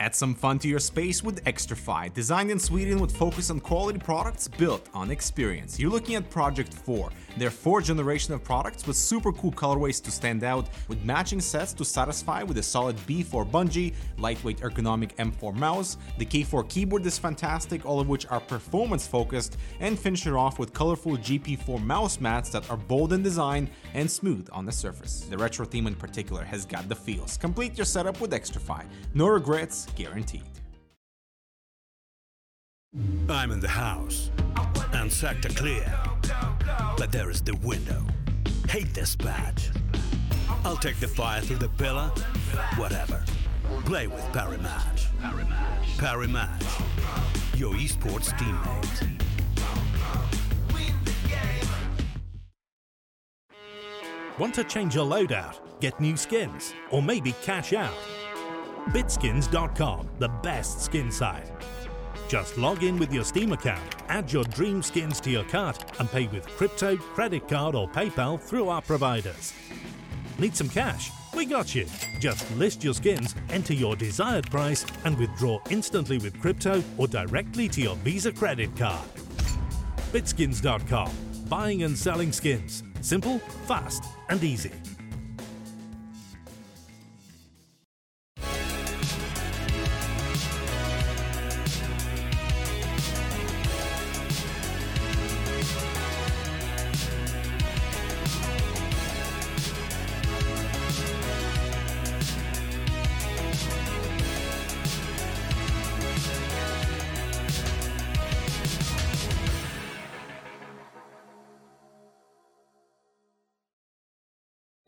Add some fun to your space with Xtrfy, designed in Sweden with focus on quality products built on experience. You're looking at Project 4, their fourth generation of products with super cool colorways to stand out, with matching sets to satisfy with a solid B4 bungee, lightweight ergonomic M4 mouse. The K4 keyboard is fantastic, all of which are performance focused, and finish it off with colorful GP4 mouse mats that are bold in design and smooth on the surface. The retro theme in particular has got the feels. Complete your setup with Xtrfy. No regrets, guaranteed. I'm in the house and sector clear, but there is the window. Hate this badge. I'll take the fire through the pillar, whatever. Play with Parimatch. Parry Match, your esports teammate. Want to change your loadout, get new skins, or maybe cash out? Bitskins.com, the best skin site. Just log in with your Steam account, add your dream skins to your cart, and pay with crypto, credit card, or PayPal through our providers. Need some cash? We got you. Just list your skins, enter your desired price, and withdraw instantly with crypto or directly to your Visa credit card. Bitskins.com. Buying and selling skins. Simple, fast, and easy.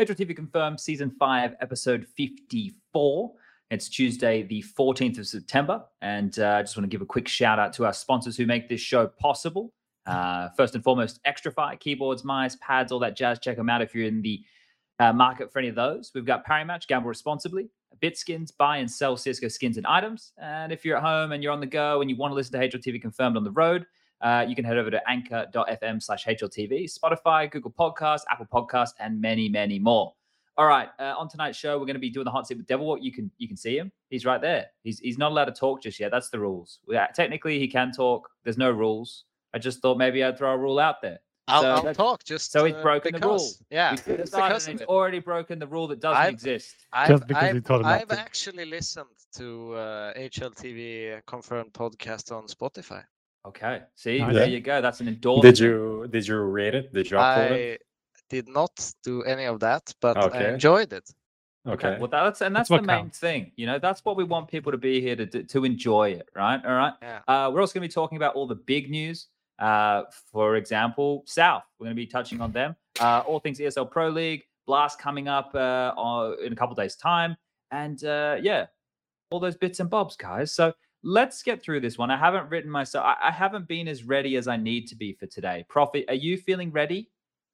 Metro TV confirmed season five, episode 54. It's Tuesday, the 14th of September. And uh, I just want to give a quick shout out to our sponsors who make this show possible. Uh, first and foremost, Xtrfy, keyboards, mice, pads, all that jazz. Check them out if you're in the uh, market for any of those. We've got Parimatch, gamble responsibly. Bitskins, buy and sell CS:GO skins and items. And if you're at home and you're on the go and you want to listen to HLTV confirmed on the road, uh, you can head over to anchor.fm slash HLTV, Spotify, Google Podcasts, Apple Podcasts, and many, many more. All right, uh, on tonight's show, we're going to be doing the hot seat with Devil Walk. You can you can see him. He's right there. He's he's not allowed to talk just yet. That's the rules. Yeah, technically, he can talk. There's no rules. I just thought maybe I'd throw a rule out there. I'll, So I'll that- talk just So he's uh, broken the rule. Yeah, We could have because and he's already broken the rule that doesn't I've- exist. I've, because I've, you told him I've to. actually listened to uh, HLTV confirmed podcast on Spotify. Okay, see, Nice. there you go. That's an endorsement. Did you did you rate it? Did you upload it? I did not do any of that, but I enjoyed it. Okay. Well, that's and that's, That's the main counts. thing. You know, that's what we want people to be here to do- to enjoy it, right? All right. Yeah. Uh, we're also going to be talking about all the big news. Uh, for example, South. We're going to be touching on them. Uh, all things ESL Pro League, Blast coming up uh, on- in a couple days' time, and uh, yeah, all those bits and bobs, guys. So let's get through this one. I haven't written myself. I, I haven't been as ready as I need to be for today. Profit, are you feeling ready?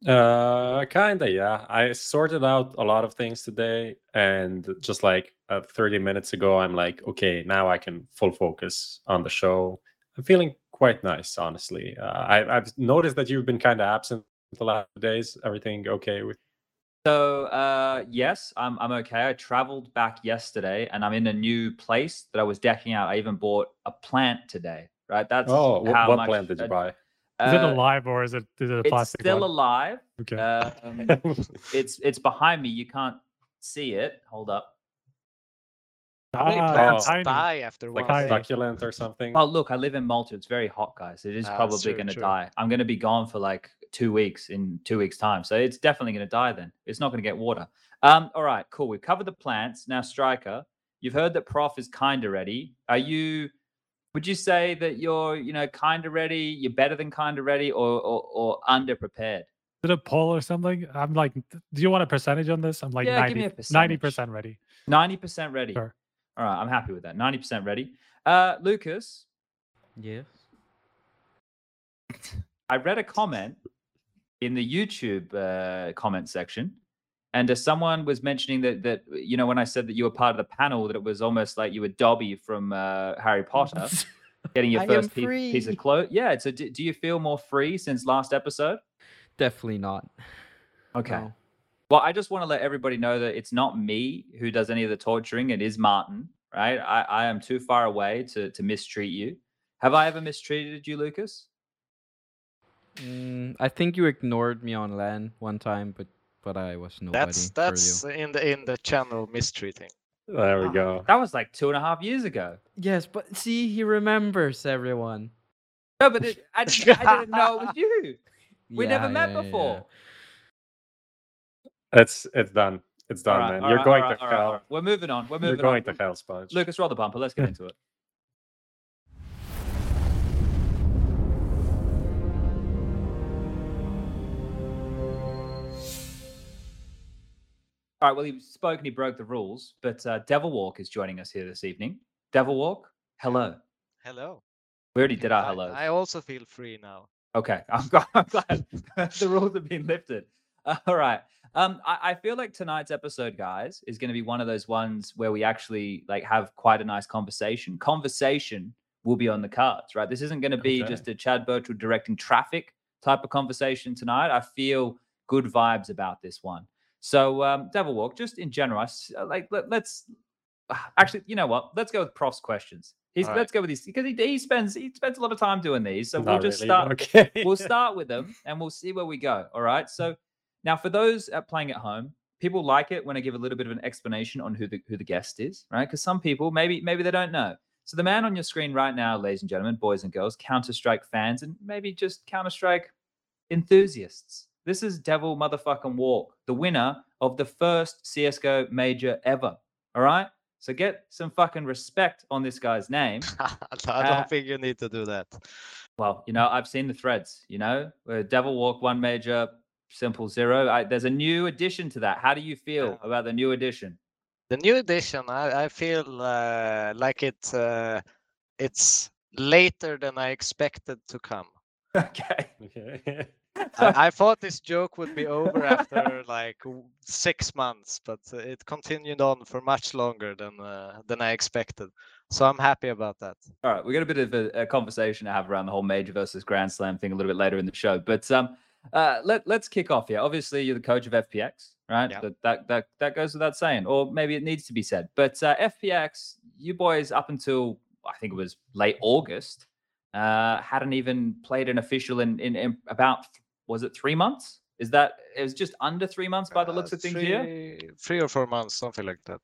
Uh, kinda, yeah. I sorted out a lot of things today, and just like uh, 30 minutes ago, I'm like, okay, now I can full focus on the show. I'm feeling quite nice, honestly. Uh, I, I've noticed that you've been kind of absent the last days. Everything okay with? So uh yes, I'm I'm okay. I traveled back yesterday and I'm in a new place that I was decking out. I even bought a plant today. Right? That's Oh, wh- how what much plant did you uh, buy? Is it uh, alive or is it, is it a It's still one? alive. Okay. Um, it's it's behind me. You can't see it. Hold up. How many Ah, plants tiny. die after like one a succulent or something? Oh look, I live in Malta. It's very hot, guys. It is Ah, probably true, going to true. die. I'm going to be gone for like two weeks in two weeks' time, so it's definitely going to die. Then it's not going to get water. Um, all right, cool. We've covered the plants. Now, Striker, you've heard that Prof is kind of ready. Are you? Would you say that you're, you know, kind of ready? You're better than kind of ready, or or, or under prepared? Is it a poll or something? I'm like, do you want a percentage on this? I'm like Yeah, give me 90, a percentage. 90% ready. Ninety percent ready. Sure. All right, I'm happy with that. Ninety percent ready. Uh, Lucas, Yes. I read a comment in the YouTube uh, comment section, and uh, someone was mentioning that that you know when I said that you were part of the panel, that it was almost like you were Dobby from uh, Harry Potter getting your first piece, piece of clothes. Yeah. So do, do you feel more free since last episode? Definitely not. Okay. No. Well, I just want to let everybody know that it's not me who does any of the torturing. It is Martin. right? I, I am too far away to to mistreat you. Have I ever mistreated you, Lucas? Mm, I think you ignored me on LAN one time, but but I was nobody That's for that's you. in the in the channel mistreating. There we Ah, go. That was like two and a half years ago. Yes, but see, he remembers everyone. No, but it, I, didn't, I didn't know it was you. We never met yeah, yeah, before. It's it's done. It's done, All right, man. all You're right, going all right, to all right, hell. right. We're moving on. We're moving You're moving going on. to hell, Spunj. Lucas, roll the bumper. Let's get into it. All right. Well, he spoke and he broke the rules, but uh, Devil Walk is joining us here this evening. Devil Walk, hello. Hello. We already did our I- hellos. I also feel free now. Okay, I'm glad, I'm glad the rules have been lifted. All right. Um, I, I feel like tonight's episode, guys, is going to be one of those ones where we actually like have quite a nice conversation. Conversation will be on the cards, right? This isn't going to be Okay. just a Chad Burchill directing traffic type of conversation tonight. I feel good vibes about this one. So, um, Devil Walk, just in general, uh, like let, let's actually, you know what? Let's go with Prof's questions. He's right. let's go with these because he, he spends he spends a lot of time doing these. So we'll just really, start Okay. we'll start with them and we'll see where we go. All right. So now for those uh, playing at home, people like it when I give a little bit of an explanation on who the who the guest is, right? Because some people maybe maybe they don't know. So the man on your screen right now, ladies and gentlemen, boys and girls, Counter Strike fans, and maybe just Counter Strike enthusiasts. This is Devil Motherfucking Walk, the winner of the first CS:GO major ever. All right. So get some fucking respect on this guy's name. I don't Uh, think you need to do that. Well, you know, I've seen the threads, you know, where Devil Walk one major, simple zero. I, there's a new addition to that. How do you feel Yeah. about the new addition? The new addition, I, I feel uh, like it uh, it's later than I expected to come. okay. Okay. I, I thought this joke would be over after like six months, but uh, it continued on for much longer than uh, than I expected. So I'm happy about that. All right, we got a bit of a, a conversation to have around the whole major versus Grand Slam thing a little bit later in the show. But um, uh, let let's kick off here. Obviously, you're the coach of FPX, right? Yeah. That, that that that goes without saying, or maybe it needs to be said. But uh, FPX, you boys, up until I think it was late August, uh, hadn't even played an official in, in in about was it three months? Is that it was just under three months by the looks Uh, of things three, here? Three or four months, something like that.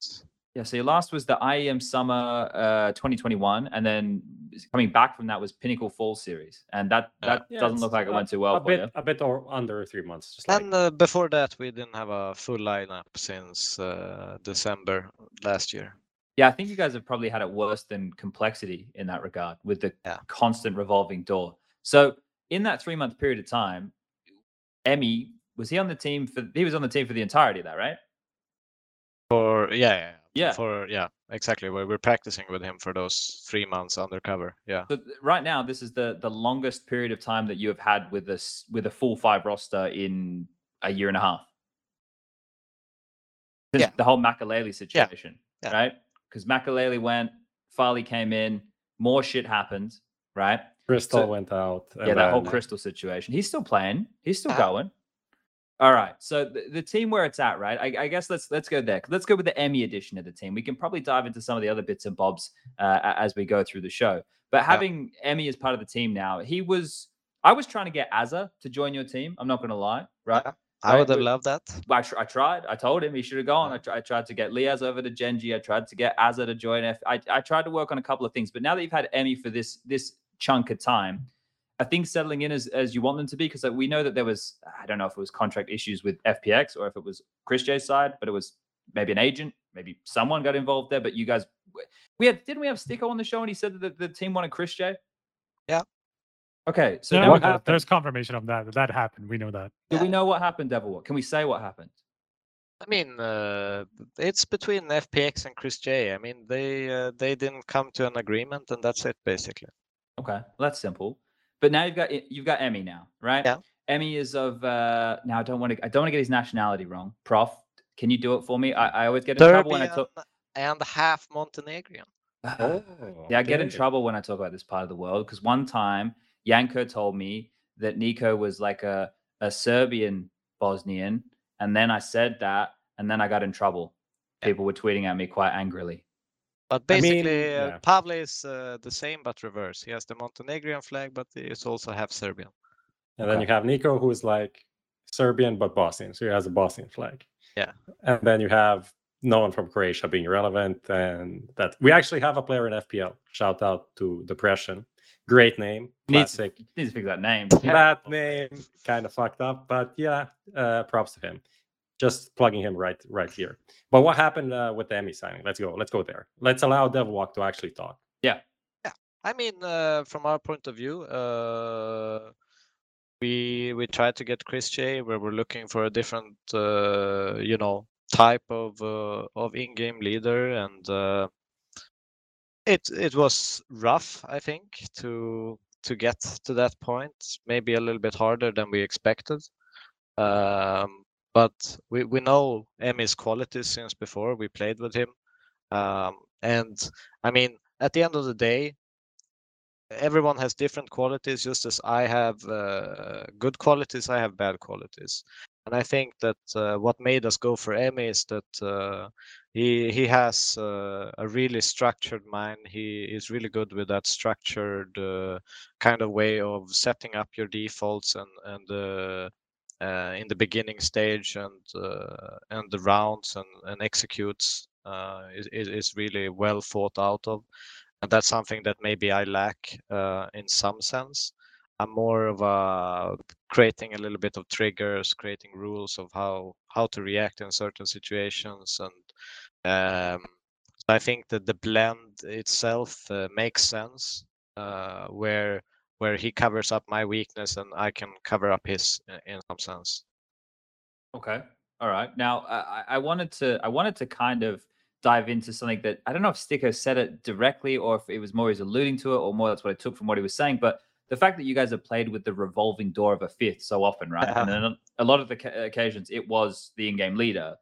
Yeah, so your last was the IEM Summer uh, 2021, and then coming back from that was Pinnacle Fall Series, and that that Yeah, doesn't it's look like it a- went too well a for bit, you. a bit or under three months. Just like And uh, before that, we didn't have a full lineup since uh, December last year. Yeah, I think you guys have probably had it worse than complexity in that regard with the Yeah. constant revolving door. So in that three month period of time, Emmy was he on the team for? He was on the team for the entirety of that, right? For yeah, yeah, Yeah. For yeah, exactly. We we're practicing with him for those three months undercover. Yeah. So right now, this is the the longest period of time that you have had with this with a full five roster in a year and a half. Since Yeah. The whole Makalele situation, Yeah. right? Because Makalele went, Farlig came in, more shit happened, right? Crystal so- went out. and yeah, that whole crystal situation. He's still playing. He's still Uh, going. All right. So the, the team where it's at, right? I, I guess let's let's go there. Let's go with the Emmy edition of the team. We can probably dive into some of the other bits and bobs uh, as we go through the show. But having Emmy as part of the team now, he was. I was trying to get Azza to join your team. I'm not going to lie, right? Yeah. I would have but- loved that. I, tr- I tried. I told him he should have gone. I, tr- I tried to get Liaz over to Genji. I tried to get Azza to join. F- I, I tried to work on a couple of things, but now that you've had Emmy for this this chunk of time, I think settling in as, as you want them to be? Because like, we know that there was I don't know if it was contract issues with FPX or if it was Chris J's side, but it was maybe an agent, maybe someone got involved there. But you guys, we had didn't we have Sticko on the show and he said that the, the team wanted Chris J? Yeah. Okay, so Yeah, now what happened? there's confirmation of that. That happened. We know that. Do Yeah. we know what happened, Devil? What can we say? What happened? I mean, uh, it's between FPX and Chris J. I mean, they uh, they didn't come to an agreement, and that's it basically. Okay, well, that's simple. But now you've got you've got Emmy now, right? Yeah. Emmy is of uh now I don't want to I don't want to get his nationality wrong. Prof, can you do it for me? I, I always get in trouble when I talk. and half Montenegrin. Oh, yeah, I get in trouble when I talk about this part of the world because one time Yanko told me that Nico was like a a Serbian Bosnian, and then I said that, and then I got in trouble. People were tweeting at me quite angrily. But I mean, basically, uh, yeah. Pavle is uh, the same but reverse. He has the Montenegrin flag, but he also half Serbian. And then you have Nico, who is like Serbian but Bosnian, so he has a Bosnian flag. Yeah. And then you have no one from Croatia being relevant, and that we actually have a player in FPL. Shout out to Depression, great name, Needs, classic. needs to fix that name. that name kind of fucked up, but yeah, uh, props to him. Just plugging him right right here. But what happened uh, with the Emmy signing? Let's go. Let's go there. Let's allow Devilwalk to actually talk. Yeah. Yeah. I mean, uh, from our point of view, uh, we we tried to get Chris J, where we're looking for a different, uh, you know, type of uh, of in-game leader, and uh, it it was rough, I think, to to get to that point. Maybe a little bit harder than we expected. Um, but we, we know Emmy's qualities since before we played with him. Um, and I mean, at the end of the day, everyone has different qualities just as i have uh, good qualities i have bad qualities and i think that uh, what made us go for emmy is that uh, he he has uh, a really structured mind he is really good with that structured uh, kind of way of setting up your defaults and and uh, in the beginning stage and uh, and the rounds and, and executes uh, is, is is really well thought out of and that's something that maybe I lack uh, in some sense. I'm more of a creating a little bit of triggers, creating rules of how how to react in certain situations, and um, I think that the blend itself uh, makes sense, uh, where where he covers up my weakness and I can cover up his in, in some sense. Okay. All right. Now, I, I- wanted to I wanted to kind of dive into something that I don't know if Sticker said it directly or if it was more he's alluding to it or more that's what I took from what he was saying. But the fact that you guys have played with the revolving door of a fifth so often, right? And then a- lot of the ca- occasions it was the in-game leader.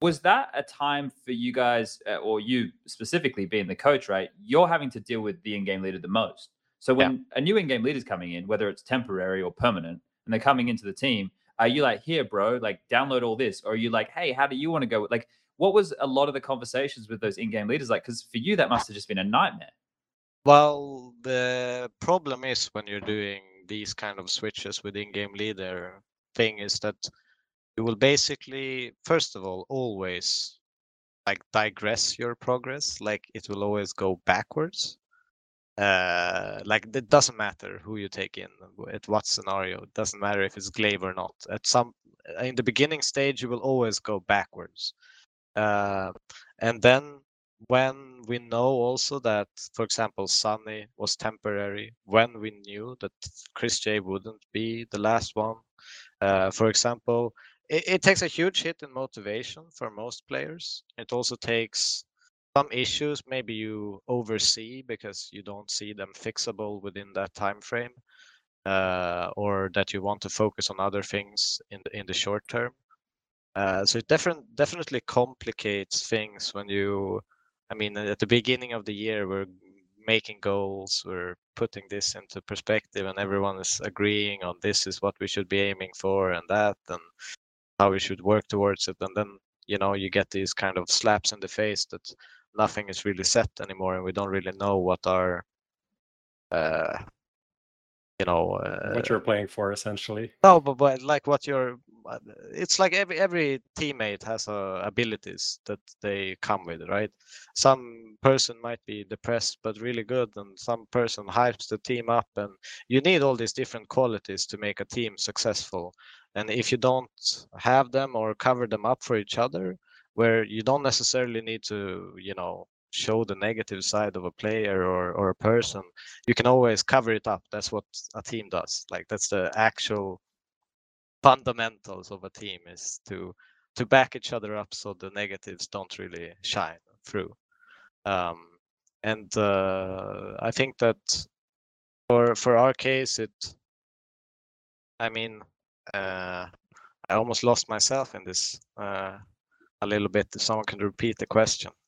Was that a time for you guys, uh, or you specifically being the coach, right? You're having to deal with the in-game leader the most. So Yeah. when a new in-game leader is coming in, whether it's temporary or permanent, and they're coming into the team, are you like, here, bro, like download all this? Or are you like, hey, how do you want to go? Like, what was a lot of the conversations with those in-game leaders like? Because for you, that must have just been a nightmare. Well, the problem is when you're doing these kind of switches with in-game leader thing is that you will basically, first of all, always like digress your progress. Like it will always go backwards. Uh, like it doesn't matter who you take in at what scenario. It doesn't matter if it's gla1ve or not. At some in the beginning stage, you will always go backwards. Uh, and then when we know also that, for example, Sunny was temporary, when we knew that Chris J wouldn't be the last one, uh, for example, it, it takes a huge hit in motivation for most players. It also takes some issues maybe you oversee because you don't see them fixable within that time frame, uh, or that you want to focus on other things in the in the short term. Uh, so it definitely complicates things when you, I mean, at the beginning of the year, we're making goals, we're putting this into perspective, and everyone is agreeing on this is what we should be aiming for and that, and how we should work towards it. And then, you know, you get these kind of slaps in the face that nothing is really set anymore, and we don't really know what our, uh, you know, uh, what you're playing for, essentially. no, but, but like what you're, uh, it's like every every teammate has uh, abilities that they come with, right? Some person might be depressed but really good, and some person hypes the team up, and you need all these different qualities to make a team successful. And if you don't have them or cover them up for each other, where you don't necessarily need to, you know, show the negative side of a player or, or a person, you can always cover it up. That's what a team does. Like that's the actual fundamentals of a team is to to back each other up so the negatives don't really shine through. Um, and uh, I think that for for our case, it. I mean, uh, I almost lost myself in this uh, a little bit. If someone can repeat the question.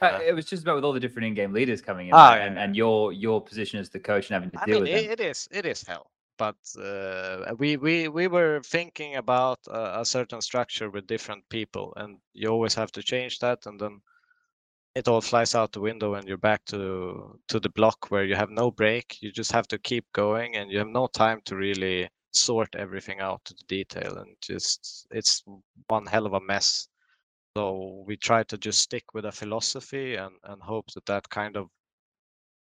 Uh, it was just about with all the different in-game leaders coming in, Ah, and, yeah. and your your position as the coach and having to I deal mean, with it, it is it is hell. But uh, we we we were thinking about a, a certain structure with different people, and you always have to change that. And then it all flies out the window and you're back to to the block where you have no break. You just have to keep going and you have no time to really sort everything out to the detail and just it's one hell of a mess. So we try to just stick with a philosophy and and hope that that kind of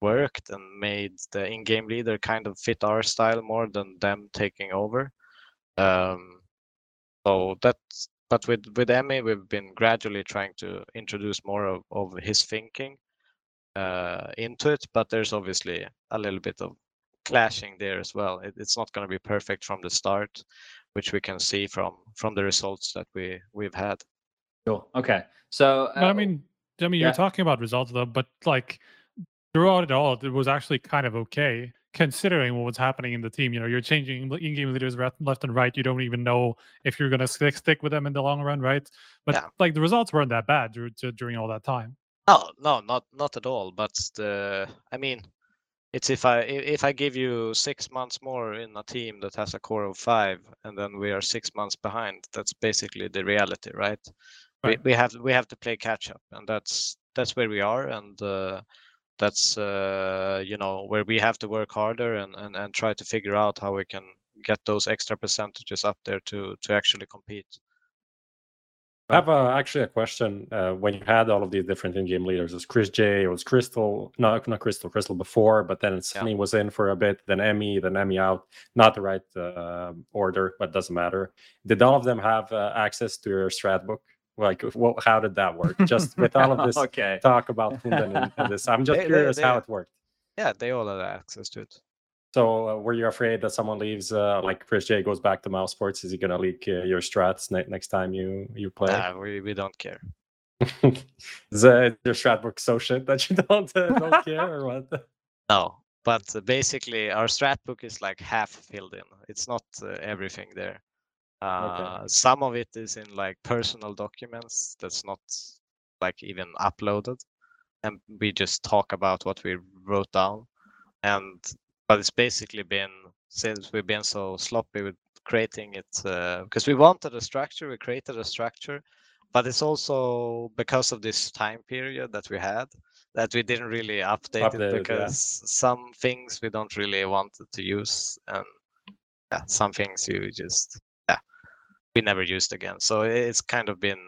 worked and made the in-game leader kind of fit our style more than them taking over. Um, so that's but with with Emmy, we've been gradually trying to introduce more of, of his thinking uh, into it. But there's obviously a little bit of clashing there as well. It, it's not going to be perfect from the start, which we can see from from the results that we we've had. Sure. Okay. So But I uh, mean, I mean, yeah. you're talking about results though, but like throughout it all, it was actually kind of okay considering what was happening in the team. You know, you're changing in-game leaders left and right. You don't even know if you're gonna stick stick with them in the long run, right? But Yeah. like the results weren't that bad dur- dur- during all that time. No, no, not not at all. But the I mean, it's if i- if I give you six months more in a team that has a core of five, and then we are six months behind. That's basically the reality, right? Right. We we have we have to play catch up, and that's that's where we are, and uh, that's uh, you know where we have to work harder and, and and try to figure out how we can get those extra percentages up there to to actually compete. I have uh, actually a question. Uh, when you had all of these different in-game leaders, it was Chris J, it was Crystal, no, not Crystal, Crystal before, but then Sunny was in for a bit, then Emmy, then Emmy out. Not the right uh, order, but doesn't matter. Did all of them have uh, access to your strat book? Like, what, how did that work? Just with all of this okay. talk about and, this, I'm just They- they- curious how it worked. Yeah, they all have access to it. So, uh, were you afraid that someone leaves, uh, like Chris J goes back to Mouse Sports? Is he going to leak uh, your strats ne- next time you you play? Nah, we we don't care. Is uh, your strat book so shit that you don't uh, don't care or what? No, but basically our strat book is like half filled in. It's not uh, everything there. Uh, Some of it is in like personal documents that's not like even uploaded, and we just talk about what we wrote down. And but it's basically been since we've been so sloppy with creating it because we wanted a structure, we created a structure, but it's also because of this time period that we had that we didn't really update Update it, it yeah. because some things we don't really wanted to use and yeah, some things you just we never used again. So it's kind of been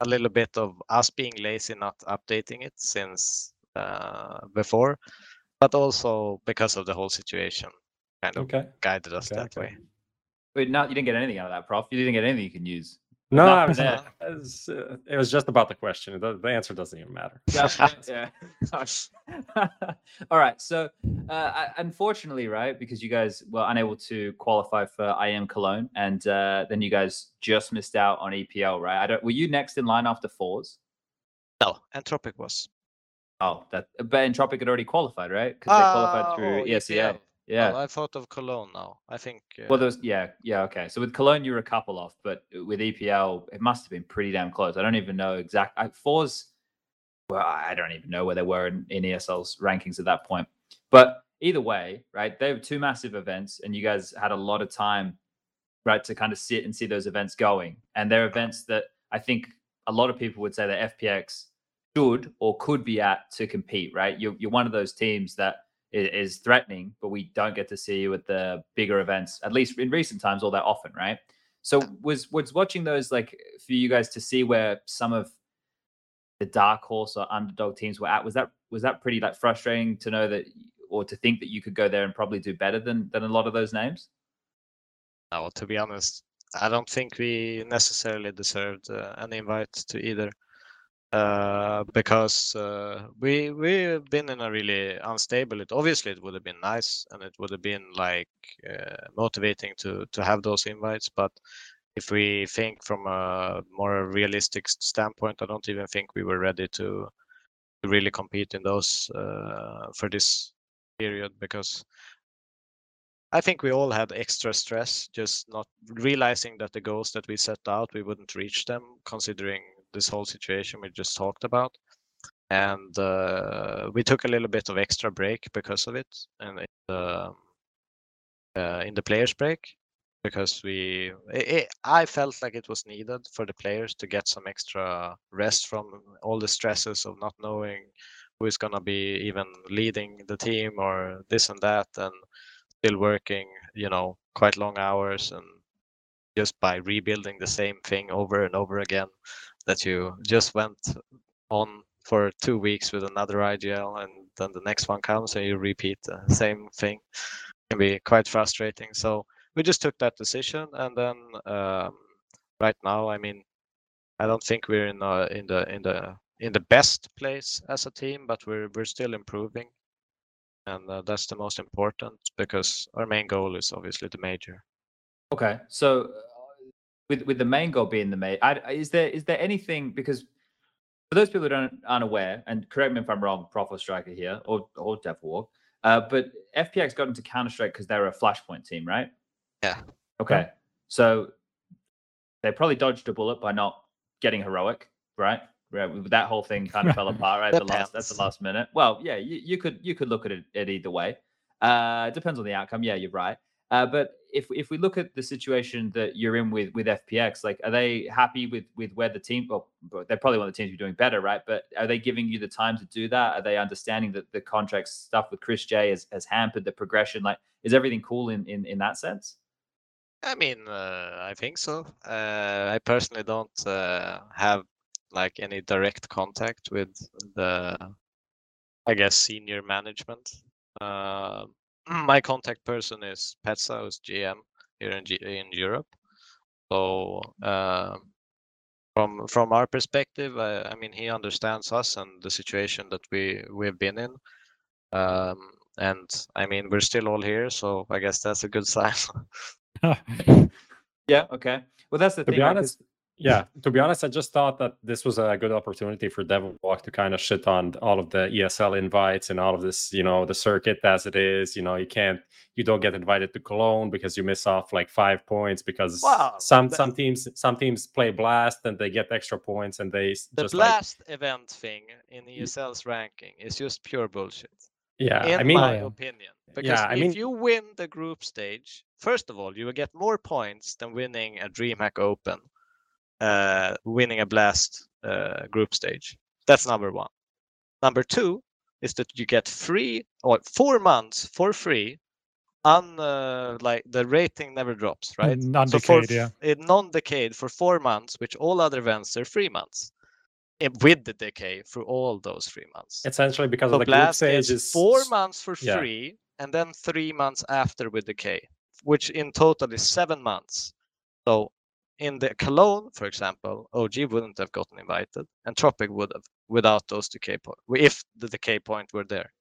a little bit of us being lazy not updating it since uh, before, but also because of the whole situation kind of Okay. guided us Okay, that okay. way. Wait, no, you didn't get anything out of that, Prof. You didn't get anything you can use. No, Nothing I was, there. it, was, uh, it was just about the question. The, the answer doesn't even matter. yeah. yeah. Gosh. All right. So, uh, unfortunately, right, because you guys were unable to qualify for IEM Cologne, and uh, then you guys just missed out on EPL, right? I don't. Were you next in line after fours? No, Entropiq was. Oh, that. But Entropiq had already qualified, right? Because they qualified Ah, through oh, ESEA. Yeah. Oh, I thought of Cologne now. I think. Uh, Well, there was yeah, yeah, okay. So with Cologne, you were a couple off, but with EPL, it must have been pretty damn close. I don't even know exact. I, fours, well, I don't even know where they were in, in ESL's rankings at that point. But either way, right? They were two massive events, and you guys had a lot of time, right, to kind of sit and see those events going. And they're events that I think a lot of people would say that FPX should or could be at to compete, right? You're, you're one of those teams that is threatening, but we don't get to see you at the bigger events, at least in recent times, all that often, right? So was was watching those like for you guys to see where some of the dark horse or underdog teams were at. Was that was that pretty like frustrating to know that or to think that you could go there and probably do better than than a lot of those names? No, to be honest, I don't think we necessarily deserved uh, an invite to either. Uh, because uh, we we've been in a really unstable. It obviously it would have been nice and it would have been like uh, motivating to to have those invites. But if we think from a more realistic standpoint, I don't even think we were ready to to really compete in those uh, for this period because I think we all had extra stress, just not realizing that the goals that we set out, we wouldn't reach them, considering this whole situation we just talked about. And uh, we took a little bit of extra break because of it, and it, um, uh, in the players' break. because we i I felt like it was needed for the players to get some extra rest from all the stresses of not knowing who is going to be even leading the team or this and that and still working you know quite long hours and just by rebuilding the same thing over and over again that you just went on for two weeks with another IGL and then the next one comes and you repeat the same thing. Can be quite frustrating. So we just took that decision and then um, right now i mean i don't think we're in uh, in the in the in the best place as a team but we're we're still improving. And uh, that's the most important because our main goal is obviously the major. Okay, so with with the main goal being the main, is there is there anything because for those people who don't aren't aware, and correct me if I'm wrong, Prof or Striker here or or Dev Walk, uh, but FPX got into Counter Strike because they're a Flashpoint team, right? Yeah. Okay, so they probably dodged a bullet by not getting heroic, right? Right, that whole thing kind of fell apart right at the last at the last minute. Well, yeah, you, you could you could look at it, it either way. Uh, depends on the outcome. Yeah, you're right. Uh, but if if we look at the situation that you're in with with FPX, like, are they happy with with where the team? Well, they probably want the team to be doing better, right? But are they giving you the time to do that? Are they understanding that the contract stuff with Chris J has, has hampered the progression? Like, is everything cool in in in that sense? I mean, uh, I think so. Uh, I personally don't uh, have like any direct contact with the, I guess, senior management. My contact person is Petsa, who's GM here in, G- in Europe. So uh, from from our perspective, I, I, mean, he understands us and the situation that we we've been in. Um, and I mean, we're still all here, so I guess that's a good sign. yeah. Okay. Well, that's the to thing. Be honest, yeah, to be honest, I just thought that this was a good opportunity for Devil Walk to kind of shit on all of the ESL invites and all of this, you know, the circuit as it is. You know, you can't, you don't get invited to Cologne because you miss off like five points because wow, some that... some teams some teams play Blast and they get extra points and they the just Blast like... event thing in ESL's ranking is just pure bullshit. Yeah, in I mean, my opinion, because yeah, I if mean... you win the group stage, first of all, you will get more points than winning a DreamHack Open uh, winning a blast uh, group stage. That's number one. Number two is that you get free or four months for free on uh, like the rating never drops, right? Non-decade, so yeah. non-decade for four months, which all other events are three months. with the decay for all those three months. Essentially, because so of the Blast group stage is four months for yeah. free, and then three months after with decay, which in total is seven months. So in the Cologne, for example, OG wouldn't have gotten invited, and Tropic would have without those decay points, if the decay point were there.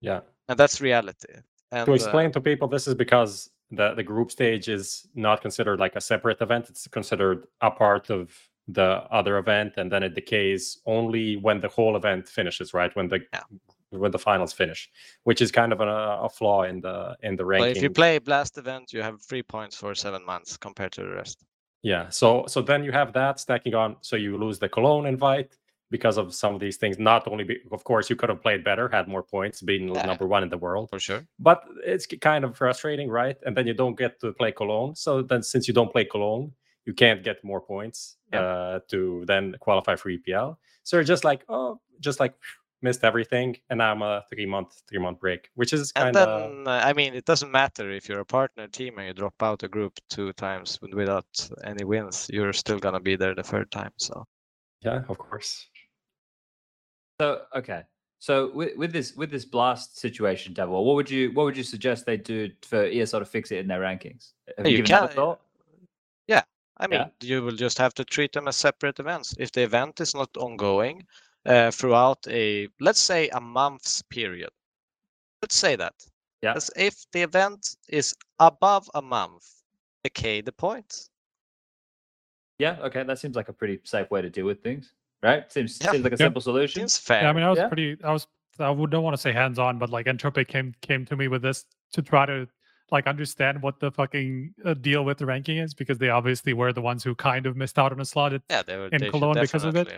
Yeah, and that's reality. And, to explain uh, to people, this is because the the group stage is not considered like a separate event; it's considered a part of the other event, and then it decays only when the whole event finishes, right? When the yeah. when the finals finish, which is kind of a, a flaw in the in the ranking. Well, if you play blast event, you have three points for seven months compared to the rest. Yeah. So so then you have that stacking on. So you lose the Cologne invite because of some of these things. Not only, be, of course, you could have played better, had more points, being yeah. number one in the world for sure. But it's kind of frustrating, right? And then you don't get to play Cologne. So then, since you don't play Cologne, you can't get more points yeah. uh, to then qualify for EPL. So you're just like, oh, just like missed everything, and now I'm a three month three month break, which is kind of. And then uh, I mean, it doesn't matter if you're a partner team and you drop out a group two times without any wins, you're still gonna be there the third time. So. Yeah, of course. So okay, so with, with this with this blast situation, Devil, what would you what would you suggest they do for ESL to fix it in their rankings? Have you, you can, thought? Yeah, I mean, yeah. you will just have to treat them as separate events. If the event is not ongoing, uh, throughout a let's say a month's period. Let's say that. Yeah. As if the event is above a month, decay the points. Yeah. Okay. That seems like a pretty safe way to deal with things, right? Seems yeah. seems like a simple solution. Seems fair. Yeah, I mean, I was yeah. pretty. I was. I would don't want to say hands on, but like Entropiq came came to me with this to try to like understand what the fucking uh, deal with the ranking is because they obviously were the ones who kind of missed out on a slot at, yeah, they were, in they Cologne because of it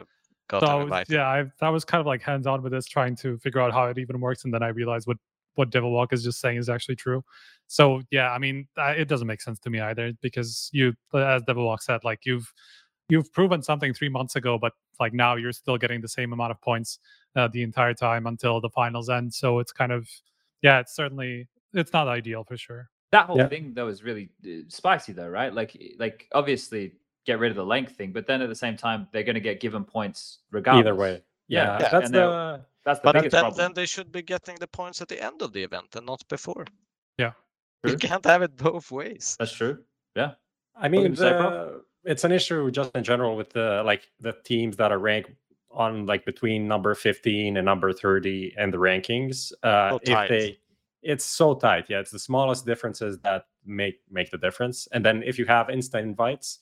so yeah, I, that was kind of like hands on with this, trying to figure out how it even works, and then I realized what what Devil Walk is just saying is actually true. So yeah, I mean, uh, it doesn't make sense to me either because you, as Devil Walk said, like you've you've proven something three months ago, but like now you're still getting the same amount of points uh, the entire time until the finals end. So it's kind of yeah, it's certainly it's not ideal for sure. That whole Yeah. thing though is really uh, spicy though, right? Like like obviously get rid of the length thing, but then at the same time they're going to get given points regardless. Either way. Yeah, Yeah, yeah, that's and the That's the But biggest then, problem. then they should be getting the points at the end of the event and not before. Yeah. You can't have it both ways. That's true. Yeah. I mean, gonna say, Prof? the, it's an issue just in general with the like the teams that are ranked on like between number 15 and number 30 and the rankings. Uh, So if they, it's so tight. Yeah, it's the smallest differences that make make the difference. And then if you have instant invites,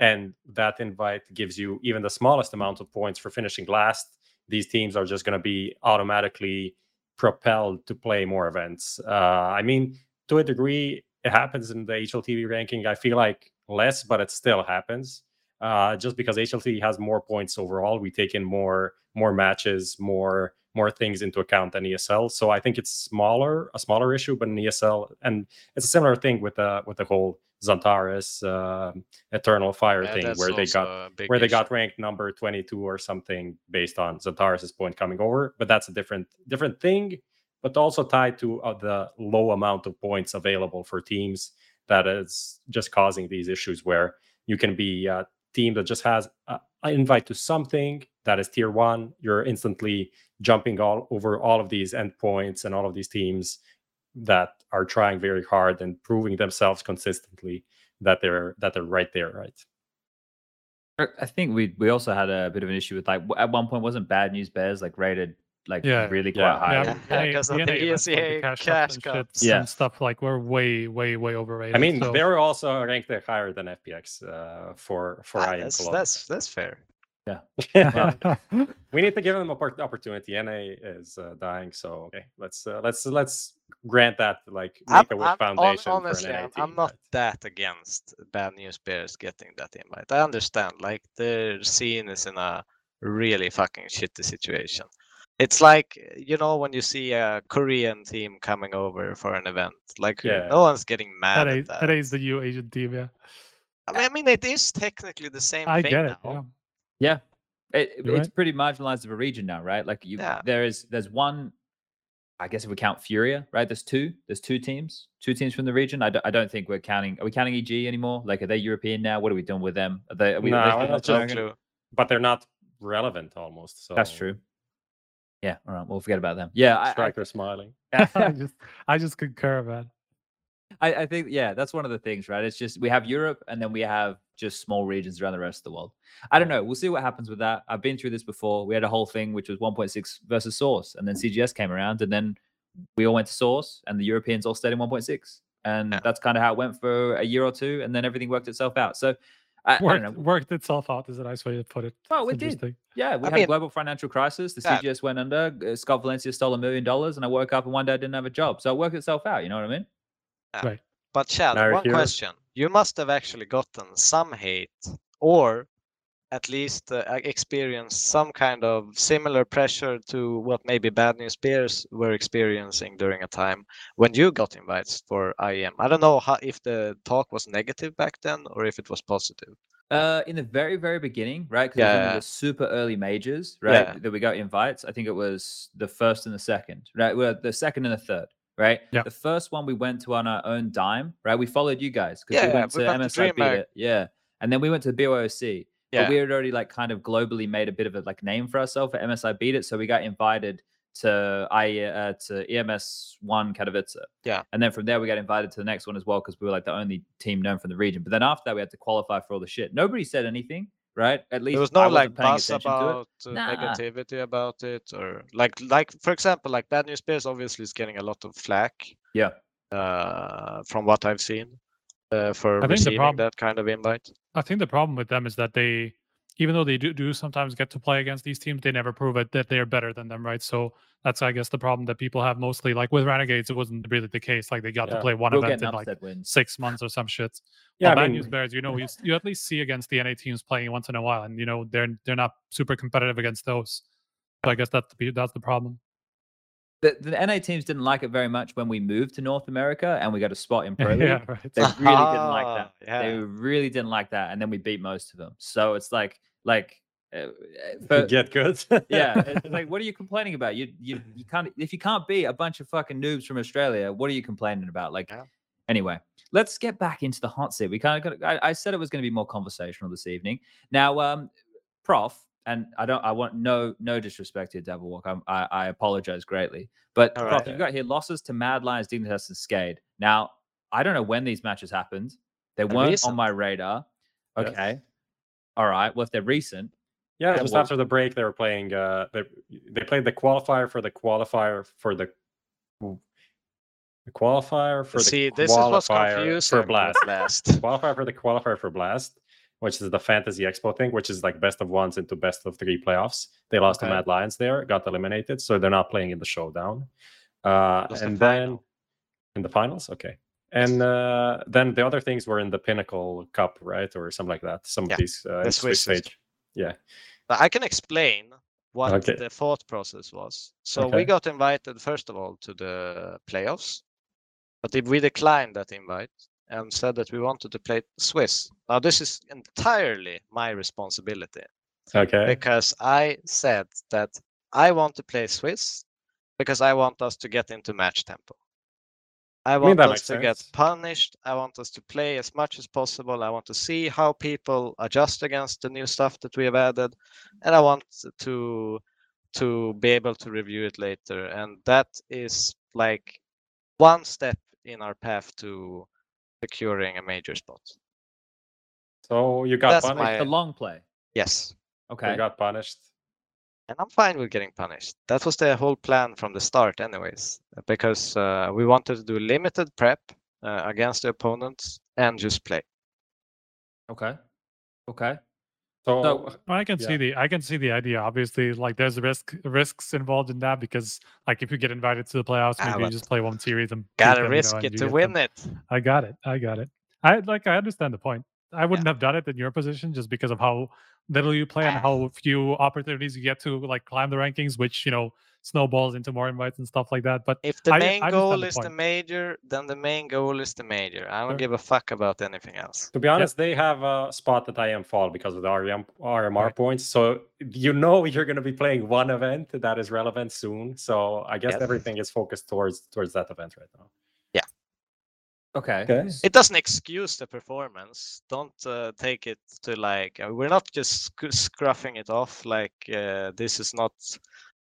and that invite gives you even the smallest amount of points for finishing last, these teams are just going to be automatically propelled to play more events. Uh, I mean, to a degree, it happens in the HLTV ranking. I feel like less, but it still happens. Uh, just because HLTV has more points overall, we take in more more matches, more more things into account than ESL. So I think it's smaller, a smaller issue, but in ESL, and it's a similar thing with the with the whole XANTARES uh, Eternal Fire Yeah, thing, where they got where they got ranked number 22 or something based on XANTARES' point coming over. But that's a different different thing, but also tied to uh, the low amount of points available for teams that is just causing these issues where you can be a team that just has an invite to something that is tier one. You're instantly jumping all over all of these endpoints and all of these teams that are trying very hard and proving themselves consistently that they're that they're right there, right? I- I think we we also had a bit of an issue with like at one point wasn't Bad News Bears like rated like Yeah. really quite Yeah. high. Yeah, Yeah, NA yeah, 'cause the of the NA events, like the ESEA cash, cash cups and cup. shits Yeah. and stuff like we're way, way, way overrated. I mean, so, they were also ranked there higher than FPX uh, for for Ah, IM that's, Cologne. that's that's fair. Yeah, we need to give them a part- opportunity. NA is uh, dying, so okay, let's uh, let's let's grant that like I'm, make a wish I'm- foundation honestly, for an NA I'm, not right? that against Bad News Bears getting that invite. I understand, like their scene is in a really fucking shitty situation. It's like you know when you see a Korean team coming over for an event, like Yeah. no one's getting mad that at is, that. that is the U Asian team, yeah. I mean, I mean, it is technically the same I thing get it. now. Yeah. Yeah, it, You're it's right. pretty marginalized of a region now, right? Like you, Yeah. there is there's one. I guess if we count Furia, right? There's two. There's two teams. Two teams from the region. I don't, think we're counting. Are we counting EG anymore? Like, are they European now? What are we doing with them? Are they? Are we, are they No, still that's North No But they're not relevant almost. So That's true. Yeah. All right. We'll forget about them. Yeah. I- I, Striker smiling. I just I just concur, man. I, I think yeah, that's one of the things, right? It's just we have Europe and then we have just small regions around the rest of the world. I don't know. We'll see what happens with that. I've been through this before. We had a whole thing which was 1.6 versus Source, and then mm. CGS came around, and then we all went to Source, and the Europeans all stayed in 1.6, and Yeah. that's kind of how it went for a year or two, and then everything worked itself out. So I, I don't Worked, know. worked itself out is a nice way to put it. Oh, it did. Yeah, we I had a global financial crisis. The Yeah. CGS went under. Scott Valencia stole a million dollars, and I woke up and one day I didn't have a job. So it worked itself out. You know what I mean? But Chad, Now one here- question: You must have actually gotten some hate, or at least uh, experienced some kind of similar pressure to what maybe Bad News Bears were experiencing during a time when you got invites for IEM. I don't know how, if the talk was negative back then or if it was positive. Uh, in the very, very beginning, right? Because yeah. Yeah. the super early majors, right? Yeah. That we got invites. I think it was the first and the second, right? Well, the second and the third, right? Yeah. The first one we went to on our own dime, right? We followed you guys because Yeah, we went we to went to MSI Beat It, yeah, and then we went to BOC. Yeah. But we had already like kind of globally made a bit of a like name for ourselves at MSI Beat It, so we got invited to I uh, to EMS one Katowice. Yeah. And then from there we got invited to the next one as well because we were like the only team known from the region. But then after that we had to qualify for all the shit. Nobody said anything, right? At least There was I no wasn't like paying buzz attention to it. about uh, Nah. negativity about it, or like like for example, like Bad News Bears obviously is getting a lot of flack. Yeah. Uh, from what I've seen, uh, for I think the receiving prob- that kind of invite. I think the problem with them is that they, even though they do, do sometimes get to play against these teams, they never prove it that they are better than them, right? So that's, I guess, the problem that people have mostly. Like with Renegades, it wasn't really the case. Like they got Yeah. to play one We'll event in like six months or some shit. Yeah, Yeah, I Bad mean- News Bears, you know, you, you at least see against the NA teams playing once in a while, and you know they're they're not super competitive against those. So I guess that's the that's the problem. the, the NA teams didn't like it very much when we moved to North America and we got a spot in Pro League. yeah, right. They really didn't like that. Ah, They really didn't like that, and then we beat most of them. So it's like, like, uh, uh, get good. yeah, it's like, what are you complaining about? You, you, you can't. If you can't beat a bunch of fucking noobs from Australia, what are you complaining about? Like, Yeah. anyway, let's get back into the hot seat. We kind of got. I, I said it was going to be more conversational this evening. Now, um, Prof, and I don't. I want no, no disrespect here, Devil Walk. I'm, I, I apologize greatly, but All Prof, right. you've got here losses to Mad Lions, Dignitas, and Skade. Now, I don't know when these matches happened. They weren't on my radar. Yes. Okay. All right. Well, if they're recent, Yeah, Yeah, just well- after the break, they were playing. Uh, they they played the qualifier for the qualifier for the the qualifier for the See, this is what's qualifier confusing. for Blast. with Blast. qualifier for the qualifier for Blast, which is the Fantasy Expo thing, which is like best of ones into best of three playoffs. They lost Okay. to Mad Lions there, got eliminated, so they're not playing in the showdown. Uh, Was the and then in the finals, okay. And uh, then the other things were in the Pinnacle Cup, right, or something like that. Some Yeah, of these uh, the Swiss Swiss stage. Yeah. But I can explain what Okay. the thought process was. So Okay. we got invited first of all to the playoffs, but if we declined that invite and said that we wanted to play Swiss. Now this is entirely my responsibility Okay. because I said that I want to play Swiss because I want us to get into match tempo. I mean, want that us makes to get punished. I want us to play as much as possible. I want to see how people adjust against the new stuff that we have added, and I want to to be able to review it later. And that is like one step in our path to securing a major spot. So you got That's punished. my- the long play. Yes, Okay. You got punished. And I'm fine with getting punished. That was the whole plan from the start, anyways, because uh, we wanted to do limited prep uh, against the opponents and just play. Okay. Okay. So, So- Well, I can Yeah. see the I can see the idea. Obviously, like there's risk risks involved in that because like if you get invited to the playoffs, Ah, maybe you just play one series and beat Gotta them, you know, risk it to win them. it. I got it. I got it. I like I understand the point. I wouldn't have done it in your position just because of how little you play and Ah. how few opportunities you get to like climb the rankings, which you know snowballs into more invites and stuff like that. But If the main I understand goal the is the point. major, then the main goal is the major. I don't Sure. give a fuck about anything else. to be honest, they have a spot that I am fall because of the RM, RMR Right. points. So you know you're going to be playing one event that is relevant soon. So I guess Yes. everything is focused towards towards that event right now. Okay. Okay. It doesn't excuse the performance. Don't uh, take it to like uh, we're not just sc- scruffing it off like uh, this is not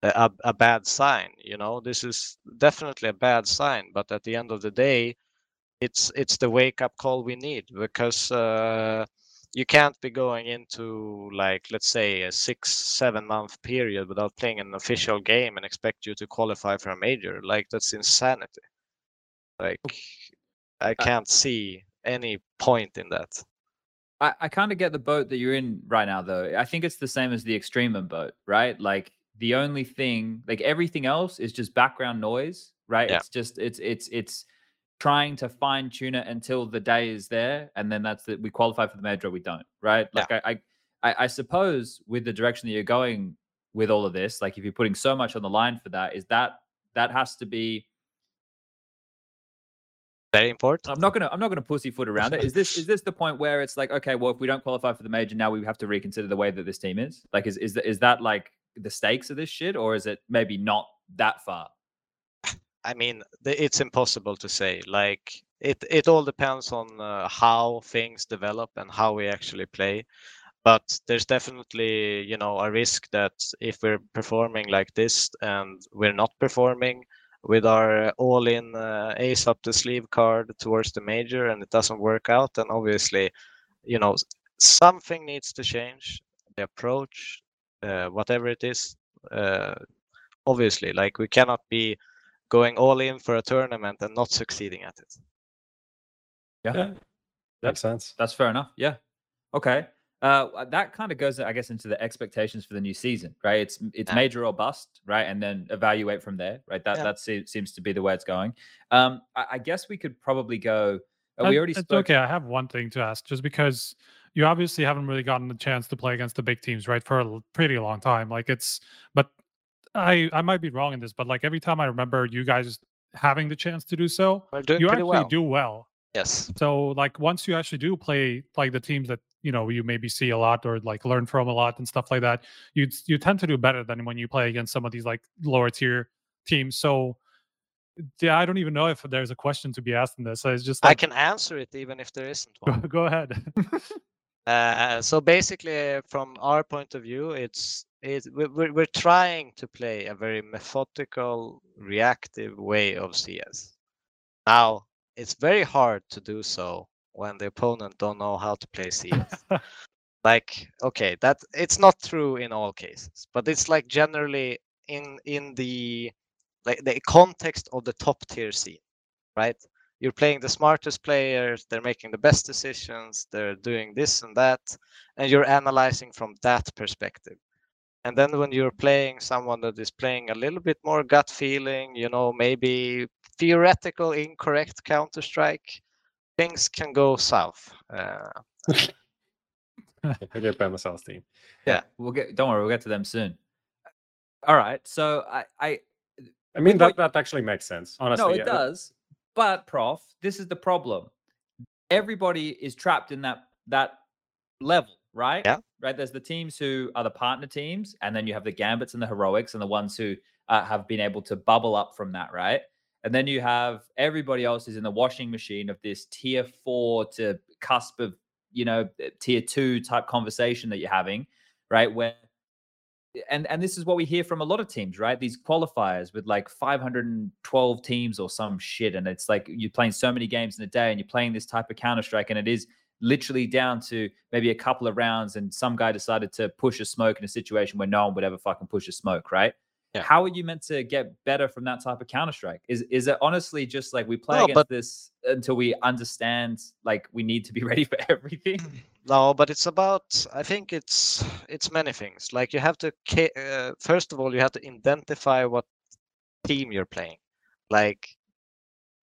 a, a a bad sign. You know, this is definitely a bad sign. But at the end of the day, it's it's the wake up call we need because uh, you can't be going into like let's say a six seven month period without playing an official game and expect you to qualify for a major. Like that's insanity. Like I can't see any point in that. I, I kind of get the boat that you're in right now, though. I think it's the same as the extreme boat, right? Like the only thing, like everything else, is just background noise, right? Yeah. It's just it's it's it's trying to fine tune it until the day is there, and then that's that we qualify for the major we don't, right? Yeah. Like I, I I I suppose with the direction that you're going with all of this, like if you're putting so much on the line for that, is that that has to be Very important. I'm not gonna I'm not gonna pussyfoot around it. Is this is this the point where it's like, okay, well, if we don't qualify for the major, now we have to reconsider the way that this team is? Like, is is that is that like the stakes of this shit, or is it maybe not that far? I mean, it's impossible to say. Like it, it all depends on uh, how things develop and how we actually play. But there's definitely, you know, a risk that if we're performing like this and we're not performing with our all-in uh, ace up the sleeve card towards the major and it doesn't work out, then obviously, you know, something needs to change. The approach, uh, whatever it is, uh, obviously, like we cannot be going all in for a tournament and not succeeding at it. Yeah. Makes sense. That's fair enough. Yeah. Okay. Uh, that kind of goes, I guess, into the expectations for the new season, right? It's it's Yeah. major or bust, right? And then evaluate from there, right? That Yeah. that se- seems to be the way it's going. Um, I, I guess we could probably go. Uh, we Uh, already it's spoke. okay. I have one thing to ask, just because you obviously haven't really gotten the chance to play against the big teams, right, for a pretty long time. Like it's, but I I might be wrong in this, but like every time I remember you guys having the chance to do so, you actually well. do well. Yes. So like once you actually do play like the teams that you know you maybe see a lot or like learn from a lot and stuff like that, you you tend to do better than when you play against some of these like lower tier teams. So yeah, I don't even know if there's a question to be asked in this. So It's just I can answer it even if there isn't go, one. go ahead. Uh, so basically, from our point of view, it's it, we're, we're trying to play a very methodical, reactive way of CS. Now, it's very hard to do so when the opponent don't know how to play CS. like, okay, that it's not true in all cases, but it's like generally in in the like the context of the top tier scene, right? you're playing the smartest players they're making the best decisions they're doing this and that and you're analyzing from that perspective and then when you're playing someone that is playing a little bit more gut feeling you know maybe theoretical incorrect counter strike things can go south uh, I get by myself, team. Yeah, we'll get. Don't worry, we'll get to them soon. All right. So I, I I mean, that, that actually makes sense. Honestly, no, it yeah. does. But Prof, this is the problem. Everybody is trapped in that that level, right? Yeah. Right. There's the teams who are the partner teams, and then you have the Gambits and the Heroics, and the ones who uh, have been able to bubble up from that, right? And then you have everybody else is in the washing machine of this tier four to cusp of you know tier two type conversation that you're having, right? Where and and this is what we hear from a lot of teams, right? These qualifiers with like 512 teams or some shit, and it's like you're playing so many games in a day, and you're playing this type of Counter Strike, and it is literally down to maybe a couple of rounds, and some guy decided to push a smoke in a situation where no one would ever fucking push a smoke, right? Yeah. How are you meant to get better from that type of Counter Strike? Is is it honestly just like we play No, against but- this until we understand like we need to be ready for everything? no but it's about i think it's it's many things like you have to uh, first of all you have to identify what team you're playing like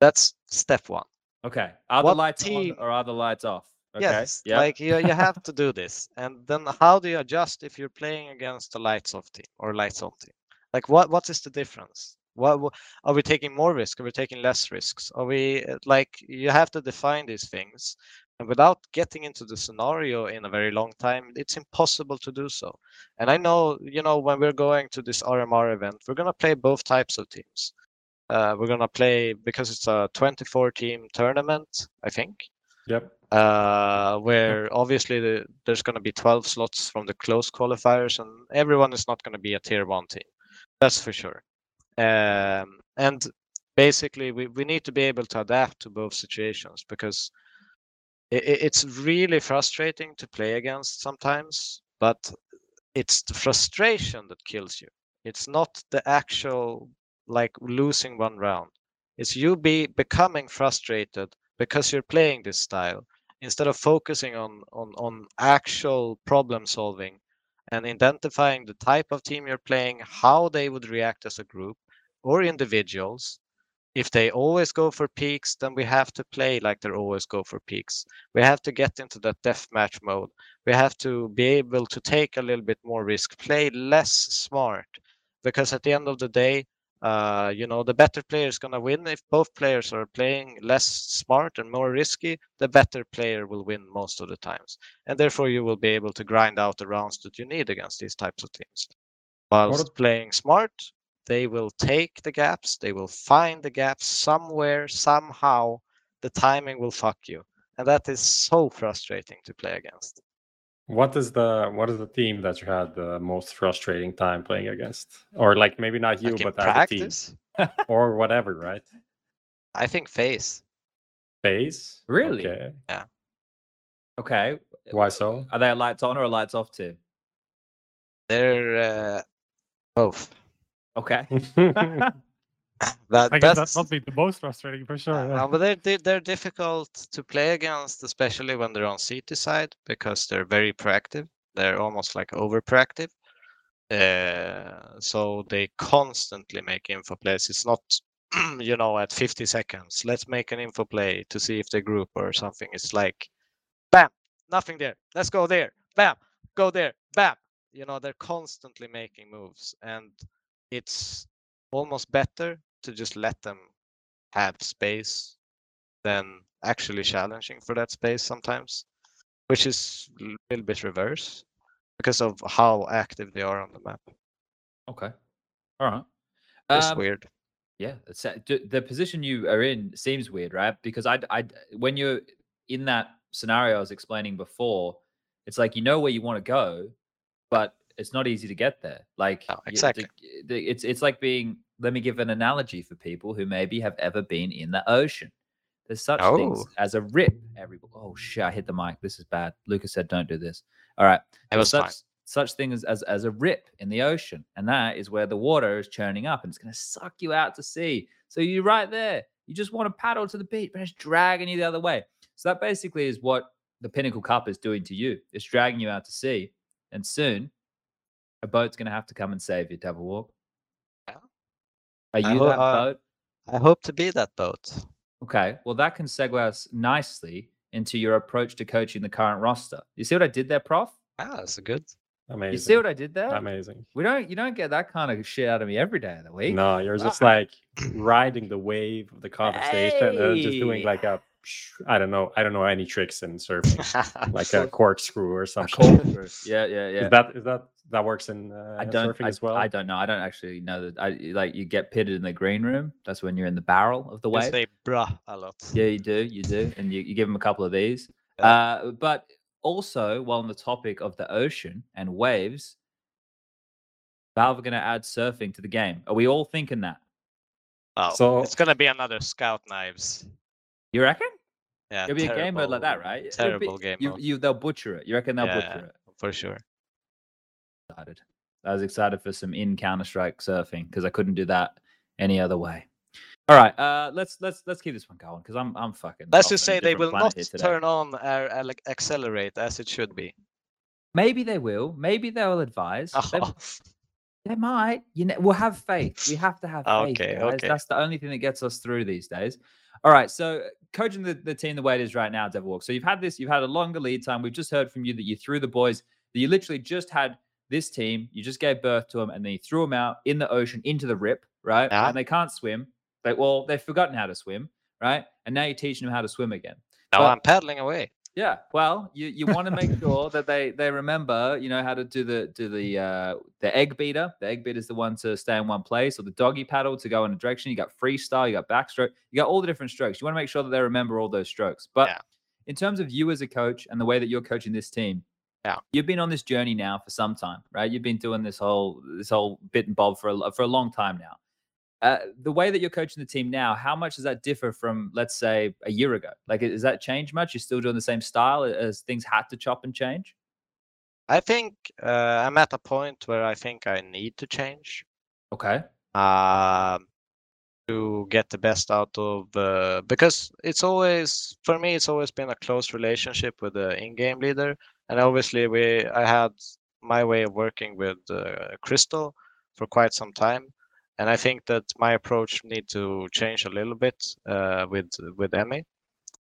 that's step one Okay, are What the lights team- on or are the lights off? Okay, Yes, yeah. like you, you have to do this. And then how do you adjust if you're playing against a lights off team or lights on team? Like what what is the difference? What, wha- are we taking more risk? Are we taking less risks? Are we uh, like you have to define these things, and without getting into the scenario in a very long time, it's impossible to do so. And I know, you know, when we're going to this RMR event, we're gonna play both types of teams. Uh, we're gonna play because it's a 24 team tournament, I think Yep. uh, where obviously the, there's going to be 12 slots from the close qualifiers, and everyone is not going to be a tier one team. That's for sure. Um, and basically, we, we need to be able to adapt to both situations because i i- it's really frustrating to play against sometimes, but it's the frustration that kills you. It's not the actual like losing one round. It's you be becoming frustrated because you're playing this style instead of focusing on on on actual problem solving and identifying the type of team you're playing how they would react as a group or individuals. If they always go for peaks then we have to play like they always go for peaks. We have to get into that deathmatch mode. We have to be able to take a little bit more risk play less smart because at the end of the day uh, you know, the better player is going to win. If both players are playing less smart and more risky, the better player will win most of the times. And therefore, you will be able to grind out the rounds that you need against these types of teams. Whilst playing smart, they will take the gaps, they will find the gaps somewhere, somehow. The timing will fuck you. And that is so frustrating to play against. What is the what is the team that you had the most frustrating time playing against, or like maybe not you, Like but as a team, practice, or whatever, right? I think face. Face. Really? Okay. Okay. Why so? Are they lights on or lights off too? They're uh, both. Okay. That, I guess that that's must be the most frustrating for sure. Yeah. but they're, they're they're difficult to play against, especially when they're on CT side because they're very proactive. They're almost like over proactive. Uh, so they constantly make info plays. It's not, you know, at 50 seconds. Let's make an info play to see if they group or something. It's like, bam, nothing there. Let's go there. Bam, go there. Bam. You know, they're constantly making moves, and it's almost better to just let them have space than actually challenging for that space sometimes, which is a little bit reverse because of how active they are on the map. Okay. All right. It's Um, weird. Yeah, it's, the position you are in seems weird, right? Because I, I, when you're in that scenario I was explaining before, it's like you know where you want to go, but it's not easy to get there. Like No, you- the- exactly. it's it's like being. Let me give an analogy for people who maybe have ever been in the ocean. There's such things Oh. as a rip. Every oh shit, I hit the mic. This is bad. Lucas said, "Don't do this." All right. It There's was such, fine. such thing as, as as a rip in the ocean, and that is where the water is churning up, and it's going to suck you out to sea. So you're right there. You just want to paddle to the beach, but it's dragging you the other way. So that basically is what the Pinnacle Cup is doing to you. It's dragging you out to sea, and soon a boat's going to have to come and save you, Devil Walk. Yeah. Are I you ho- that uh, boat? I hope to be that boat. Okay, well that can segue us nicely into your approach to coaching the current roster. You see what I did there, Prof? Ah, that's a good. Amazing. You see what I did there? Amazing. We don't you don't get that kind of shit out of me every day of the week. No, you're just Ah. like riding the wave of the conversation and just doing like a I don't know, I don't know any tricks in surfing, like a corkscrew or A something. corkscrew. Yeah, yeah, yeah. Is that is that that works in uh, I don't. surfing I, as well? I don't know. I don't actually know that. I like you get pitted in the green room. That's when you're in the barrel of the You wave. say bruh a lot. Yeah, you do. You do, and you, you give them a couple of these. Yeah. Uh, but also, while on the topic of the ocean and waves, Valve are going to add surfing to the game. Are we all thinking that? Oh, So- it's gonna be another Scout Knives. You reckon? Yeah, It'll be a game mode like that, right? It'll be- Terrible game You, mode you, they'll butcher it. You reckon they'll Yeah, butcher it? for sure. Excited. I was excited for some in Counter Strike surfing because I couldn't do that any other way. All right, uh, let's let's let's keep this one going because I'm I'm fucking. Let's just say they will not turn on our ele- accelerate as it should be. Maybe they will. Maybe they'll advise. They, Oh, they might. You know, we'll have faith. We have to have faith. Okay, guys. okay. That's the only thing that gets us through these days. All right. So coaching the, the team the way it is right now, Devil Walk. So you've had this. You've had a longer lead time. We've just heard from you that you threw the boys. That you literally just had this team. You just gave birth to them, and then you threw them out in the ocean into the rip, right? Yeah. And they can't swim. They well, they've forgotten how to swim, right? And now you're teaching them how to swim again. now But- I'm paddling away. Yeah, well, you, you want to make sure that they they remember, you know, how to do the do the uh the egg beater. The egg beater is the one to stay in one place, or the doggy paddle to go in a direction. You got freestyle, you got backstroke, you got all the different strokes. You want to make sure that they remember all those strokes. But Yeah. in terms of you as a coach and the way that you're coaching this team, Yeah. you've been on this journey now for some time, right? You've been doing this whole this whole bit and bob for a, for a long time now. Uh, the way that you're coaching the team now, how much does that differ from, let's say, a year ago? Like, has that changed much? You're still doing the same style as things had to chop and change? I think uh, I'm at a point where I think I need to change Okay. um, to get the best out of uh, because it's always for me it's always been a close relationship with the in-game leader, and obviously we I had my way of working with uh, Crystal for quite some time, and I think that my approach need to change a little bit uh, with with Emmy.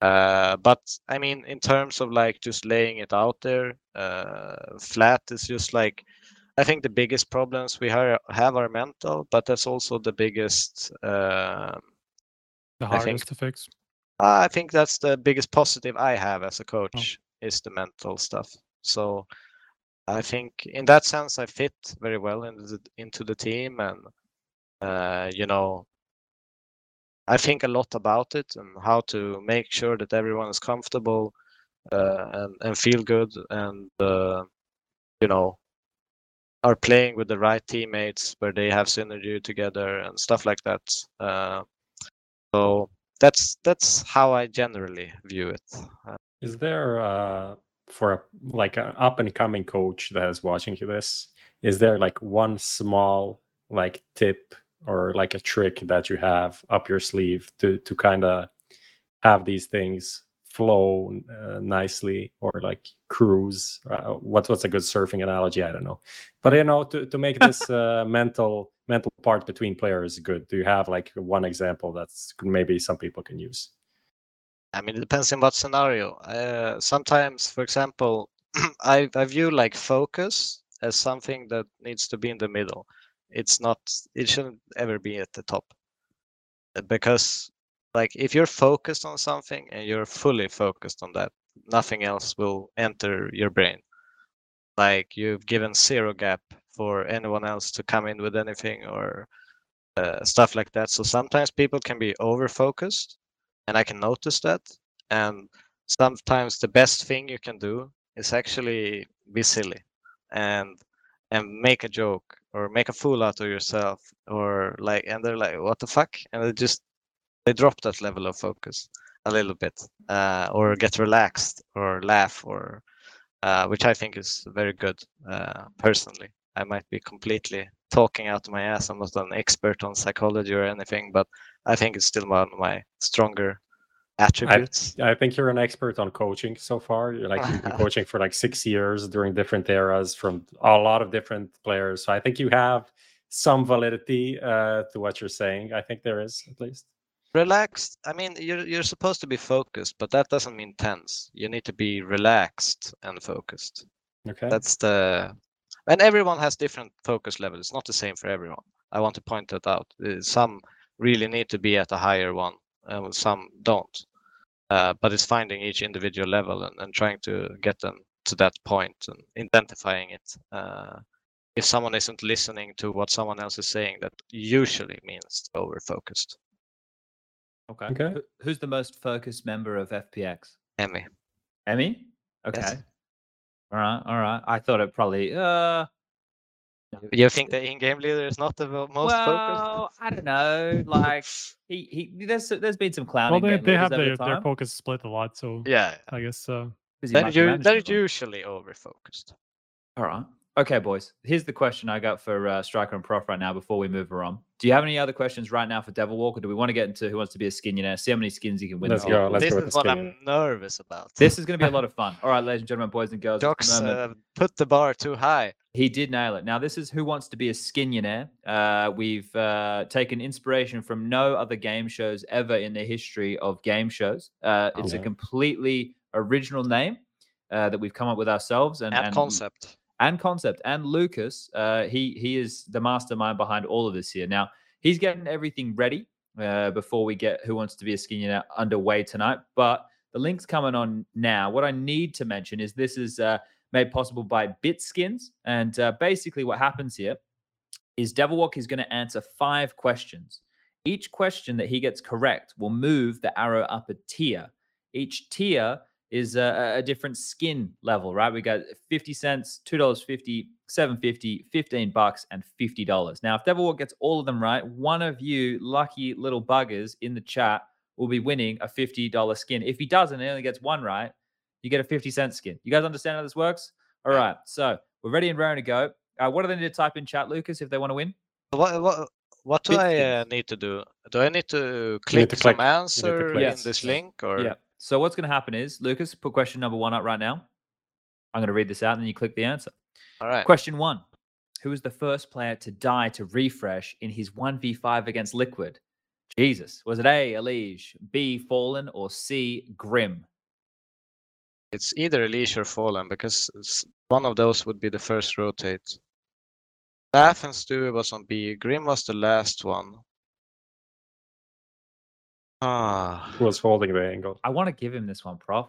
Uh, but I mean, in terms of like just laying it out there, uh, flat is just like I think the biggest problems we ha- have are mental, but that's also the biggest. Um, The hardest think- to fix. I think that's the biggest positive I have as a coach is the mental stuff. So I think in that sense I fit very well into the, into the team, and uh, you know, I think a lot about it and how to make sure that everyone is comfortable uh, and and feel good, and uh, you know, are playing with the right teammates where they have synergy together and stuff like that. Uh, so that's that's how I generally view it. Is there uh for a, like an up and coming coach that is watching you this? Is there like one small like tip or like a trick that you have up your sleeve to to kind of have these things flow uh, nicely or like cruise? Uh, what's what's a good surfing analogy? I don't know, but you know to to make this uh, mental mental part between players good. Do you have like one example that's maybe some people can use? I mean, it depends on what scenario. Uh, sometimes, for example, I, I view like focus as something that needs to be in the middle. it's not. It shouldn't ever be at the top. Uh, Because, like, if you're focused on something and you're fully focused on that, nothing else will enter your brain. Like you've given zero gap for anyone else to come in with anything or uh, stuff like that. So sometimes people can be over focused, and I can notice that. And sometimes the best thing you can do is actually be silly and and make a joke or make a fool out of yourself or like and they're like what the fuck and they just they drop that level of focus a little bit uh, or get relaxed or laugh or uh, which i think is very good uh, personally i might be completely talking out of my ass i'm not an expert on psychology or anything but i think it's still one of my stronger attributes I think you're an expert on coaching so far. You're like you've been coaching for like six years during different eras from a lot of different players. So I think you have some validity uh, to what you're saying. I think there is at least. relaxed i mean you're you're supposed to be focused but that doesn't mean tense you need to be relaxed and focused Okay. that's the and everyone has different focus levels it's not the same for everyone i want to point that out Uh, some really need to be at a higher one and some don't uh, but it's finding each individual level and, and trying to get them to that point and identifying it uh, if someone isn't listening to what someone else is saying that usually means over focused Okay. Okay. Who's the most focused member of FPX? emmy Emmy? Okay. Yes. All right. All right. I thought it probably. Uh, You think the in-game leader is not the mo- most well, focused? I don't know. Like he, he there's there's been some clowning. Well, they, they have their, their focus split a lot, so Yeah, I guess uh, they're, they're usually over-focused. All right. Okay, boys. Here's the question I got for uh, Striker and Prof right now before we move her on. Do you have any other questions right now for Devil Walk, or do we want to get into Who Wants to Be a Skinionaire? See how many skins you can win. Let's this go, let's this go is what skinny. I'm nervous about. This is going to be a lot of fun. All right, ladies and gentlemen, boys and girls. at this uh, put the bar too high. He did nail it. Now, this is Who Wants to Be a Skinionaire. Uh, we've uh, taken inspiration from no other game shows ever in the history of game shows. Uh, it's a completely original name uh, that we've come up with ourselves and, And concept. And concept. And Lucas, uh, he he is the mastermind behind all of this here. Now he's getting everything ready uh, before we get Who Wants to Be a Skinionaire underway tonight. But the link's coming on now. What I need to mention is this is uh, made possible by Bitskins, and uh, basically what happens here is Devil Walk is going to answer five questions. Each question that he gets correct will move the arrow up a tier. Each tier is a, a different skin level, right? We got 50 cents, $2.50, 750, 15 bucks, and $50. Now, if Devil Walk gets all of them right, one of you lucky little buggers in the chat will be winning a $50 skin. If he doesn't, he only gets one right, you get a 50 cent skin. You guys understand how this works? All right. So we're ready and raring to go. Uh, what do they need to type in chat, Lucas, if they want to win? What, what, what do I uh, need to do? Do I need to need click to some click- answer click. in Yes. this link? or Yeah. So what's going to happen is, Lucas, put question number one up right now. I'm going to read this out and then you click the answer. All right. Question one Who was the first player to die to refresh in his 1v5 against Liquid? Jesus. Was it A, Elige, B, Fallen, or C, Grim? It's either Elige or Fallen because one of those would be the first rotate. Laugh and Stewie was on B. Grim was the last one. Ah, Who was holding the angle? I want to give him this one, Prof.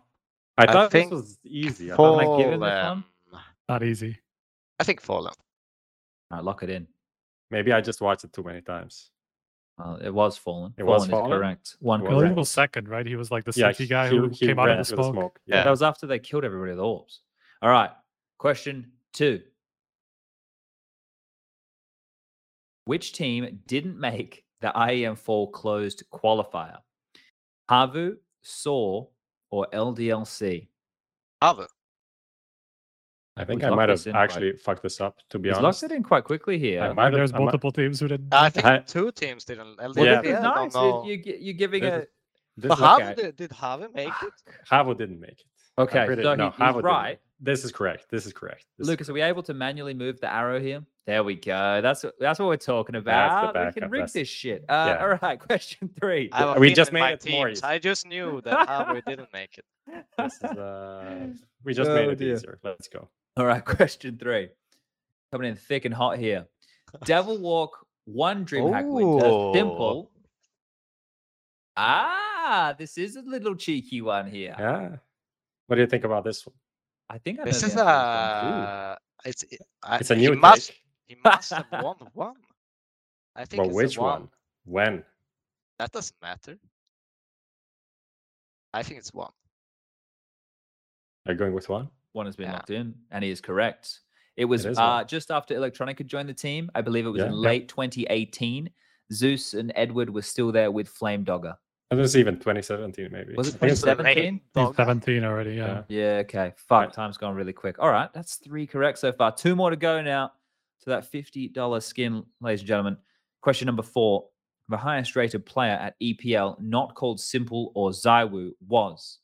I I thought think this was easy. I thought, Can I Fallen. give him this one? not easy. I think Fallen. All right, lock it in. maybe I just watched it too many times. Well, it was Fallen. It was fallen Fallen? correct. One Well, Well, he was second, right? He was like the Yeah, safety guy he- who he came out of the into smoke. Yeah. That was after they killed everybody with orbs. All right. Question two. Which team didn't make the IEM4 closed qualifier? Havu, SAW, or LDLC? Havu. I think We've I might have in quite- actually fucked this up. To be He's honest, locked it in quite quickly here. I And might have- there's I might- multiple teams who did. I think I- two teams didn't. Well, Yeah. this is nice. don't. You, you, you're giving This a. is- this But is did, did Havu make it? Havu didn't make it. Okay, pretty- so no, he, Havu he's right. This is correct. This is correct. This is Lucas, are we able to manually move the arrow here? There we go. That's what- that's what we're talking about. we can rig that's- this shit. Uh, yeah. All right, question three. I We just made it more teams. easy. I just knew that Havu didn't make it. This is, uh, we just Oh, made it dear. easier. Let's go. All right, question three. Coming in thick and hot here. Devil Walk, one dream DreamHack winter. Ooh. Simple. Ah, this is a little cheeky one here. Yeah. What do you think about this one? I think I This is answer to this one, too. a. It's I, It's a he new must. He must have won one. I think But it's which one. one? When? That doesn't matter. I think it's one. Are you going with one? One has been Yeah. locked in, and he is correct. It was is uh, just after Electronica joined the team. I believe it was Yeah. in Yeah. late 2018. Zeus and Edward were still there with Flame Dogger. It was even 2017, maybe. Was it I think it's the- 2017? He's 17 already. Yeah. Yeah, okay. Fuck, Right. time's gone really quick. All right, that's three correct so far. Two more to go now to that $50 skin, ladies and gentlemen. Question number four. The highest rated player at EPL, not called s1mple or ZywOo, was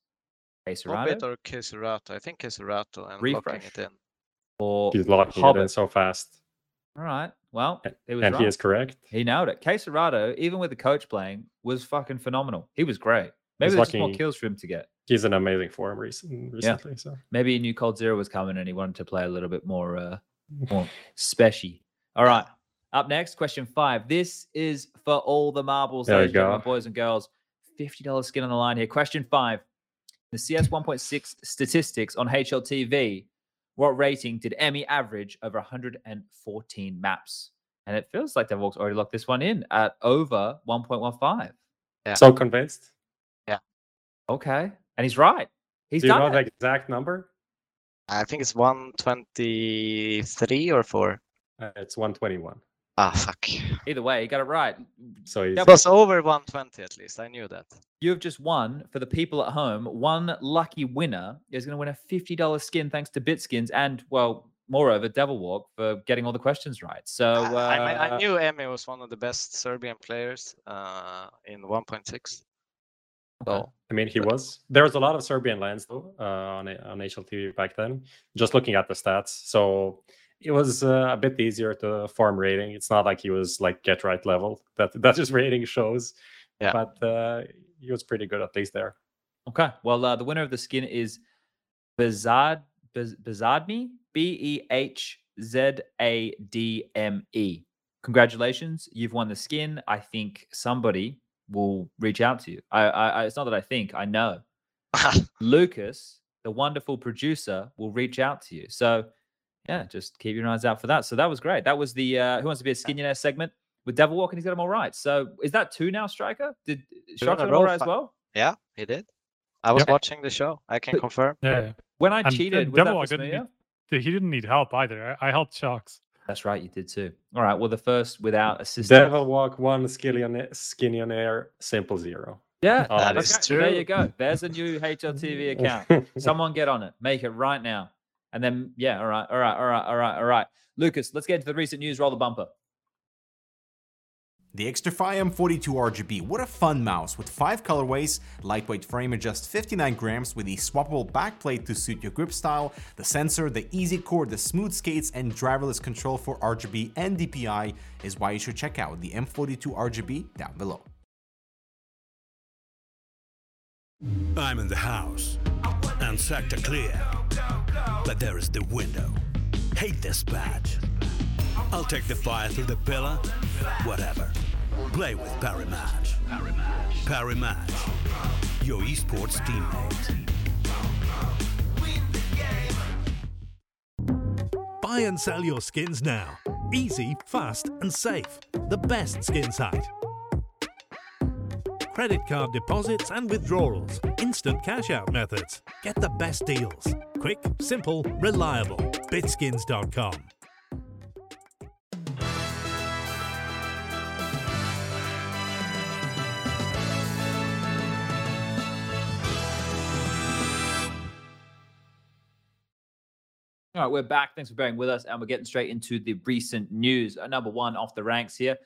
Hobbit Acerado or KSCERATO. I think KSCERATO and Refresh. locking it in. or He's locking it in so fast. All right. Well, it was And right. he is correct. He nailed it. KSCERATO, even with the coach playing, was fucking phenomenal. He was great. Maybe there's more kills for him to get. He's in amazing form recent, recently. So Maybe he knew coldzera was coming and he wanted to play a little bit more uh more special. All right. Up next, question five. This is for all the marbles, There you ladies go. boys and girls. $50 skin on the line here. Question five. The CS 1.6 statistics on HLTV. What rating did Emmy average over 114 maps? And it feels like they've already locked this one in at over 1.15. Yeah. so convinced. Yeah. Okay. And he's right. He's Do you know done the exact number? I think it's 123 or 4. Uh, it's 121. Ah, fuck. Either way, you got it right. So That It was over 120 at least. I knew that. You've just won for the people at home. One lucky winner is going to win a $50 skin thanks to Bitskins and, well, moreover, Devil Walk for getting all the questions right. So, uh, I, I, I knew Emmy was one of the best Serbian players uh, in 1.6. So I mean, he was. There was a lot of Serbian lands though uh, on A- on HLTV back then. Just looking at the stats, so it was uh, a bit easier to farm rating. It's not like he was like get right level that that his rating shows. Yeah. but uh, he was pretty good at least there. okay. Well, uh, the winner of the skin is Bezad, Bez- B E H Z A D M E. Congratulations. You've won the skin. I think somebody will reach out to you. I, I, I it's not that I think, I know. Lucas, the wonderful producer, will reach out to you. So, yeah, just keep your eyes out for that. So that was great. That was the uh, Who Wants to Be a Skinionaire segment with Devil Walk, and he's got them all right. So is that two now, Striker? Did Two in Shock a get them all row, right as well? yeah, he did. I was Yep. watching the show. I can But- confirm. Yeah. yeah. When I And, cheated, was Devil that Walk didn't Smear? need- He didn't need help either. I, I helped Shocks. That's right, you did too. All right. Well, the first without assistance. Devil Walk one, Skillionaire, Skinionaire, simple zero. Yeah, Oh, That okay, is There you go. There's a new HLTV account. Someone get on it. Make it right now. And then, yeah, all right, all right, all right, all right, all right. Lucas, let's get into the recent news. Roll the bumper. The Xtrfy M42 RGB, what a fun mouse with 5 colorways, lightweight frame at just 59 grams with a swappable backplate to suit your grip style, the sensor, the easy core, the smooth skates and driverless control for RGB and DPI is why you should check out the M42 RGB down below. I'm in the house sector clear. But there is the window. Hate this badge. I'll take the fire through the pillar. Whatever. Play with Parimatch. Parry Match. Your esports teammate. Buy and sell your skins now. Easy, fast, and safe. The best skin site. Credit card deposits and withdrawals. Instant cash out methods. Get the best deals. Quick, simple, reliable. Bitskins.com. All right, we're back. Thanks for bearing with us. And we're getting straight into the recent news. Uh, number one off the ranks here.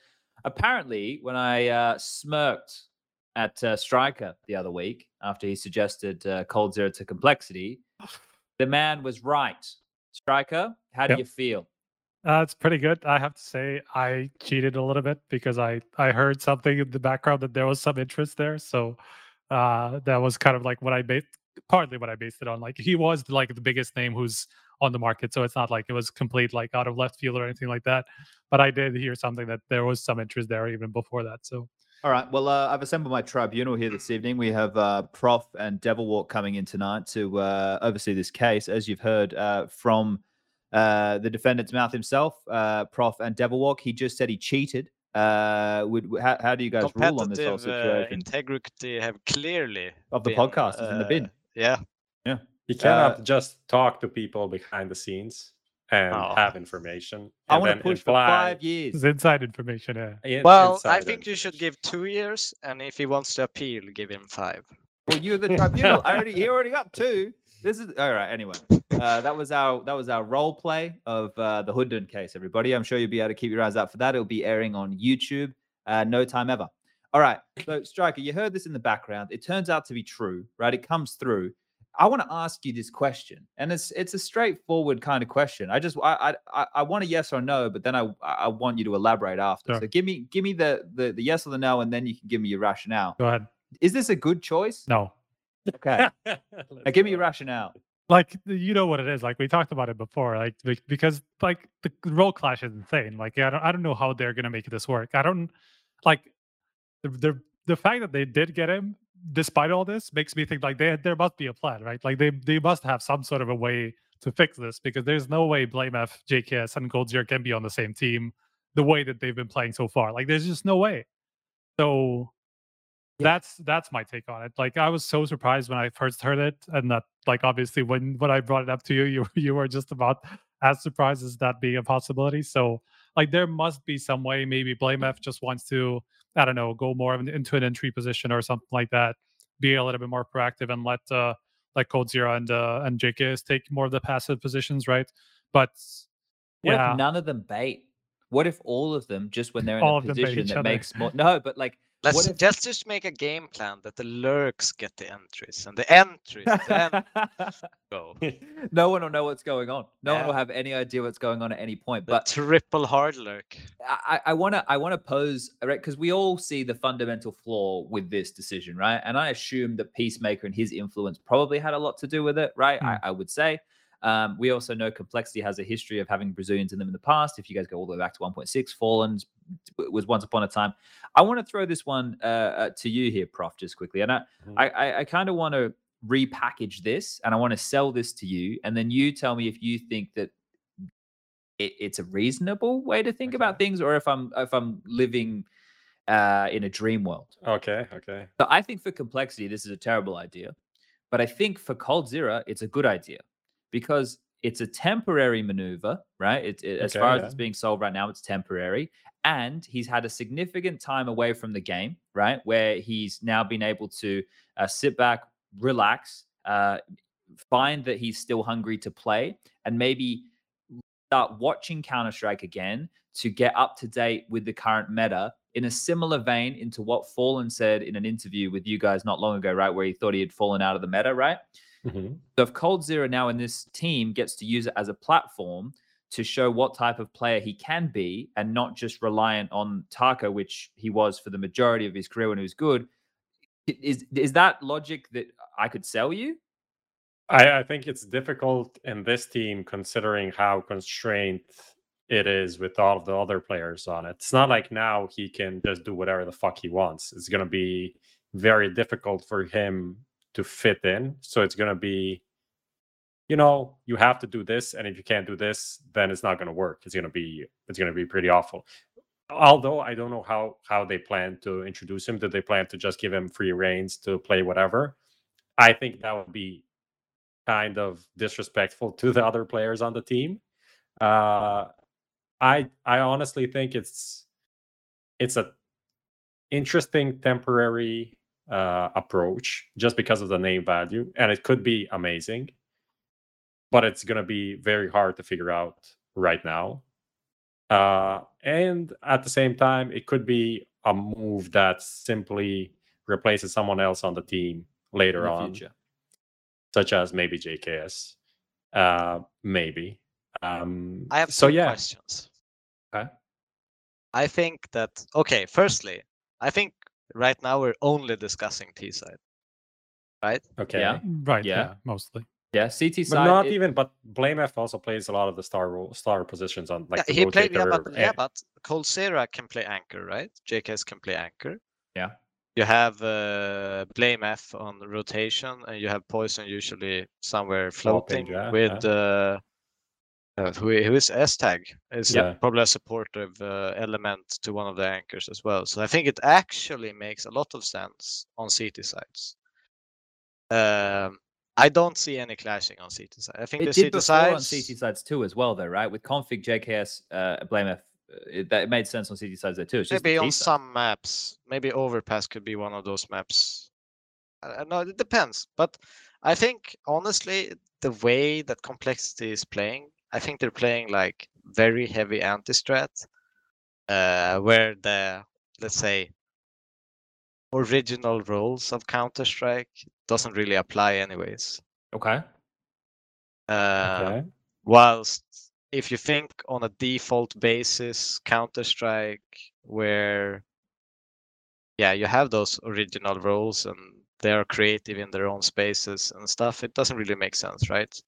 Apparently, when I uh, smirked at uh, Striker the other week after he suggested uh, coldzera to Complexity, the man was right. Striker, how do Yep. you feel? Uh, it's pretty good. I have to say I cheated a little bit because I I heard something in the background that there was some interest there. So uh, that was kind of like what I based partly what I based it on. Like he was like the biggest name who's on the market, so it's not like it was complete like out of left field or anything like that. But I did hear something that there was some interest there even before that. So All right. Well, uh, I've assembled my tribunal here this evening. We have uh, Prof and Devil Walk coming in tonight to uh, oversee this case. As you've heard uh, from uh, the defendant's mouth himself, uh, Prof and Devil Walk, he just said he cheated. Uh, would how, how do you guys rule on this whole Competitive uh, situation integrity have clearly of the been, podcast? Is in the uh, bin. Yeah. Yeah. You cannot Uh, just talk to people behind the scenes and Oh. have information. I want to push for five years. it's inside information. Yeah. in- Well, I insider think you should give two years, and if he wants to appeal, give him five. Well, you're the tribunal. I already, you already got two. This is all right. Anyway, uh, that was our that was our role play of uh, the Hoodin case. Everybody, I'm sure you'll be able to keep your eyes out for that. It'll be airing on YouTube. Uh, no time ever. All right. So, Striker, you heard this in the background. It turns out to be true, right? It comes through. I want to ask you this question, and it's it's a straightforward kind of question. I just I I, I- want a yes or no, but then I I want you to elaborate after. Sure. So give me give me the, the the yes or the no, and then you can give me your rationale. Go ahead. Is this a good choice? No. Okay. Now give me your rationale. like you know what it is like we talked about it before like because like the role clash is insane like i don't, I don't know how they're gonna make this work i don't like the, the the fact that they did get him despite all this makes me think like they there must be a plan right like they they must have some sort of a way to fix this because there's no way blameF jks and coldzera can be on the same team the way that they've been playing so far like there's just no way so that's that's my take on it. Like I was so surprised when I first heard it, and that like obviously when when I brought it up to you, you you were just about as surprised as that being a possibility. So like there must be some way. Maybe blameF just wants to I don't know go more into an entry position or something like that. Be a little bit more proactive and let uh like coldzera and uh and JKS take more of the passive positions, right? But What yeah, if none of them bait? What if all of them just when they're in All a of them bait position that other. makes more no, but like Let's if just just make a game plan that the lurks get the entries and the entries then go. no one will know what's going on. No one will have any idea what's going on at any point. The But triple hard lurk. I, I want to I want to pose right because we all see the fundamental flaw with this decision, right? And I assume that Peacemaker and his influence probably had a lot to do with it, right? I, hmm. I would say. Um, we also know Complexity has a history of having Brazilians in them in the past. If you guys go all the way back to 1.6, Fallen was once upon a time. I want to throw this one uh, uh, to you here, Prof, just quickly. And I, Mhm. I, I, I kind of want to repackage this and I want to sell this to you. And then you tell me if you think that it, it's a reasonable way to think about things or if I'm if I'm living uh, in a dream world. Okay, okay. So I think for complexity, this is a terrible idea. But I think for coldzera, it's a good idea because it's a temporary maneuver, right? It, it- as Okay, far as it's being sold right now, it's temporary. And he's had a significant time away from the game, right? Where he's now been able to uh, sit back, relax, uh, find that he's still hungry to play, and maybe start watching Counter Strike again to get up to date with the current meta in a similar vein into what Fallen said in an interview with you guys not long ago, right? Where he thought he had fallen out of the meta, right? Mhm. So if coldzera now in this team gets to use it as a platform to show what type of player he can be and not just reliant on TACO, which he was for the majority of his career when he was good, is is that logic that I could sell you? I, I think it's difficult in this team considering how constrained it is with all of the other players on it. It's not like now he can just do whatever the fuck he wants. It's going to be very difficult for him to fit in. So it's going to be, you know, you have to do this, and if you can't do this, then it's not going to work. It's going to be it's going to be pretty awful. Although I don't know how how they plan to introduce him. Did they plan to just give him free reigns to play whatever? I think that would be kind of disrespectful to the other players on the team. Uh, I I honestly think it's it's a interesting temporary uh, approach just because of the name value, and it could be amazing, but it's gonna be very hard to figure out right now. Uh, and at the same time, it could be a move that simply replaces someone else on the team later the on future? such as maybe JKS, uh, maybe. Um, I have so yeah. questions. Okay. I think that okay. Firstly, I think right now we're only discussing T side, right? Okay. Yeah. right, Yeah. yeah, mostly. Yeah, CT side. But not it- even. But blameF also plays a lot of the star role, star positions on like Yeah, the he played, yeah, rotator but yeah, and- but coldzera can play anchor, right? JKS can play anchor. Yeah. You have uh, blameF on rotation, and you have poizon usually somewhere Floating, floating yeah, with uh, uh, who, who is S tag is Yeah. probably a supportive uh, element to one of the anchors as well. So I think it actually makes a lot of sense on CT sides. Um, I don't see any clashing on CT side. I think It the did CT before on sides. CT sides too, as well, though, right? With k0nfig JKS, uh, blameF, uh, it, that it made sense on CT sides there too. It's just maybe on some maps maybe overpass could be one of those maps i I know it depends but i think honestly the way that complexity is playing i think they're playing like very heavy anti-strat uh, where the let's say original rules of counter-strike doesn't really apply anyways Okay. uh, Okay. whilst if you think on a default basis counter strike where yeah you have those original roles and they are creative in their own spaces and stuff it doesn't really make sense right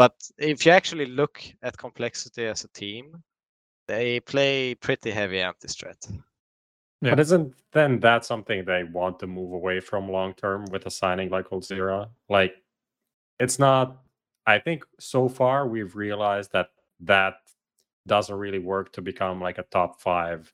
but if you actually look at complexity as a team they play pretty heavy anti-strat Yeah. But isn't then that something they want to move away from long term with a signing like coldzera? Like, it's not. I think so far we've realized that that doesn't really work to become like a top five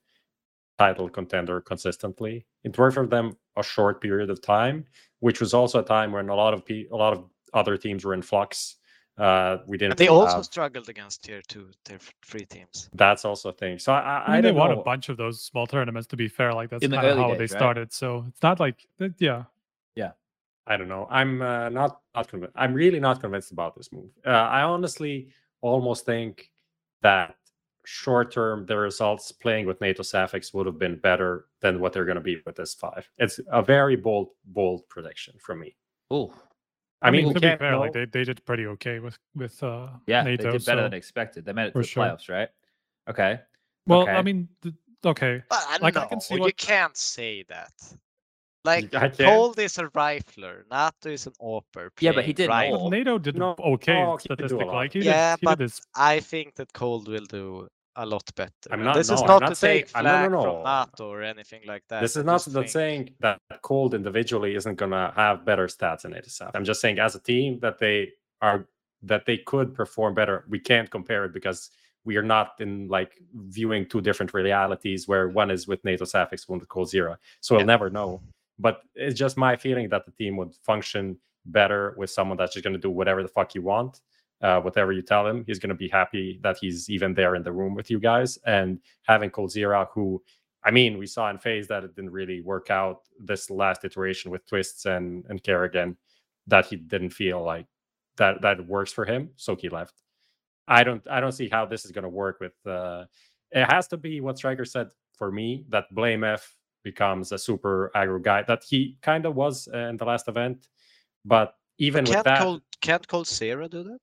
title contender consistently. It worked for them a short period of time, which was also a time when a lot of pe- a lot of other teams were in flux. Uh, we didn't. but they also have- struggled against tier two tier three teams that's also a thing. So I, I, I mean, I they don't won know. a bunch of those small tournaments. To be fair, like that's kind of how days, they right? started. So it's not like, yeah, yeah, I don't know. I'm uh, not not convinced. I'm really not convinced about this move. Uh, I honestly almost think that short term the results playing with NaToSaphiX would have been better than what they're going to be with this five. It's a very bold bold prediction from me. Oh, I, mean, we to be can't fair, know. like they, they did pretty okay with with uh, yeah, NATO. they did better so- than expected. They made it to for the sure. playoffs, right? Okay. well, okay. I mean, th- okay, but I Like, I know, can see you can't say that like Cold is a rifler, Nato is an AWPer. Yeah, but he didn't all. NATO did No, okay no, he did do a statistically. Like he Yeah, did, he but I think that Cold will do a lot better. I'm not- this is no, I'm not, not to saying- take flag no, no, from. NATO or anything like that. This is not think- saying that Cold individually isn't going to have better stats in ASAP. I'm just saying as a team that they are that they could perform better. We can't compare it because we are not in like viewing two different realities where one is with NaToSaphiX, one with coldzera. So we'll never know. But it's just my feeling that the team would function better with someone that's just going to do whatever the fuck you want. Uh, whatever you tell him, he's going to be happy that he's even there in the room with you guys. And having coldzera, who I mean, we saw in FaZe that it didn't really work out this last iteration with Twistzz and and karrigan, that he didn't feel like that that works for him, so he left. I don't I don't see how this is going to work with. Uh, it has to be what Striker said for me that blameF becomes a super aggro guy that he kind of was uh, in the last event, but even with can't that, Cold can't coldzera do that?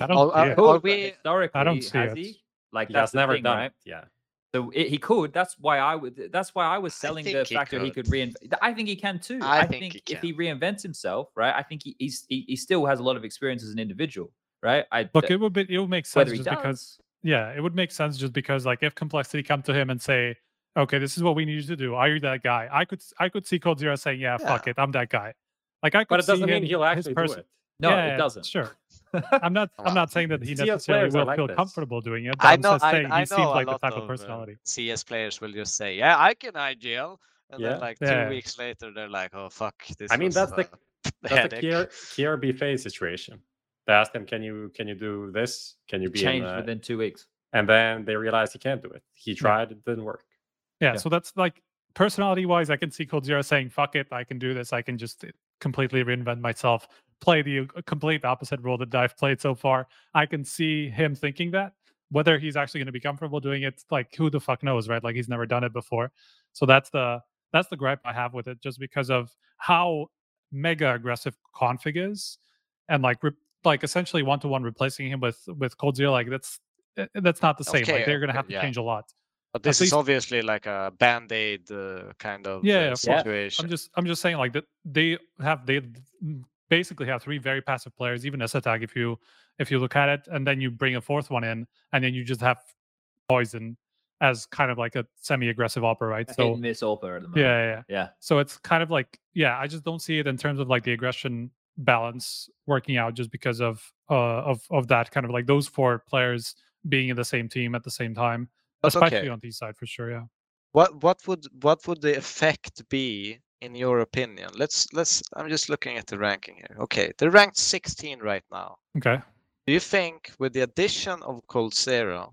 I don't Oh, yeah. Could, but we- historically, I don't see has it. he? Like he that's has never thing, done right? it. Yeah, So it, he could. That's why I would. That's why I was selling the fact that he could. could reinvent. I think he can too. I I, think think, he if he reinvents himself, right? I think he he's, he he still has a lot of experience as an individual, right? I Look, it would be it would make sense whether he just because yeah, it would make sense just because like if complexity come to him and say, okay, this is what we need you to do. Are you that guy? I could I could see coldzera saying, yeah, fuck it, I'm that guy. Like I could but it doesn't mean him- he'll his actually person- do it. No, Yeah, it doesn't. Sure. I'm not. I'm not saying that he necessarily will like feel this. comfortable doing it. But I I'm know. just I, saying I he know seems a like the lot type of of uh, personality. CS players will just say, "Yeah, I can IGL," and Yeah. then like Yeah. two weeks later, they're like, "Oh fuck, this." I mean, was that's the that's the headache." Kier, KRB FaZe situation. They asked him, "Can you can you do this? Can you be in?" changed uh," within two weeks. and then they realized he can't do it. He tried, it didn't work. Yeah, Yeah. so that's like personality wise, I can see coldzera saying, fuck it, I can do this. I can just completely reinvent myself, play the uh, complete opposite role that I've played so far. I can see him thinking that. Whether he's actually going to be comfortable doing it, like who the fuck knows, right? Like he's never done it before. So that's the that's the gripe I have with it, just because of how mega aggressive k0nfig is, and like re- like essentially one to one replacing him with with coldzera, like that's uh, that's not the same. Okay, like they're going to have to yeah. change a lot. But this is obviously like a band aid uh, kind of Yeah, uh, of course. I'm just I'm just saying like that they have they basically have three very passive players, even as attack if you if you look at it, and then you bring a fourth one in, and then you just have poizon as kind of like a semi-aggressive AWPer, right? A hit So miss AWPer at the moment. yeah, yeah, yeah. yeah. So it's kind of like, yeah, I just don't see it in terms of like the aggression balance working out just because of uh of of that kind of like those four players being in the same team at the same time, But especially okay. on T side for sure. Yeah. What what would what would the effect be in your opinion? Let's let's. I'm just looking at the ranking here. Okay, they're ranked 16 right now. Okay. Do you think with the addition of coldzera,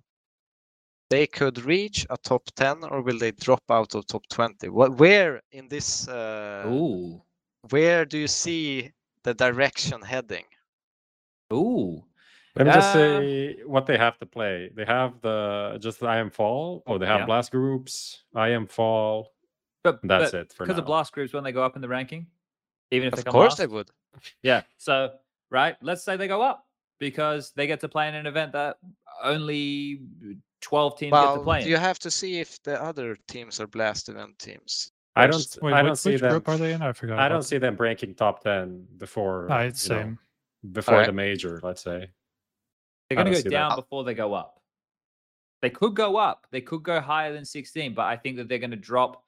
they could reach a top 10, or will they drop out of top 20? What where in this? Uh, Ooh. where do you see the direction heading? Ooh. Let me just Uh, say what they have to play. They have the just IEM fall, Oh, they have Yeah. blast groups, IEM fall. But That's but it for because of blast groups when they go up in the ranking, even if they Of come course last? they would. Yeah. So right, let's say they go up because they get to play in an event that only twelve teams get to play. in. you have to see if the other teams are blast event teams. I don't. Wait, I which, don't see which them. group are they in? I forgot. I don't see them breaking top ten before. It's you know, same. before Alright. the major. Let's say. They're going to go see that. down before they go up. They could go up. They could go higher than 16, but I think that they're going to drop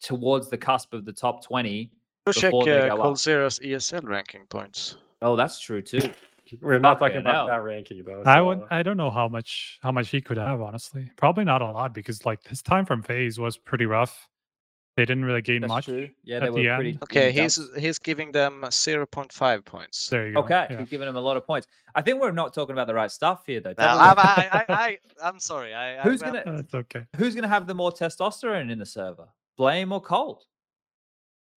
towards the cusp of the top 20. Go check Before they uh, go Cold up. Zero's ESL ranking points. Oh, that's true too. We're not talking about hell. that ranking though. I so, would. I don't know how much how much he could have. Honestly, probably not a lot because like his time from FaZe was pretty rough. They didn't really gain That's much. true. Yeah, at they the were pretty. end. Okay, he's dumb. he's giving them 0.5 points. There you go. okay. Yeah. He's giving them a lot of points. I think we're not talking about the right stuff here, though. No, I'm, I, I, I, I'm sorry. I, I, who's well, gonna That's okay. Who's gonna have the more testosterone in the server? Blame or Cold?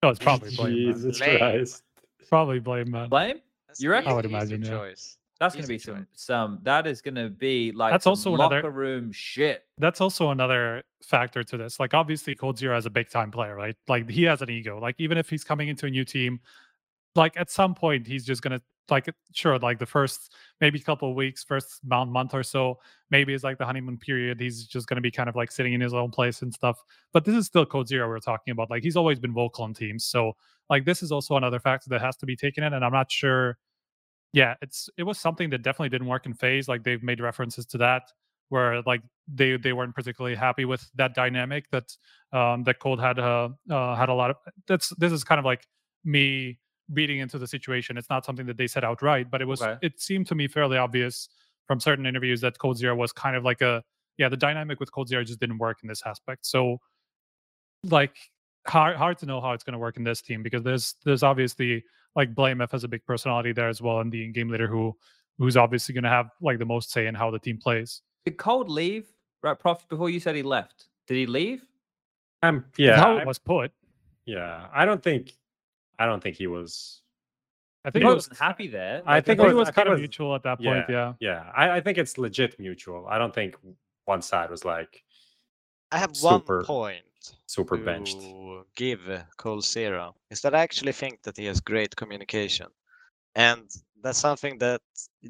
Oh, no, it's probably blame. Man. Jesus Lame. Christ. Probably blame man. Blame? that's You reckon? I would imagine, yeah. choice. That's gonna be some choice. some. That is gonna be like That's some also another- locker room shit. That's also another factor to this. Like obviously coldzera is a big time player, right? Like he has an ego. Like even if he's coming into a new team, like at some point he's just gonna like sure, like the first maybe couple of weeks, first month or so, maybe it's like the honeymoon period. He's just gonna be kind of like sitting in his own place and stuff. But this is still coldzera we're talking about. Like he's always been vocal on teams. So like this is also another factor that has to be taken in. And I'm not sure. Yeah, it's it was something that definitely didn't work in FaZe. Like they've made references to that where like they they weren't particularly happy with that dynamic that um that Cold had uh, uh had a lot of that's this is kind of like me reading into the situation. It's not something that they said outright, but it was Okay. it seemed to me fairly obvious from certain interviews that coldzera was kind of like a yeah, the dynamic with coldzera just didn't work in this aspect. So like hard hard to know how it's going to work in this team because there's there's obviously like blameF has a big personality there as well and the game leader who who's obviously going to have like the most say in how the team plays. Did Cold leave? Right, Prof. Before you said he left, did he leave? Um, I'm That's yeah. how I- it was put. yeah. I don't think. I don't think he was. I think he was wasn't happy there. I I think think it it was- was kind of was- mutual at that point. Yeah. Yeah. I, I think it's legit mutual. I don't think one side was like I have Super. one point super benched. to give coldzera is that I actually think that he has great communication, and that's something that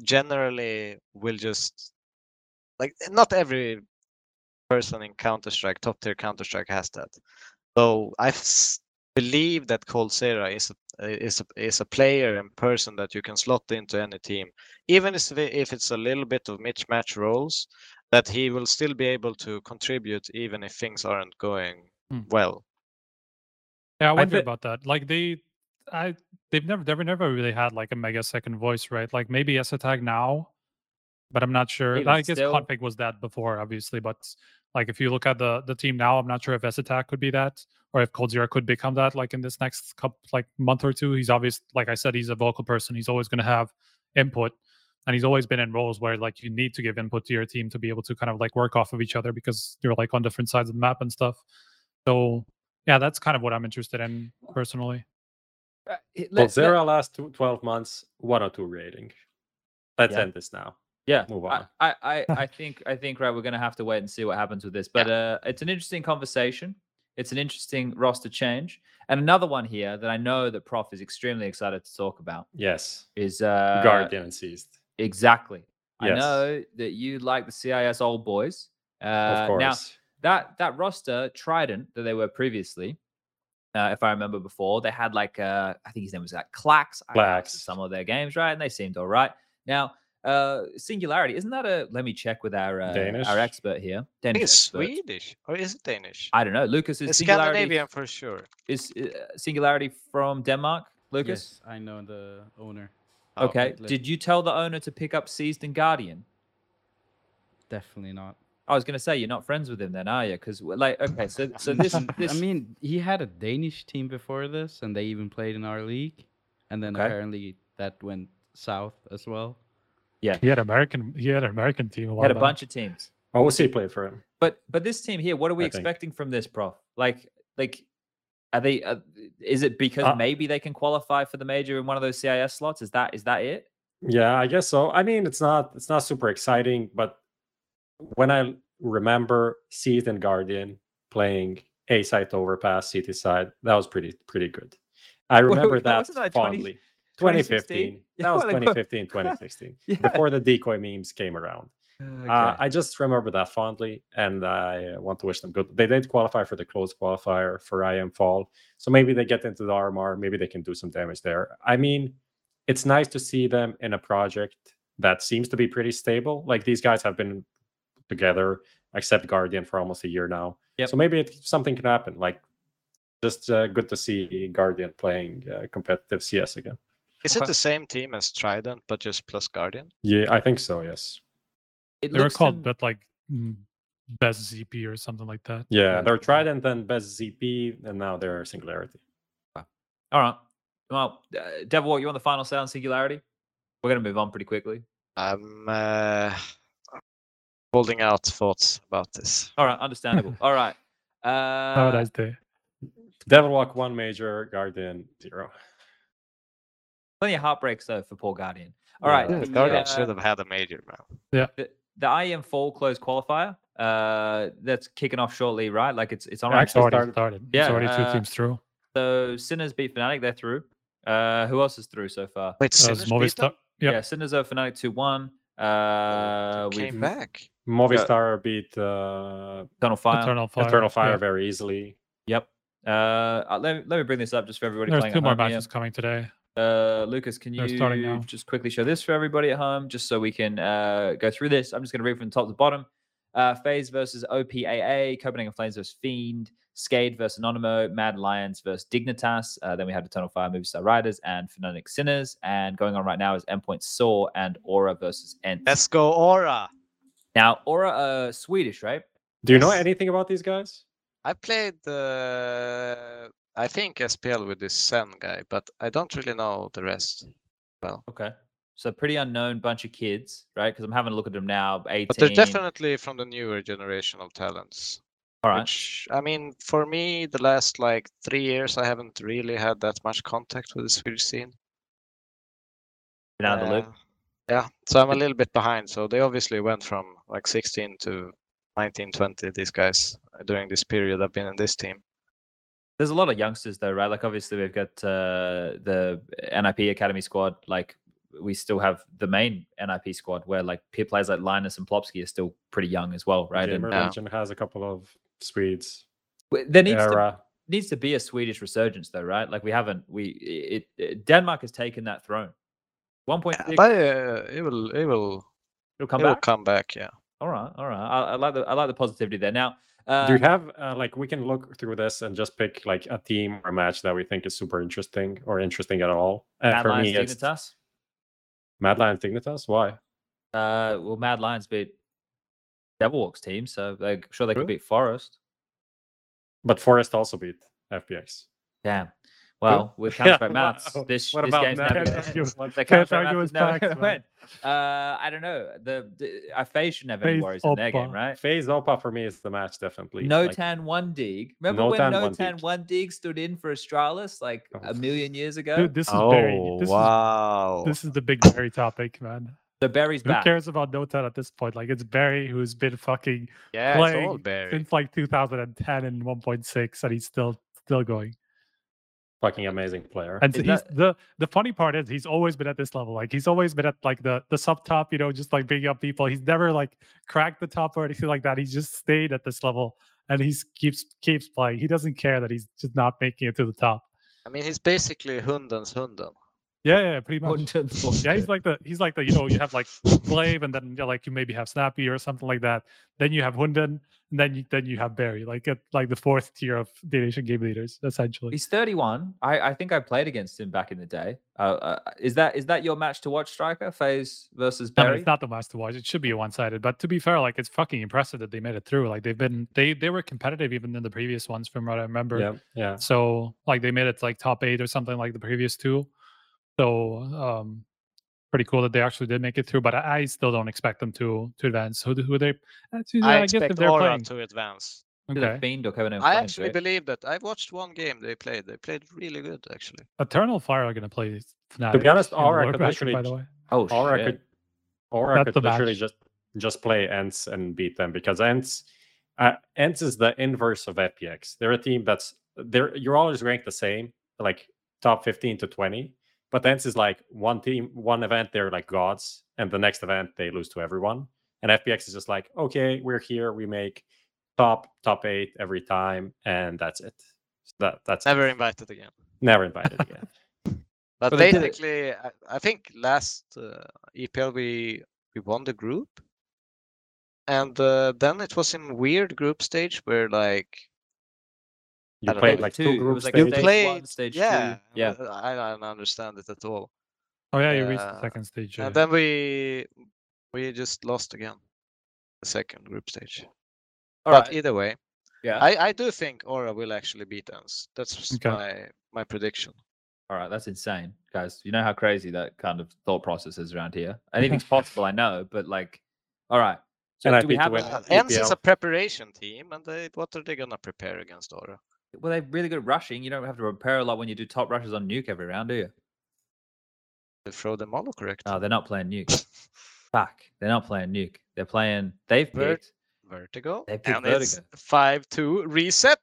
generally will just like not every person in Counter Strike, top tier Counter Strike, has that. So I s- believe that coldzera is a, is a, is a player and person that you can slot into any team, even if if it's a little bit of mismatch roles that he will still be able to contribute even if things aren't going Hmm. well. Yeah, I wonder thi- about that. Like they, I they've never never never really had like a mega second voice, right? Like maybe S Attack now, but I'm not sure. Even I guess still- k0nfig was that before, obviously, but like if you look at the the team now, I'm not sure if S Attack could be that or if coldzera could become that. Like in this next couple like month or two, he's obvious. Like I said, he's a vocal person. He's always going to have input. And he's always been in roles where like you need to give input to your team to be able to kind of like work off of each other because you're like on different sides of the map and stuff. So yeah, that's kind of what I'm interested in personally. Uh, it- Well, let- Zero last tw- 12 months, 102 rating. Let's Yeah. end this now. Yeah, Move I, on. I, I, I think, I think, right, we're going to have to wait and see what happens with this. But uh, it's an interesting conversation. It's an interesting roster change, and another one here that I know that Prof is extremely excited to talk about Yes. is uh, Guardian and Seized. Exactly. I know that you like the CIS old boys. Uh, Of course. Now that that roster Trident that they were previously, Uh, if I remember before, they had like uh, I think his name was like Clax. Clax. Some of their games, right? And they seemed all right. Now, uh, Singularity isn't that a? Let me check with our uh, Danish? our expert here. I Danish think it's expert. Swedish or is it Danish? I don't know. Lucas is It's Singularity. Scandinavian for sure. Is uh, Singularity from Denmark? Lucas. Yes, I know the owner. Okay. Outlet. Did you tell the owner to pick up Seized and Guardian? Definitely not. I was gonna say you're not friends with him then, are you? Because like, okay, so so this this I mean, he had a Danish team before this, and they even played in our league. And then Okay. apparently that went south as well. Yeah, he had American. He had an American team. A had a back. bunch of teams. OC played for him. But but this team here, what are we I think. expecting from this, Prof? Like like, are they? Uh, is it because Uh, maybe they can qualify for the major in one of those CIS slots? Is that is that it? Yeah, I guess so. I mean, it's not it's not super exciting, but when I remember Seath and Guardian playing A site overpass CT side, that was pretty pretty good. I remember that that fondly. 2016? 2015. Yeah, That was like, what- 2015, 2016. Yeah. Before the decoy memes came around. Uh, I just remember that fondly, and I uh, want to wish them good. They did qualify for the close qualifier for IEM Fall, so maybe they get into the RMR. Maybe they can do some damage there. I mean, it's nice to see them in a project that seems to be pretty stable. Like these guys have been together, except Guardian, for almost a year now. Yep. So maybe it, something can happen. Like, just uh, good to see Guardian playing uh, competitive CS again. Is it the same team as Trident but just plus Guardian? Yeah, I think so. Yes. it They were called to- bet like mm, best ZP or something like that. Yeah, Yeah. they're Trident and Best ZP, and now they're Singularity. All right. Well, uh, Devil, what you want the final say on Singularity? We're gonna move on pretty quickly. I'm uh, holding out thoughts about this. All right, understandable. All right. Have a Uh, nice day. Devil Walk one major, Guardian zero. Plenty of heartbreaks though for poor Guardian. All Yeah. right. Yeah, the, Guardian uh, should have had a major, man. Yeah. the, the IEM Fall close qualifier. Uh, that's kicking off shortly, right? Like it's it's on Yeah, right It's actually already started. started. Yeah, it's already uh, two teams through. So Sinners beat Fnatic, they're through. Uh, who else is through so far? Wait, Uh, Sinners beat them? Yep. Yeah, Sinners over Fnatic two one. Uh, They we've came back. Movistar beat uh, Eternal Fire. Eternal Fire. Eternal Fire yeah. very easily. Yep. Uh, uh, let, me- let me bring this up just for everybody There's playing two more home here. matches coming today. Uh, Lucas, can They're you just quickly show this for everybody at home, just so we can uh, go through this? I'm just going to read from top to bottom. Uh, FaZe versus OPAA, Copenhagen Flames versus Fiend, Skade versus Anonymo, Mad Lions versus Dignitas. Uh, then we have Eternal Fire, Movistar Riders, and Fnatic Sinners. And going on right now is Endpoint Saw and Aura versus ENCE. Let's go, Aura. now Aura, uh, Swedish, right? Do you know anything about these guys? I played, uh, I think SPL with this Sen guy, but I don't really know the rest. Well, okay. So pretty unknown bunch of kids, right? Because I'm having a look at them now. 18. But they're definitely from the newer generation of talents. all right. Which I mean, for me, the last like three years, I haven't really had that much contact with the Swedish scene. Been out of the loop. Uh, Yeah, so I'm a little bit behind. So they obviously went from like 16 to 19, 20. These guys uh, during this period I've been in this team. There's a lot of youngsters though, right? Like obviously we've got uh, the NIP Academy squad. Like we still have the main NIP squad where like peer players like Linus and Plopski are still pretty young as well, right? And Gamer Yeah. Has a couple of Swedes. there needs to needs to be a Swedish resurgence though, right? Like we haven't. We it, it Denmark has taken that throne. One point Yeah, six. uh, it will, it will, It'll come it will back. come back. Yeah. All right, all right. I, I like the I like the positivity there. Now, uh, Do you have uh, like we can look through this and just pick like a team or a match that we think is super interesting or interesting at all? Uh, Mad for Lions me, it's Dignitas? Mad Lions Dignitas. Why? Uh, well, Mad Lions beat Devilwalks team, so they're sure they could beat Forest. But Forest also beat FPX. Damn. Well, with Yeah, Counter Strike maths, this, What this about game's that? never Can't gonna argue- end. The can't Counter Strike argue maths never facts, win. Uh, I don't know. The, the uh, FaZe shouldn't have any FaZe worries in their game, Oppa. right? FaZe Opa for me is the match definitely. No Like, Tan One Dig. Remember when Notan No One Tan Dig. One Dig stood in for Astralis like Oh. a million years ago? Dude, this is Oh Barry. This wow! is this is the big Barry topic, man. The Barry's Who back. cares about Dota at this point? Like it's Barry who's been fucking yeah, it's playing all Barry. since like 2010 and 1.6, and he's still still going. Fucking amazing player. And Is he's that- the the funny part is he's always been at this level. Like he's always been at like the the sub top, you know, just like bringing up people. He's never like cracked the top or anything like that. He's just stayed at this level and he keeps keeps playing. He doesn't care that he's just not making it to the top. I mean, he's basically Hundens Hunden. Yeah, yeah, pretty much. Yeah, he's like the he's like the you know you have like gla1ve and then you know, like you maybe have Snappi or something like that. Then you have Hunden and then you then you have Barry like at like the fourth tier of the nation game leaders essentially. He's 31. I, I think I played against him back in the day. Uh, uh, is that is that your match to watch, Striker? FaZe versus I mean, it's not the match to watch. It should be a one sided. But to be fair, like it's fucking impressive that they made it through. Like they've been they they were competitive even in the previous ones from what I remember. Yeah, yeah. So like they made it like top eight or something like the previous two. So um pretty cool that they actually did make it through. But I, I still don't expect them to to advance. Who who they? Actually, I guess if expect they're Aura playing. to advance. Okay. Fiend or Covenant I actually right? believe that. I've watched one game they played. They played really good, actually. Eternal Fire are gonna play Fnatic. To be honest, in the Aura lower could bracket, literally by the way. Oh, Aura shit. could Aura That's could literally match. just just play ENCE and beat them because ENCE uh, ENCE is the inverse of FPX. They're a team that's they're you're always ranked the same, like top 15 to 20. But ENCE is like one team, one event, they're like gods, and the next event they lose to everyone. And FPX is just like, okay, we're here, we make top top eight every time, and that's it. That that's it. Never invited again. never invited again. But, But they did it. basically, I, I think last uh, EPL we we won the group, and uh, then it was in weird group stage where like You I don't played like Two, two it group like a you stages. stage played, one, stage yeah, two. Yeah. I don't understand it at all. Oh yeah, you reached the Uh, second stage. yeah. And then we we just lost again, the second group stage. All but right. either way, Yeah. I, I do think Aura will actually beat us. That's Okay. my my prediction. All right, that's insane, guys. You know how crazy that kind of thought process is around here. Anything's possible, I know, but like, all right. So And I we have winner. a, Uh, ENCE is a preparation team, and they what are they gonna prepare against Aura? Well, they're really good at rushing. You don't have to prepare a lot when you do top rushes on nuke every round, do you? They throw them all correct. Oh, they're not playing nuke. Fuck, they're not playing nuke. They're playing. They've Vert- picked. Vertigo. They picked and Vertigo. five two reset.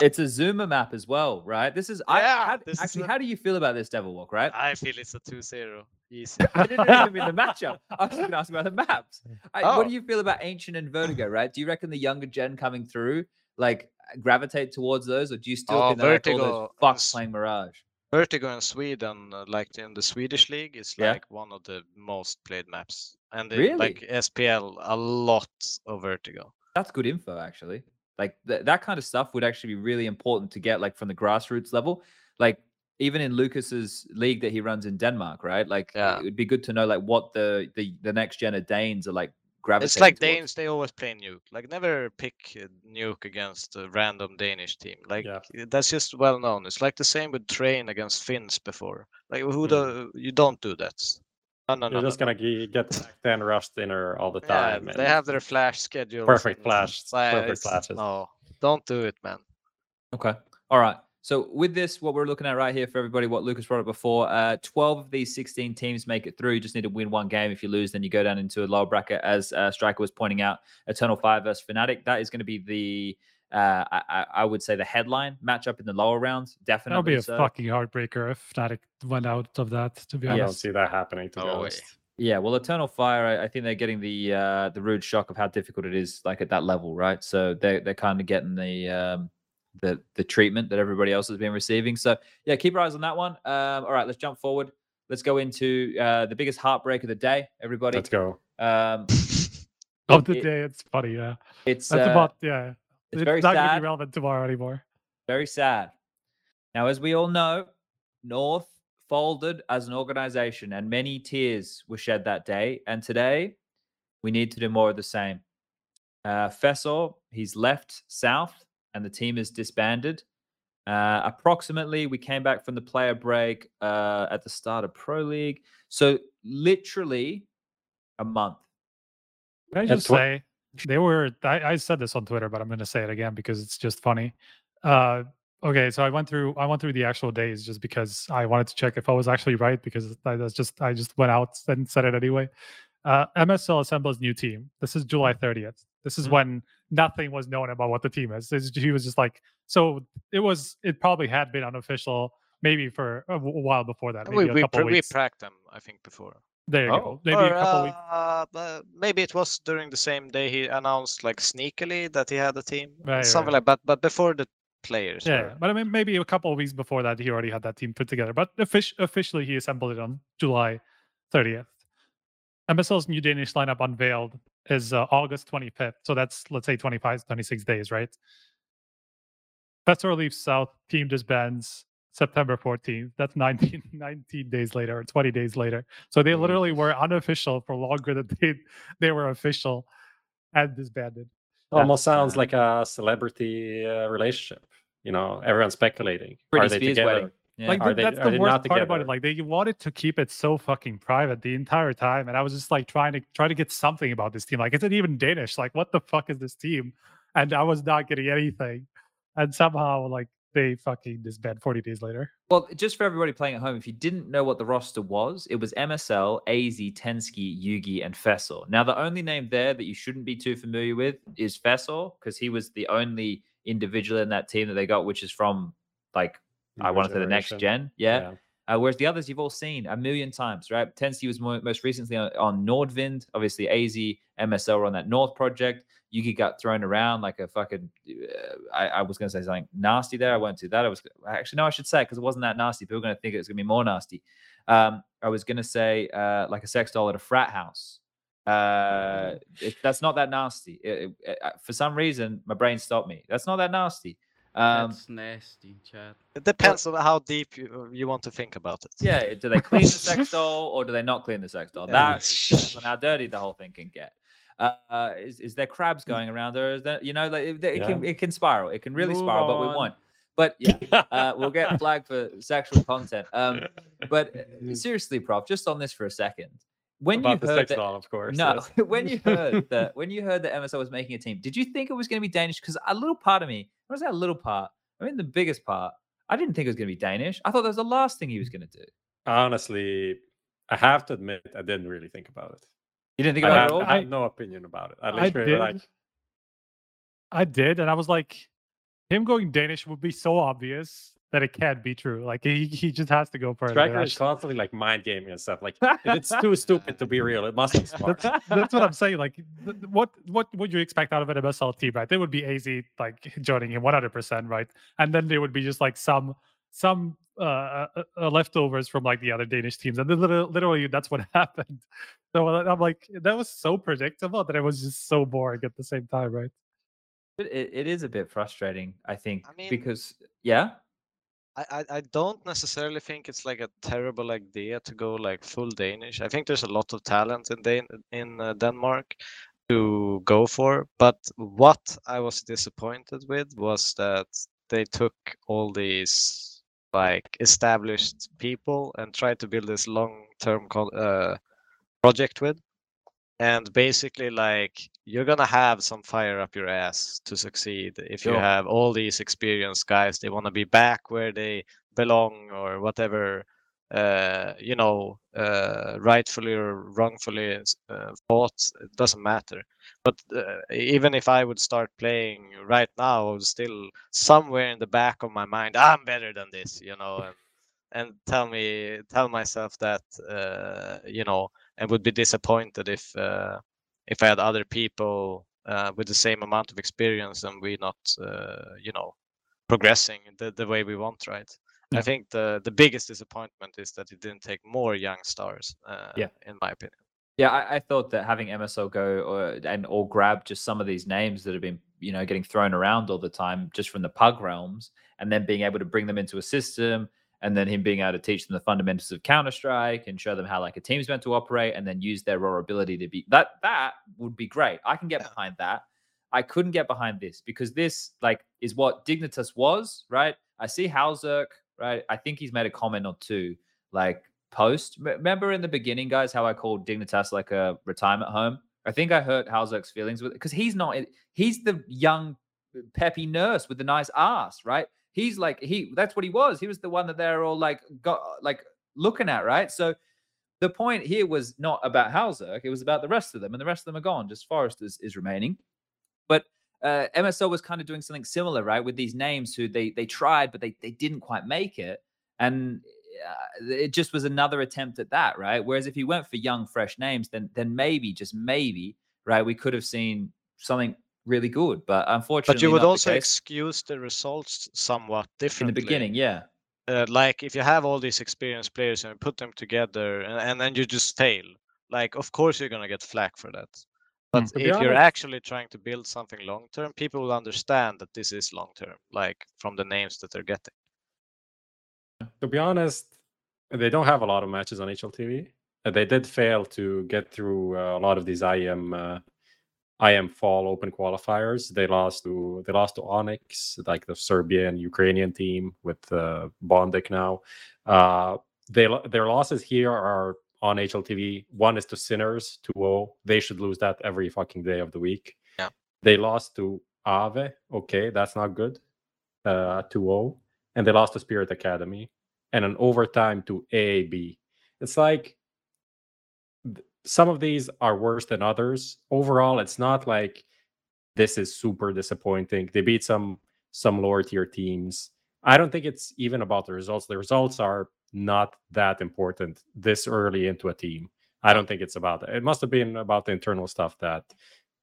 It's a Zuma map as well, right? This is. I, how, this is actually, a- how do you feel about this Devil Walk, right? I feel it's a 2-0. Easy. I didn't even mean the matchup. I was going to ask about the maps. I, What Oh. do you feel about Ancient and Vertigo, right? Do you reckon the younger gen coming through, like, gravitate towards those, or do you still Oh, think like Vertigo fucks playing Mirage? Vertigo in Sweden, uh, like in the Swedish league, is Yeah. like one of the most played maps. And Really? like SPL, a lot of Vertigo. That's good info, actually. Like th- that kind of stuff would actually be really important to get, like from the grassroots level. Like even in Lucas's league that he runs in Denmark, right? Like Yeah. it would be good to know like what the the, the next gen of Danes are like gravitating. It's like towards. Danes, they always play nuke. Like never pick nuke against a random Danish team. Like Yeah. uh, that's just well known. It's like the same with Train against Finns before. Like who Mm. do you don't do that. No, no, no. You're no, just no. gonna ge- get backed and rushed dinner all the time. Yeah, time. they have their flash schedule. Perfect flash, perfect flashes. No, don't do it, man. Okay. All right. So with this, what we're looking at right here for everybody, what Lucas brought up before, uh, 12 of these 16 teams make it through. You just need to win one game. If you lose, then you go down into a lower bracket. As uh, Striker was pointing out, Eternal Fire versus Fnatic. That is going to be the, uh, I, I- I would say, the headline matchup in the lower rounds. Definitely. That would be a so. fucking heartbreaker if Fnatic went out of that. To be honest, I don't see that happening. To be No way. honest. Yeah, well, Eternal Fire, I, I think they're getting the uh, the rude shock of how difficult it is, like at that level, right? So they're they're kind of getting the um, the the treatment that everybody else has been receiving. So yeah, keep your eyes on that one. Um, all right, let's jump forward. Let's go into uh, the biggest heartbreak of the day, everybody. Let's go. Um, of the it- day, it's funny. Yeah, it's that's uh, about yeah. it's It's, very not gonna sad. be relevant tomorrow anymore. very sad. Now, as we all know, North folded as an organization, and many tears were shed that day. And today, we need to do more of the same. Uh, Fessor, he's left South, and the team is disbanded. Uh, approximately, we came back from the player break uh, at the start of Pro League. So, literally a month. Can I just tw- say they were? I, I said this on Twitter, but I'm going to say it again because it's just funny. Uh, okay, so I went through I went through the actual days just because I wanted to check if I was actually right because I was just I just went out and said it anyway. Uh, MSL assembles new team. This is July 30th. This is Mhm. when nothing was known about what the team is. It's- he was just like so. It was. It probably had been unofficial maybe for a w- while before that. Maybe We a we, couple pr- we weeks. pracked them, I think, before. There you Oh, go. Maybe or, a couple weeks. uh, uh, maybe it was during the same day he announced like sneakily that he had a team, Right, something right. like. But but before the players. Yeah, were- but I mean, maybe a couple of weeks before that, he already had that team put together. But offic- officially, he assembled it on July 30th. MSL's new Danish lineup unveiled is uh, August 25th. So that's, let's say, 25, 26 days, right? Fessor leaves South, team disbands September 14th. That's 19, 19 days later or 20 days later. So they literally were unofficial for longer than they, they were official and disbanded. Almost That's, sounds uh, like a celebrity uh, relationship. You know, everyone's speculating. Britney Are they Spears together? wedding. Yeah. Like Are th- they- that's the worst part about it. Like they wanted to keep it so fucking private the entire time, and I was just like trying to try to get something about this team. Like, is it even Danish? Like, what the fuck is this team? And I was not getting anything. And somehow, like, they fucking disband 40 days later. Well, just for everybody playing at home, if you didn't know what the roster was, it was MSL, aizy, TENZKI, jugi, and Fessor. Now, the only name there that you shouldn't be too familiar with is Fessor, because he was the only individual in that team that they got, which is from like I want to say the next gen. Yeah. Uh, whereas the others you've all seen a million times, right? TENZKI was mo- most recently on, on Nordavind. Obviously, aizy, MSL were on that North project. jugi got thrown around like a fucking. Uh, I, I was going to say something nasty there. I won't do that. I was actually no, I should say because it wasn't that nasty. People are going to think it was going to be more nasty. Um, I was going to say uh, like a sex doll at a frat house. Uh, it, that's not that nasty. It- it- uh, for some reason, my brain stopped me. That's not that nasty. Um, That's nasty, Chad. It depends on how deep you, you want to think about it. Yeah, do they clean the sex doll or do they not clean the sex doll? Yeah. That is on how dirty the whole thing can get. Uh, uh, is, is there crabs going around or is there, you know, like it, it can it can spiral. It can really Move spiral, but we on. won't. But yeah, uh, we'll get flagged for sexual content. Um, but uh, seriously, Prof, just on this for a second. When About you the heard sex that, doll, of course. no, yes. when you heard that when you heard that MSL was making a team, did you think it was going to be Danish? Because a little part of me, when I say a little part, I mean the biggest part, I didn't think it was going to be Danish. I thought that was the last thing he was going to do. Honestly, I have to admit, I didn't really think about it. You didn't think about have, it at all? I have no opinion about it. I I literally did. like I did, and I was like, him going Danish would be so obvious that it can't be true. Like he, he just has to go for it. Striker That's- is constantly like mind gaming and stuff. Like it's too stupid to be real. It must be smart. That's, that's what I'm saying. Like, th- th- what what would you expect out of an MSL team, right? There would be aizy like joining him 100, percent right? And then there would be just like some some uh, uh, uh, leftovers from like the other Danish teams, and then literally, literally that's what happened. So uh, I'm like, that was so predictable that it was just so boring at the same time, right? It, it is a bit frustrating, I think, I mean- because yeah, I, I, don't necessarily think it's like a terrible idea to go like full Danish. I think there's a lot of talent in Dan- in uh, Denmark to go for. But what I was disappointed with was that they took all these like established people and tried to build this long-term co- uh, project with. And basically, like you're gonna have some fire up your ass to succeed if you Sure. have all these experienced guys. They want to be back where they belong or whatever uh, you know uh, rightfully or wrongfully uh, thought it doesn't matter but uh, even if i would start playing right now still somewhere in the back of my mind i'm better than this you know and and tell me tell myself that uh, you know and would be disappointed if uh, if i had other people uh, with the same amount of experience and we not uh, you know progressing the, the way we want right Yeah. I think the the biggest disappointment is that it didn't take more young stars. Uh, Yeah. in my opinion. yeah, I, I thought that having MSL go or and or grab just some of these names that have been you know getting thrown around all the time just from the pug realms, and then being able to bring them into a system, and then him being able to teach them the fundamentals of Counter Strike and show them how like a team's meant to operate, and then use their raw ability to be that that would be great. I can get behind that. I couldn't get behind this because this like is what Dignitas was, right? I see hallzerk, right? I think he's made a comment or two, like post. Remember in the beginning, guys, how I called Dignitas like a retirement home? I think I hurt hallzerk's feelings with it because he's not. He's the young, peppy nurse with the nice ass, right? He's like he. That's what he was. He was the one that they're all like got like looking at, right? So the point here was not about hallzerk. It was about the rest of them, and the rest of them are gone. Just Forrest is, is remaining. But uh, MSO was kind of doing something similar, right? With these names who they they tried, but they they didn't quite make it. And uh, it just was another attempt at that, right? Whereas if he went for young, fresh names, then then maybe just maybe, right, we could have seen something really good. But unfortunately, But you would not the also excuse the results somewhat differently in the beginning, yeah. uh, like if you have all these experienced players and put them together and, and then you just fail like of course you're going to get flack for that but To be if you're honest- actually trying to build something long term people will understand that this is long term like from the names that they're getting to be honest, they don't have a lot of matches on HLTV. Uh, They did fail to get through uh, a lot of these IEM uh, IEM fall open qualifiers. They lost to they lost to Onyx, like the Serbian Ukrainian team with uh, Bondik now. Uh, they their losses here are on HLTV. One is to Sinners 2-0. They should lose that every fucking day of the week. Yeah. They lost to Ave. Okay, that's not good. Uh, 2-0. And they lost to Spirit Academy and an overtime to AAB. It's like some of these are worse than others. Overall, it's not like this is super disappointing. They beat some some lower tier teams. I don't think it's even about the results. The results are not that important this early into a team. I don't think it's about that. It must have been about the internal stuff that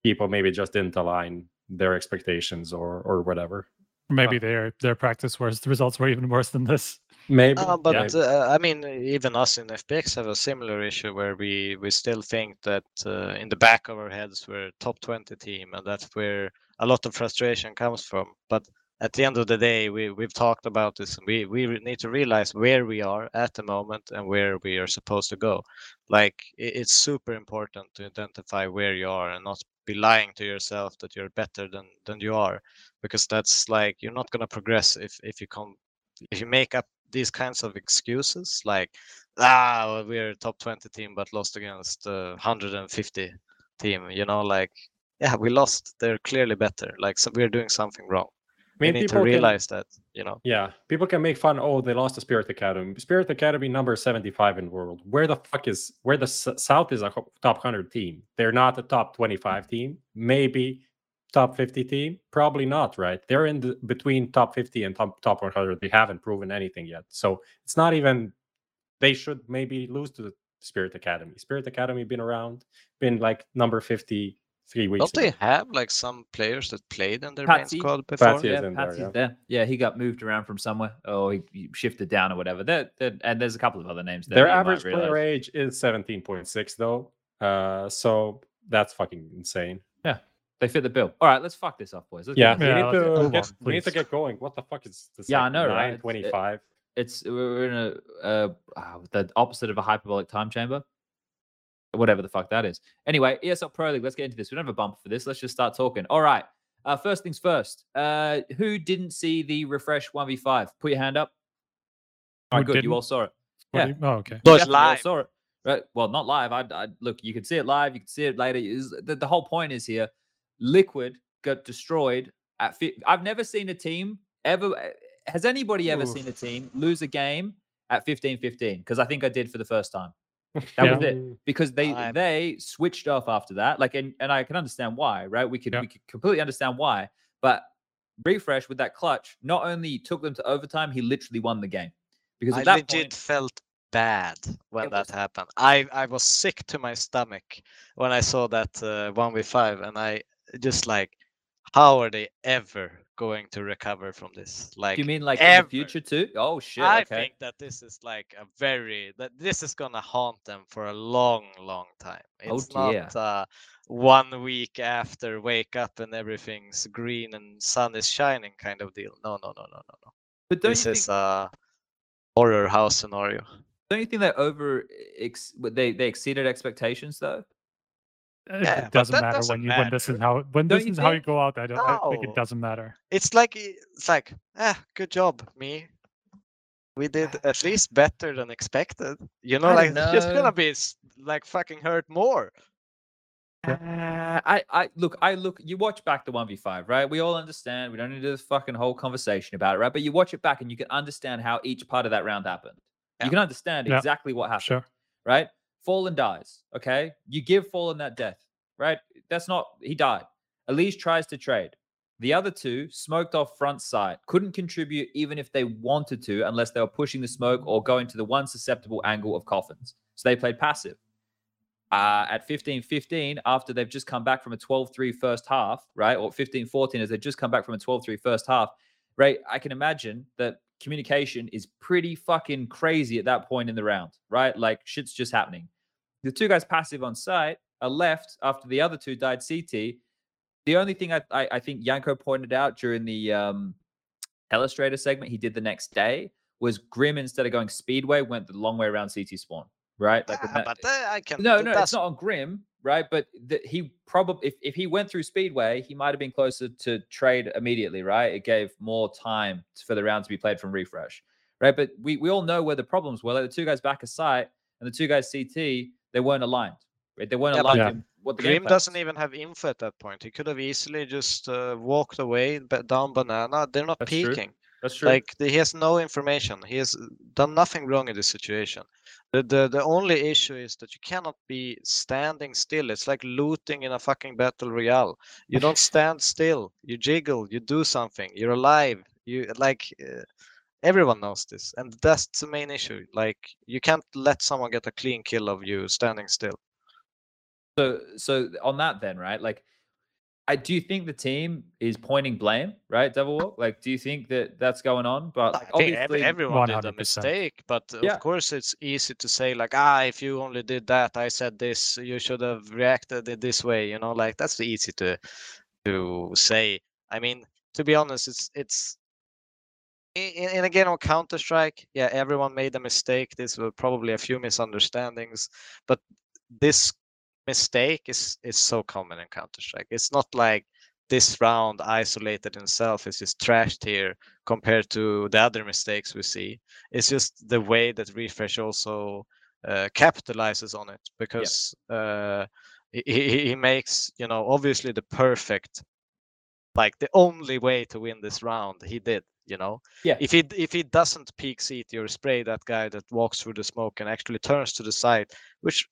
people maybe just didn't align their expectations or or whatever. Maybe uh. their their practice was the results were even worse than this. Maybe. Uh, but yeah. uh, I mean, even us in FPX have a similar issue where we we still think that uh, in the back of our heads we're a top 20 team, and that's where a lot of frustration comes from. But at the end of the day, we we've talked about this, and we we need to realize where we are at the moment and where we are supposed to go. Like i- it's super important to identify where you are and not be lying to yourself that you're better than than you are, because that's like you're not gonna progress if if you come if you make up these kinds of excuses like ah well, we're a top 20 team but lost against uh, 150 team you know like yeah we lost they're clearly better like so we're doing something wrong I mean, we need to people can- realize that you know Yeah, people can make fun. Oh, they lost to Spirit Academy. Spirit Academy number seventy-five in the world. Where the fuck is where the S- South is a top hundred team? They're not a top twenty-five team. Maybe top fifty team. Probably not. Right? They're in the between top fifty and top top one hundred. They haven't proven anything yet. So it's not even. They should maybe lose to the Spirit Academy. Spirit Academy been around, been like number fifty three weeks. don't they have like some players that played in their main Patsi. squad before Patsi is yeah, in there, Patsi's yeah. there. Yeah, he got moved around from somewhere, or he, he shifted down or whatever. There, there, and there's a couple of other names. There Their that you might average player age is 17.6 though. Uh so that's fucking insane. They fit the bill. All right, let's fuck this up, boys. Let's get Yeah, we need to move get, on, we need to get going. What the fuck is this? Yeah, I like know, right? It's- 925. it's we're in a uh, ah, the opposite of a hyperbolic time chamber whatever the fuck that is anyway esl pro league let's get into this we don't have a bump for this let's just start talking all right uh first things first uh who didn't see the refrezh 1v5 put your hand up all Who right good you didn't? all saw it What Yeah. you- oh, okay. No, it's Definitely all live. saw it right well not live I, I look you could see it live you could see it later Is the, the whole point is here liquid got destroyed at fi- i've never seen a team ever eh, has anybody ever seen a team lose a game at 15 15 because i think i did for the first time. That was it. Because they I'm- they switched off after that like and, and i can understand why right? We could Yeah. we could completely understand why but refrezh with that clutch not only took them to overtime he literally won the game. Because i at that legit point felt bad when It that was- happened. I i was sick to my stomach when i saw that uh, 1v5 and i just like how are they ever going to recover from this like you mean like in the future too oh shit I okay think that this is like a very that this is gonna haunt them for a long, long time. Oh, It's dear. not uh, one week after wake up and everything's green and sun is shining kind of deal. No, no, no, no, no, no. but don't This you is think a horror house scenario. don't you think they over ex, they they exceeded expectations though Yeah, it doesn't matter doesn't when you when this is how when Don't this is how you go out. I don't. I think it doesn't matter. It's like it's like ah, good job, me. We did at least better than expected. You know, I like it's just gonna be like fucking hurt more. Uh, I, I look, I look. You watch back the one v five, right? We all understand. We don't need this fucking whole conversation about it, right? But you watch it back, and you can understand how each part of that round happened. Yeah. You can understand exactly what happened, Sure. right? Fallen dies. Okay, you give Fallen that death, right? That's not he died. Elige tries to trade. The other two smoked off front side, couldn't contribute even if they wanted to, unless they were pushing the smoke or going to the one susceptible angle of coffins. So they played passive. Uh, at 15 15, after they've just come back from a 12 3 first half, right? Or 15 14, as they've just come back from a 12 3 first half, right? I can imagine that communication is pretty fucking crazy at that point in the round, right? Like shit's just happening. The two guys passive on site are left after the other two died CT. The only thing I, I, I think Yanko pointed out during the um, illustrator segment he did the next day was Grim instead of going speedway went the long way around CT spawn, right? Like Yeah, that- but I can. no, no, it's not on Grim, right? But the, he probably, if, if he went through Speedway, he might have been closer to trade immediately, right? It gave more time for the round to be played from refrezh, right? But we, we all know where the problems were. Like the two guys back a site and the two guys CT, they weren't aligned, right? They weren't Yeah, aligned. Yeah. what the game doesn't even have info at that point. He could have easily just uh, walked away ba- down banana. They're not That's true. peeking. That's true. Like he has no information. He has done nothing wrong in this situation. The, the the only issue is that you cannot be standing still. It's like looting in a fucking battle royale. You don't stand still. You jiggle. You do something. You're alive. You like. Uh, everyone knows this, and that's the main issue. Like you can't let someone get a clean kill of you standing still. So, so on that then, right? Like, I do you think the team is pointing blame, right? Devil Walk. Like, do you think that that's going on? But I think ev- obviously, everyone did a mistake, but Yeah. of course it's easy to say like, ah, if you only did that, I said this, you should have reacted in this way. You know, like that's easy to to say. I mean, to be honest, it's it's i- in, in a game of Counter Strike. Yeah, everyone made a mistake. This were probably a few misunderstandings, but this mistake is is so common in Counter Strike. It's not like this round isolated in itself is just trashed here compared to the other mistakes we see. It's just the way that refrezh also uh, capitalizes on it because uh, he, he he makes you know obviously the perfect like the only way to win this round he did you know? Yeah. if he if he doesn't peek CT or spray that guy that walks through the smoke and actually turns to the side which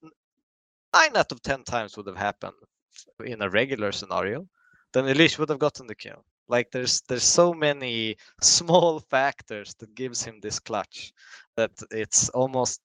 nine out of ten times would have happened in a regular scenario then Elige would have gotten the kill. Like there's there's so many small factors that gives him this clutch that it's almost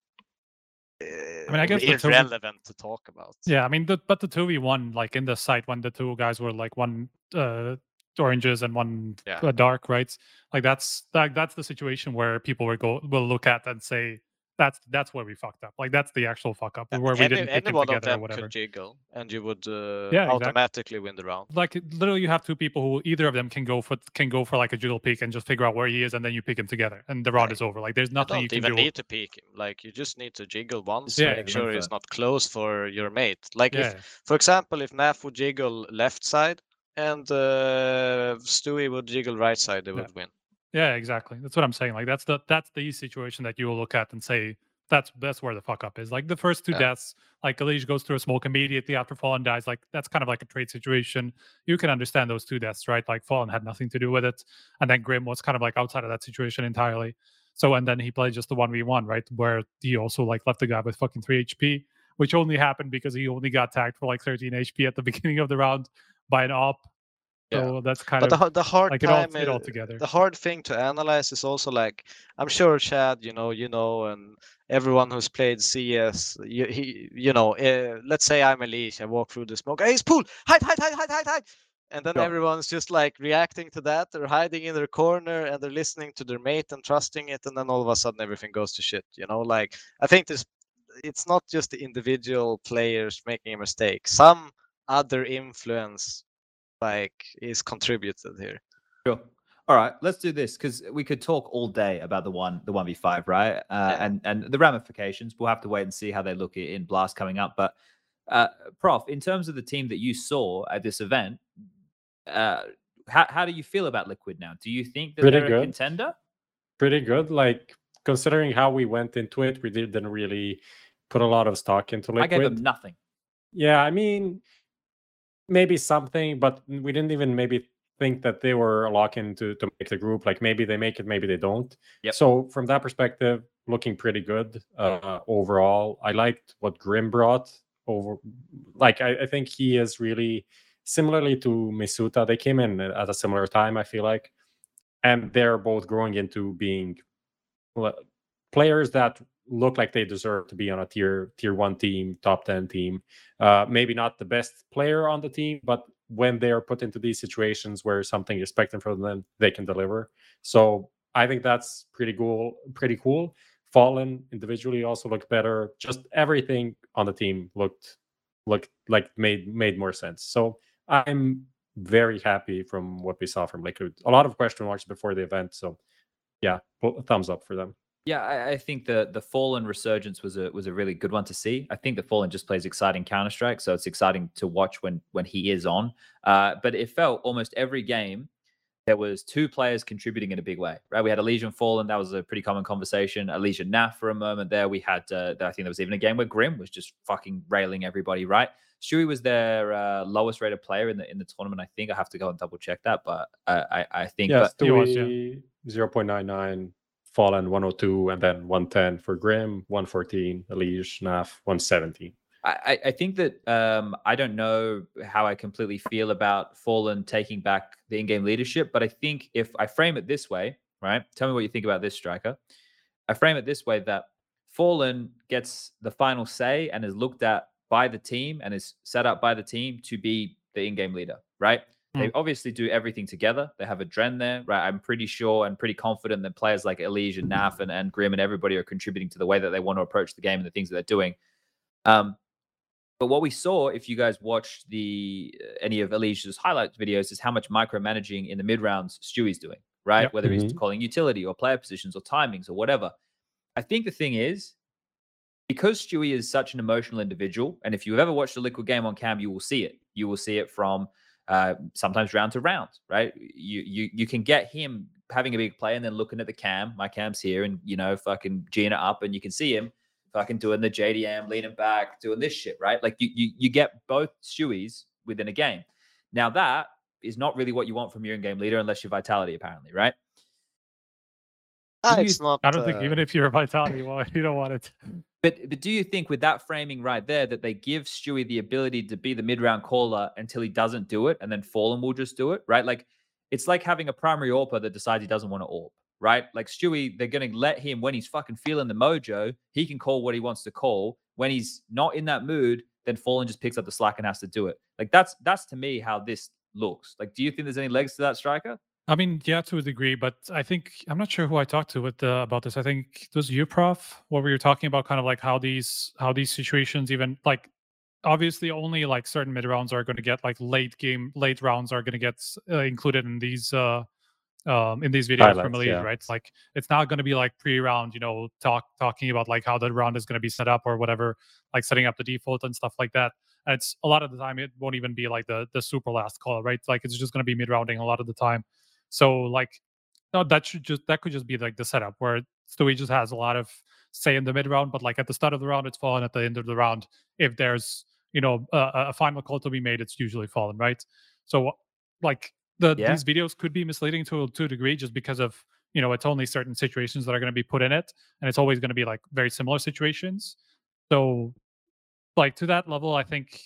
uh, I guess the two- irrelevant to talk about. Yeah, I mean, the, but the two v one, like in the site when the two guys were like one uh, oranges and one Yeah. dark, right? Like that's that, that's the situation where people will go will look at and say that's that's where we fucked up. Like that's the actual fuck up where we any, didn't any one of together or them whatever. could jiggle and you would uh, Yeah, exactly. automatically win the round Like literally, you have two people who either of them can go for can go for like a jiggle peek and just figure out where he is, and then you pick him together, and the round Right. is over. Like there's you nothing don't you can even do. need to peek him like you just need to jiggle once Yeah, to make sure he's not close for your mate like yeah, if for example if Naf would jiggle left side and uh, Stewie would jiggle right side they Yeah. would win yeah, exactly. That's what I'm saying. Like that's the that's the situation that you will look at and say that's that's where the fuck up is. Like the first two Yeah. deaths, like Elige goes through a smoke immediately after Fallen dies. Like that's kind of like a trade situation. You can understand those two deaths, right? Like Fallen had nothing to do with it, and then Grim was kind of like outside of that situation entirely. So and then he played just the one v one, right? Where he also like left the guy with fucking three HP, which only happened because he only got tagged for like 13 HP at the beginning of the round by an op. Yeah. So that's kind but of har- the hard like it all time it all uh, together. the hard thing to analyze is also like i'm sure chad you know you know and everyone who's played cs you, he, you know uh, let's say i'm a Elige, i walk through the smoke hey it's pool hide hide hide hide hide hide and then Sure. everyone's just like reacting to that they're hiding in their corner and they're listening to their mate and trusting it and then all of a sudden everything goes to shit you know like i think there's it's not just the individual players making a mistake some other influence like is contributed here Sure. All right, let's do this because we could talk all day about the one, the one v five, right? Uh, Yeah. And and the ramifications. We'll have to wait and see how they look in Blast coming up. But, uh, Prof, in terms of the team that you saw at this event, uh, how how do you feel about Liquid now? Do you think that Pretty they're a good. contender? pretty good. Like considering how we went into it, we didn't really put a lot of stock into Liquid. I gave them nothing. Yeah, I mean, maybe something, but we didn't even maybe think that they were locking to, to make the group. Like maybe they make it, maybe they don't. Yep. So from that perspective, looking pretty good uh, overall. I liked what Grim brought over. Like I, I think he is really similarly to Misuta, they came in at a similar time. I feel like, and they're both growing into being players that look like they deserve to be on a tier tier one team, top ten team. Uh, maybe not the best player on the team, but when they are put into these situations where something is expected from them, they can deliver. So I think that's pretty cool. Pretty cool. Fallen individually also looked better. Just everything on the team looked looked like made made more sense. So I'm very happy from what we saw from Liquid. A lot of question marks before the event. So yeah, thumbs up for them. Yeah, I, I think the the Fallen resurgence was a was a really good one to see. I think the Fallen just plays exciting Counter Strike, so it's exciting to watch when when he is on. Uh, but it felt almost every game there was two players contributing in a big way, right? We had Elysian Fallen, that was a pretty common conversation. Elysian Naf for a moment there. We had, uh, I think there was even a game where Grim was just fucking railing everybody, right? Stewie was their uh, lowest rated player in the in the tournament. I think I have to go and double check that, but uh, I I think Yeah, but, He was, yeah. Stewie 0.99, Fallen 102, and then 110 for Grim, 114, Elige, Naf, 117. I, I- think that um, I don't know how I completely feel about Fallen taking back the in-game leadership, but I think if I frame it this way, right? Tell me what you think about this, striker. I frame it this way that Fallen gets the final say and is looked at by the team and is set up by the team to be the in-game leader, right? They obviously do everything together. They have a Dren there, right? I'm pretty sure and pretty confident that players like Elige and Naf and, and Grim and everybody are contributing to the way that they want to approach the game and the things that they're doing. Um, but what we saw, if you guys watched the uh, any of Elige's highlight videos, is how much micromanaging in the mid rounds Stewie's doing, right? Yep. Whether he's Mhm. calling utility or player positions or timings or whatever. I think the thing is, because Stewie is such an emotional individual, and if you've ever watched a Liquid game on cam, you will see it. You will see it from uh, sometimes round to round, right? You you you can get him having a big play and then looking at the cam. My cam's here, and you know, fucking G'ing it up, and you can see him fucking doing the JDM, leaning back, doing this shit, right? Like you you you get both Stewies within a game. Now that is not really what you want from your in-game leader unless you're Vitality, apparently, right? It's not. I don't think uh, even if you're a vitality, well, you don't want it. But but do you think with that framing right there that they give Stewie the ability to be the mid-round caller until he doesn't do it, and then Fallen will just do it, right? Like it's like having a primary AWPer that decides he doesn't want to AWP, right? Like Stewie, they're gonna let him when he's fucking feeling the mojo, he can call what he wants to call. When he's not in that mood, then Fallen just picks up the slack and has to do it. Like that's that's to me how this looks. Like, do you think there's any legs to that striker? I mean, yeah, to a degree, but I think I'm not sure who I talked to with uh, about this. I think it was you, Prof, where we were talking about kind of like how these how these situations even like obviously only like certain mid rounds are going to get like late game late rounds are going to get uh, included in these uh um in these videos from Highlights, Elite, yeah. right? Like it's not going to be like pre-round, you know, talk talking about like how the round is going to be set up or whatever, like setting up the default and stuff like that. And it's a lot of the time it won't even be like the the super last call, right? Like it's just going to be mid rounding a lot of the time. So like no, that should just that could just be like the setup where Stewie just has a lot of say in the mid round, but like at the start of the round, it's fallen. At the end of the round, if there's you know a, a final call to be made, it's usually fallen, right? So like the Yeah. these videos could be misleading to to a degree just because of you know it's only certain situations that are going to be put in it, and it's always going to be like very similar situations. So like to that level, I think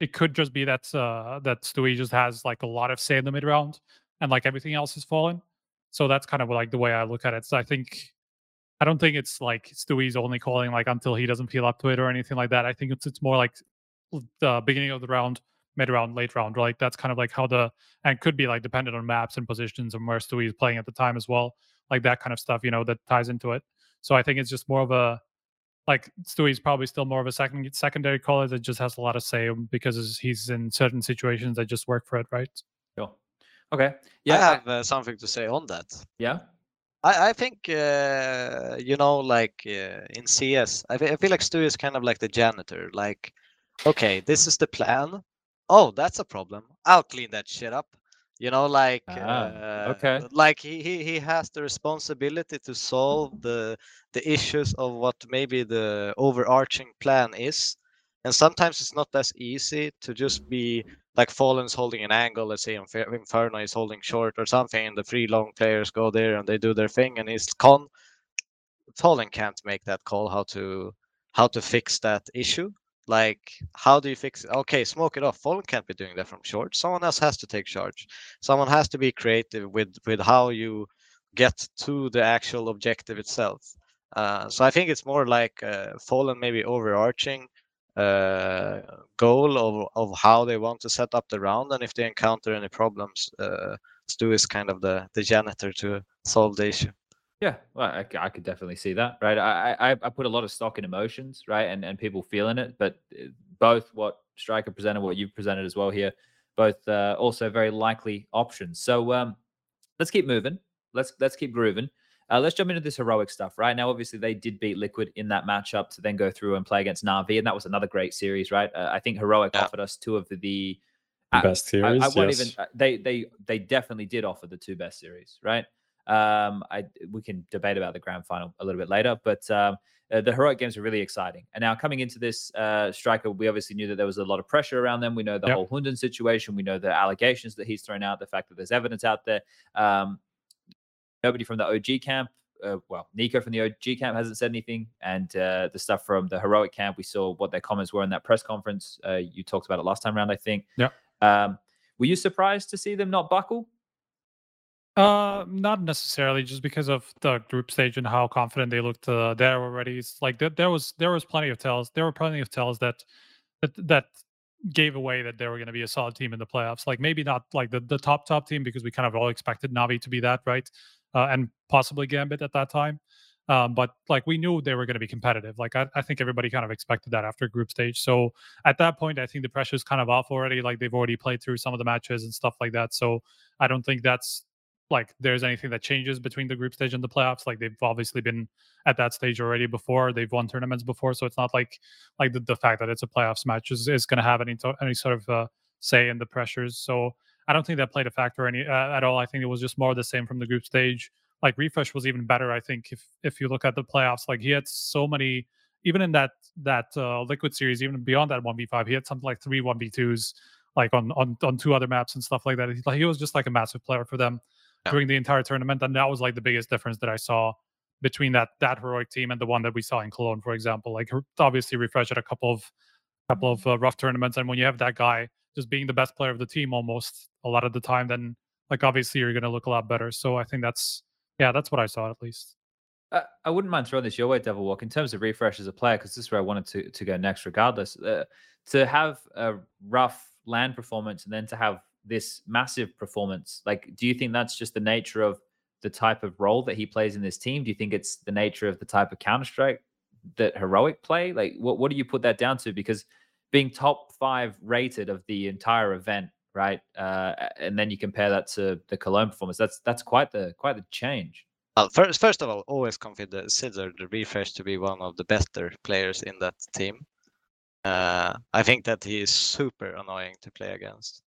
it could just be that uh that Stewie just has like a lot of say in the mid round and like everything else is fallen. So that's kind of like the way I look at it. So I think I don't think it's like Stewie's only calling like until he doesn't feel up to it or anything like that. I think it's it's more like the beginning of the round, mid round, late round. Like that's kind of like how the and could be like dependent on maps and positions and where Stewie is playing at the time as well. Like that kind of stuff, you know, that ties into it. So I think it's just more of a like Stewie's probably still more of a second secondary caller that just has a lot of say um, because he's in certain situations that just work for it, right? Sure. Okay. Yeah. I- have uh, something to say on that. yeah. I, I think uh, you know, like uh, in CS, I, I feel like Stu is kind of like the janitor. Like, okay, this is the plan. Oh, that's a problem. I'll clean that shit up. You know, like, Ah, uh, okay. like he, he he has the responsibility to solve the the issues of what maybe the overarching plan is. And sometimes it's not as easy to just be like Fallen's holding an angle, let's say Inferno is holding short or something, and the three long players go there and they do their thing, and it's con. Fallen can't make that call how to how to fix that issue. Like, how do you fix it? Okay, smoke it off. Fallen can't be doing that from short. Someone else has to take charge. Someone has to be creative with with how you get to the actual objective itself. Uh, so I think it's more like uh, Fallen maybe overarching uh, goal of, of how they want to set up the round, and if they encounter any problems, uh, Stu is kind of the the janitor to solve the issue. Yeah, well, I, I could definitely see that, right? I, I I put a lot of stock in emotions, right, and and people feeling it, but uh, both what Striker presented, what you've presented as well here, both uh, also very likely options. So um, let's keep moving. Let's let's keep grooving. Uh, let's jump into this heroic stuff, right? Now, obviously, they did beat Liquid in that matchup to then go through and play against Na'Vi, and that was another great series, right? Uh, I think heroic Yeah. offered us two of the, the Best I, series. I won't yes. even. uh, They they they definitely did offer the two best series, right? Um, I we can debate about the grand final a little bit later, but um, uh, the heroic games are really exciting. And now coming into this uh, striker, we obviously knew that there was a lot of pressure around them. We know the Yep. whole Hunden situation. We know the allegations that he's thrown out, the fact that there's evidence out there. Um, nobody from the OG camp. Uh, well, Nico from the OG camp hasn't said anything, and uh, the stuff from the heroic camp, we saw what their comments were in that press conference. Uh, you talked about it last time around, I think. Yep. Um, were you surprised to see them not buckle? Uh, not necessarily, just because of the group stage and how confident they looked uh, there already. It's like there, there was there was plenty of tells. There were plenty of tells that that that gave away that they were going to be a solid team in the playoffs. Like maybe not like the the top top team because we kind of all expected Navi to be that, right? Uh, and possibly Gambit at that time. Um, but like we knew they were going to be competitive. Like I, I think everybody kind of expected that after group stage. So at that point, I think the pressure's kind of off already. Like they've already played through some of the matches and stuff like that. So I don't think that's like there's anything that changes between the group stage and the playoffs. Like they've obviously been at that stage already before. They've won tournaments before, so it's not like like the, the fact that it's a playoffs match is, is going to have any to, any sort of uh, say in the pressures. So I don't think that played a factor any uh, at all. I think it was just more the same from the group stage. Like refrezh was even better. I think if if you look at the playoffs, like he had so many. Even in that that uh, liquid series, even beyond that one v five, he had something like three one v twos, like on on on two other maps and stuff like that. He, like, he was just like a massive player for them Yeah. during the entire tournament, and that was like the biggest difference that I saw between that that heroic team and the one that we saw in Cologne, for example. Like obviously refrezh had a couple of couple of uh, rough tournaments, and when you have that guy just being the best player of the team almost a lot of the time, then like obviously you're going to look a lot better. So I think that's yeah, that's what I saw at least. I wouldn't mind throwing this your way, Devil Walk, in terms of refrezh as a player, because this is where I wanted to, to go next, regardless. Uh, to have a rough LAN performance and then to have this massive performance, like, do you think that's just the nature of the type of role that he plays in this team? Do you think it's the nature of the type of Counter Strike that heroic play? Like, what, what do you put that down to? Because being top five rated of the entire event, right? Uh, and then you compare that to the Cologne performance. That's that's quite the quite the change. Well, first, first of all, always consider consider the refrezh to be one of the better players in that team. Uh, I think that he is super annoying to play against,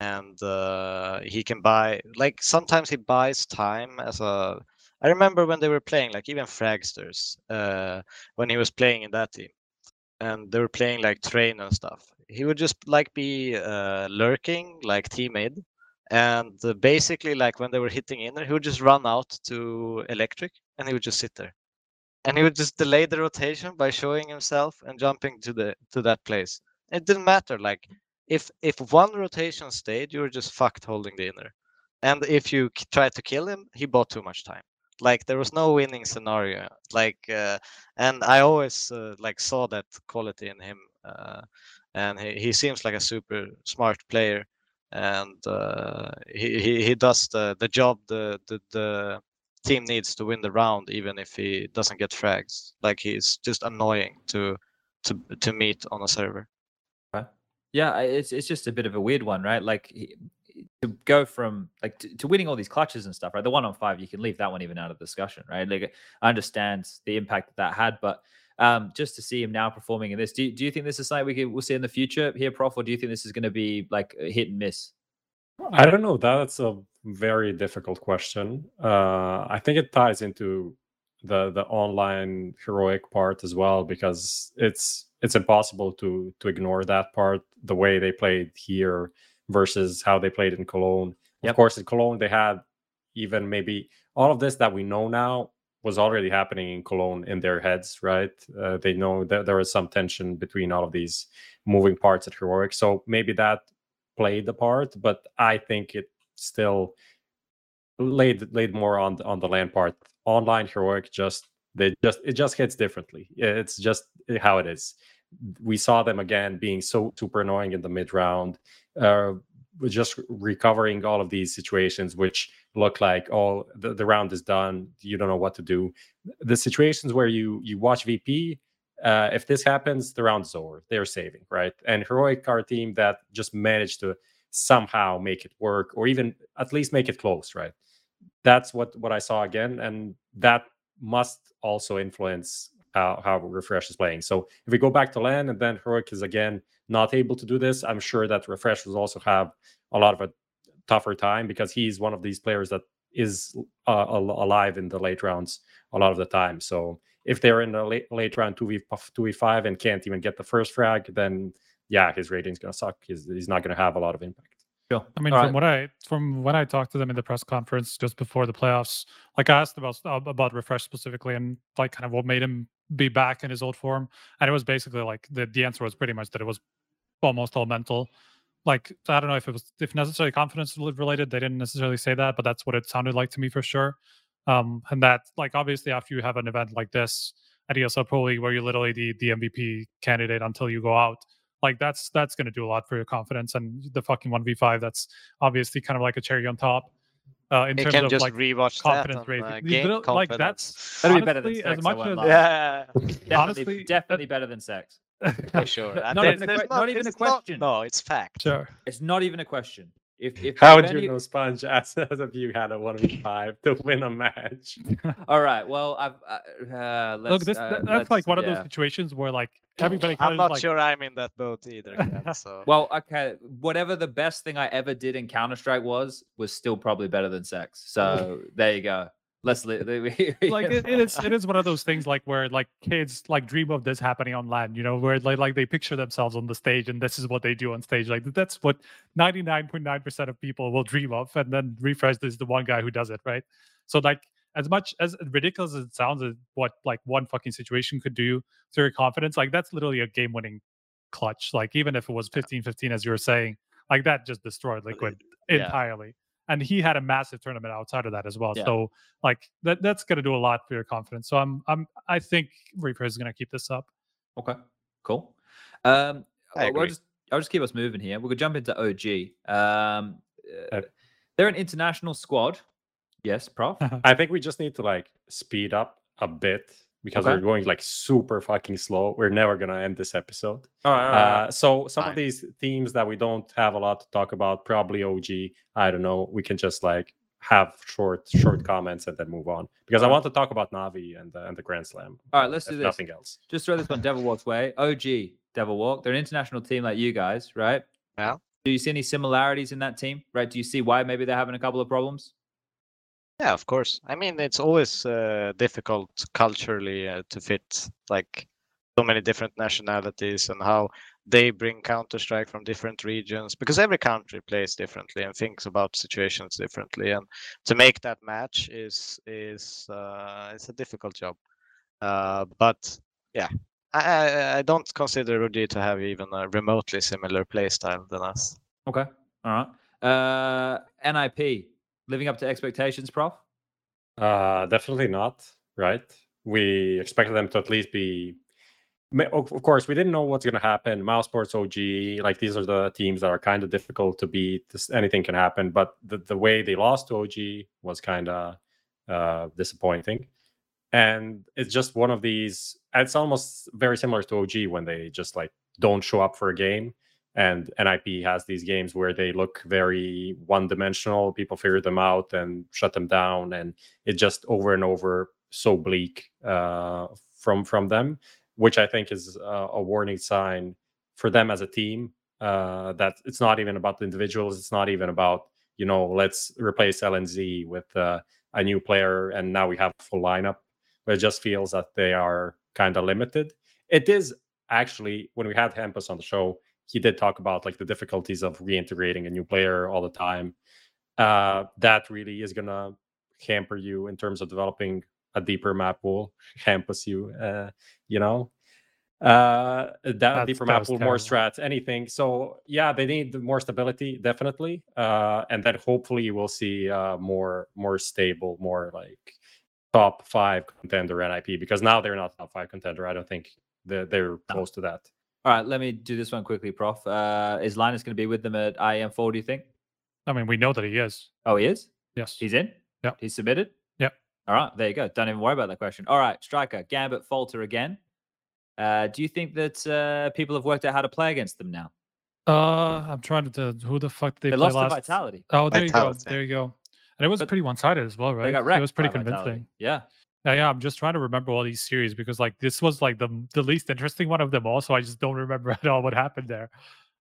and uh, he can buy like sometimes he buys time as a. I remember when they were playing, like even Fragsters, uh, when he was playing in that team, and they were playing like train and stuff. He would just like be uh, lurking, like teammate, and uh, basically like when they were hitting in there he would just run out to electric and he would just sit there. And he would just delay the rotation by showing himself and jumping to the to that place. It didn't matter like if if one rotation stayed you were just fucked holding the inner. And if you k- tried to kill him he bought too much time. Like there was no winning scenario. Like uh, and i always uh, like saw that quality in him uh, and he, he seems like a super smart player and uh, he, he he does the the job the, the the team needs to win the round even if he doesn't get frags like he's just annoying to to to meet on a server Yeah, it's it's just a bit of a weird one, right? Like he- to go from like to, to winning all these clutches and stuff, right? The one on five, you can leave that one even out of discussion, right? Like I understand the impact that that had, but um, just to see him now performing in this, do you, do you think this is something we can, we'll see in the future here, Prof, or do you think this is going to be like a hit and miss? I don't know. That's a very difficult question. Uh, I think it ties into the the online heroic part as well because it's it's impossible to to ignore that part. The way they played here versus how they played in Cologne. Yep. Of course, in Cologne they had even maybe all of this that we know now was already happening in Cologne in their heads, right? Uh, they know that there was some tension between all of these moving parts at Heroic. So maybe that played the part, but I think it still laid laid more on on the LAN part. Online Heroic just they just it just hits differently. It's just how it is. We saw them again being so super annoying in the mid round. Uh, just recovering all of these situations which look like oh the, the round is done you don't know what to do. The situations where you you watch vp uh, if this happens the round is over. They're saving right? And heroic a team that just managed to somehow make it work or even at least make it close right? That's what what i saw again and that must also influence how, how refrezh is playing. So if we go back to LAN and then heroic is again not able to do this, I'm sure that refrezh will also have a lot of a tougher time because he's one of these players that is uh, alive in the late rounds a lot of the time. So if they're in the late, late round 2v 2v5 and can't even get the first frag, then yeah, his rating's gonna suck. He's, he's not gonna have a lot of impact. Sure. I mean, All from right. what I from when I talked to them in the press conference just before the playoffs, like I asked about uh, about refrezh specifically and like kind of what made him be back in his old form, and it was basically like the the answer was pretty much that it was almost all mental. Like I don't know if it was if necessarily confidence related. They didn't necessarily say that, but that's what it sounded like to me for sure. Um, and that like obviously after you have an event like this at ESL Pro League where you're literally the the MVP candidate until you go out, like that's that's going to do a lot for your confidence. And the fucking one v five, that's obviously kind of like a cherry on top. Uh, in you terms can of just like rewatch confidence that on, rate, uh, game like confidence. that's That'd honestly, be better than sex, as much I won't as lie. yeah, Definitely, honestly, definitely better than sex. For sure. And Not there's- even a there's que- not even a it's not- question. no, it's fact. sure. It's not even a question. If if How if would you any- know Spunj as, as if you had a one v five to win a match? All right. Well, I've uh, uh, let's, Look, this uh, that's let's- like one of yeah. those situations where like everybody I'm not like sure I'm in that boat either. Ken, so Well, okay. Whatever the best thing I ever did in Counter Strike was, was still probably better than sex. So there you go. Let's li- like it, it is it is one of those things like where like kids like dream of this happening on LAN you know where like like they picture themselves on the stage and this is what they do on stage. Like that's what 99.9% of people will dream of and then refrezh is the one guy who does it right? So like as much as ridiculous as it sounds as what like one fucking situation could do to your confidence like that's literally a game winning clutch. Like even if it was 15-15 as you were saying like that just destroyed liquid yeah. entirely and he had a massive tournament outside of that as well. Yeah. So like that that's going to do a lot for your confidence. So I'm I'm I think Reaper is going to keep this up. Okay, cool. Um, I we'll agree. just I'll just keep us moving here. We could jump into OG. Um, Uh, they're an international squad. Yes, Prof. I think we just need to like speed up a bit because Okay. we're going like super fucking slow. We're never gonna end this episode. All right, Uh, so some Fine. of these themes that we don't have a lot to talk about, probably OG. I don't know. We can just like have short, short comments and then move on because I Alright. want to talk about Navi and the, and the Grand Slam. All right, let's do this. Nothing else. Just throw this on Devil Walk's way. OG Devil Walk. They're an international team like you guys, right? Yeah. Do you see any similarities in that team? Right? Do you see why maybe they're having a couple of problems? Yeah, of course. I mean, it's always uh, difficult culturally uh, to fit like so many different nationalities and how they bring Counter Strike from different regions because every country plays differently and thinks about situations differently. And to make that match is is uh, it's a difficult job. Uh, but yeah, I, I don't consider OG to have even a remotely similar play style than us. Okay. All right. Uh, NIP living up to expectations, Prof. Uh, definitely not. Right? We expected them to at least be. Of course, we didn't know what's going to happen. Mouse Sports OG, like these are the teams that are kind of difficult to beat. This, anything can happen, but the, the way they lost to OG was kind of uh, disappointing. And it's just one of these. It's almost very similar to OG when they just like don't show up for a game. And NIP has these games where they look very one dimensional. People figure them out and shut them down. And it just over and over so bleak uh, from from them, which I think is uh, a warning sign for them as a team. Uh, that it's not even about the individuals. It's not even about you know let's replace LNZ with uh, a new player and now we have a full lineup. But it just feels that they are kind of limited. It is actually when we had Hampus on the show, he did talk about like the difficulties of reintegrating a new player all the time. Uh, that really is gonna hamper you in terms of developing a deeper map will campus you. Uh, you know, uh, that That's- deeper map will more strats, anything. So yeah, they need more stability, definitely. Uh, and then hopefully we'll see uh more more stable, more like top five contender NIP because now they're not top five contender. I don't think they're, they're close to that. All right, let me do this one quickly, Prof. Uh, is Linus going to be with them at IEM Fall, do you think? I mean, we know that he is. Oh, he is? Yes. He's in? Yep. He's submitted? Yep. All right, there you go. Don't even worry about that question. All right, striker, Gambit, Falter again. Uh, do you think that uh, people have worked out how to play against them now? Uh, I'm trying to. Who the fuck did They, they, play lost last? to Vitality. Oh, there you go. There you go. And it was But pretty one-sided as well, right? They got wrecked it was pretty by Vitality. convincing. Yeah. Yeah, yeah. I'm just trying to remember all these series because like this was like the the least interesting one of them all. So I just don't remember at all what happened there.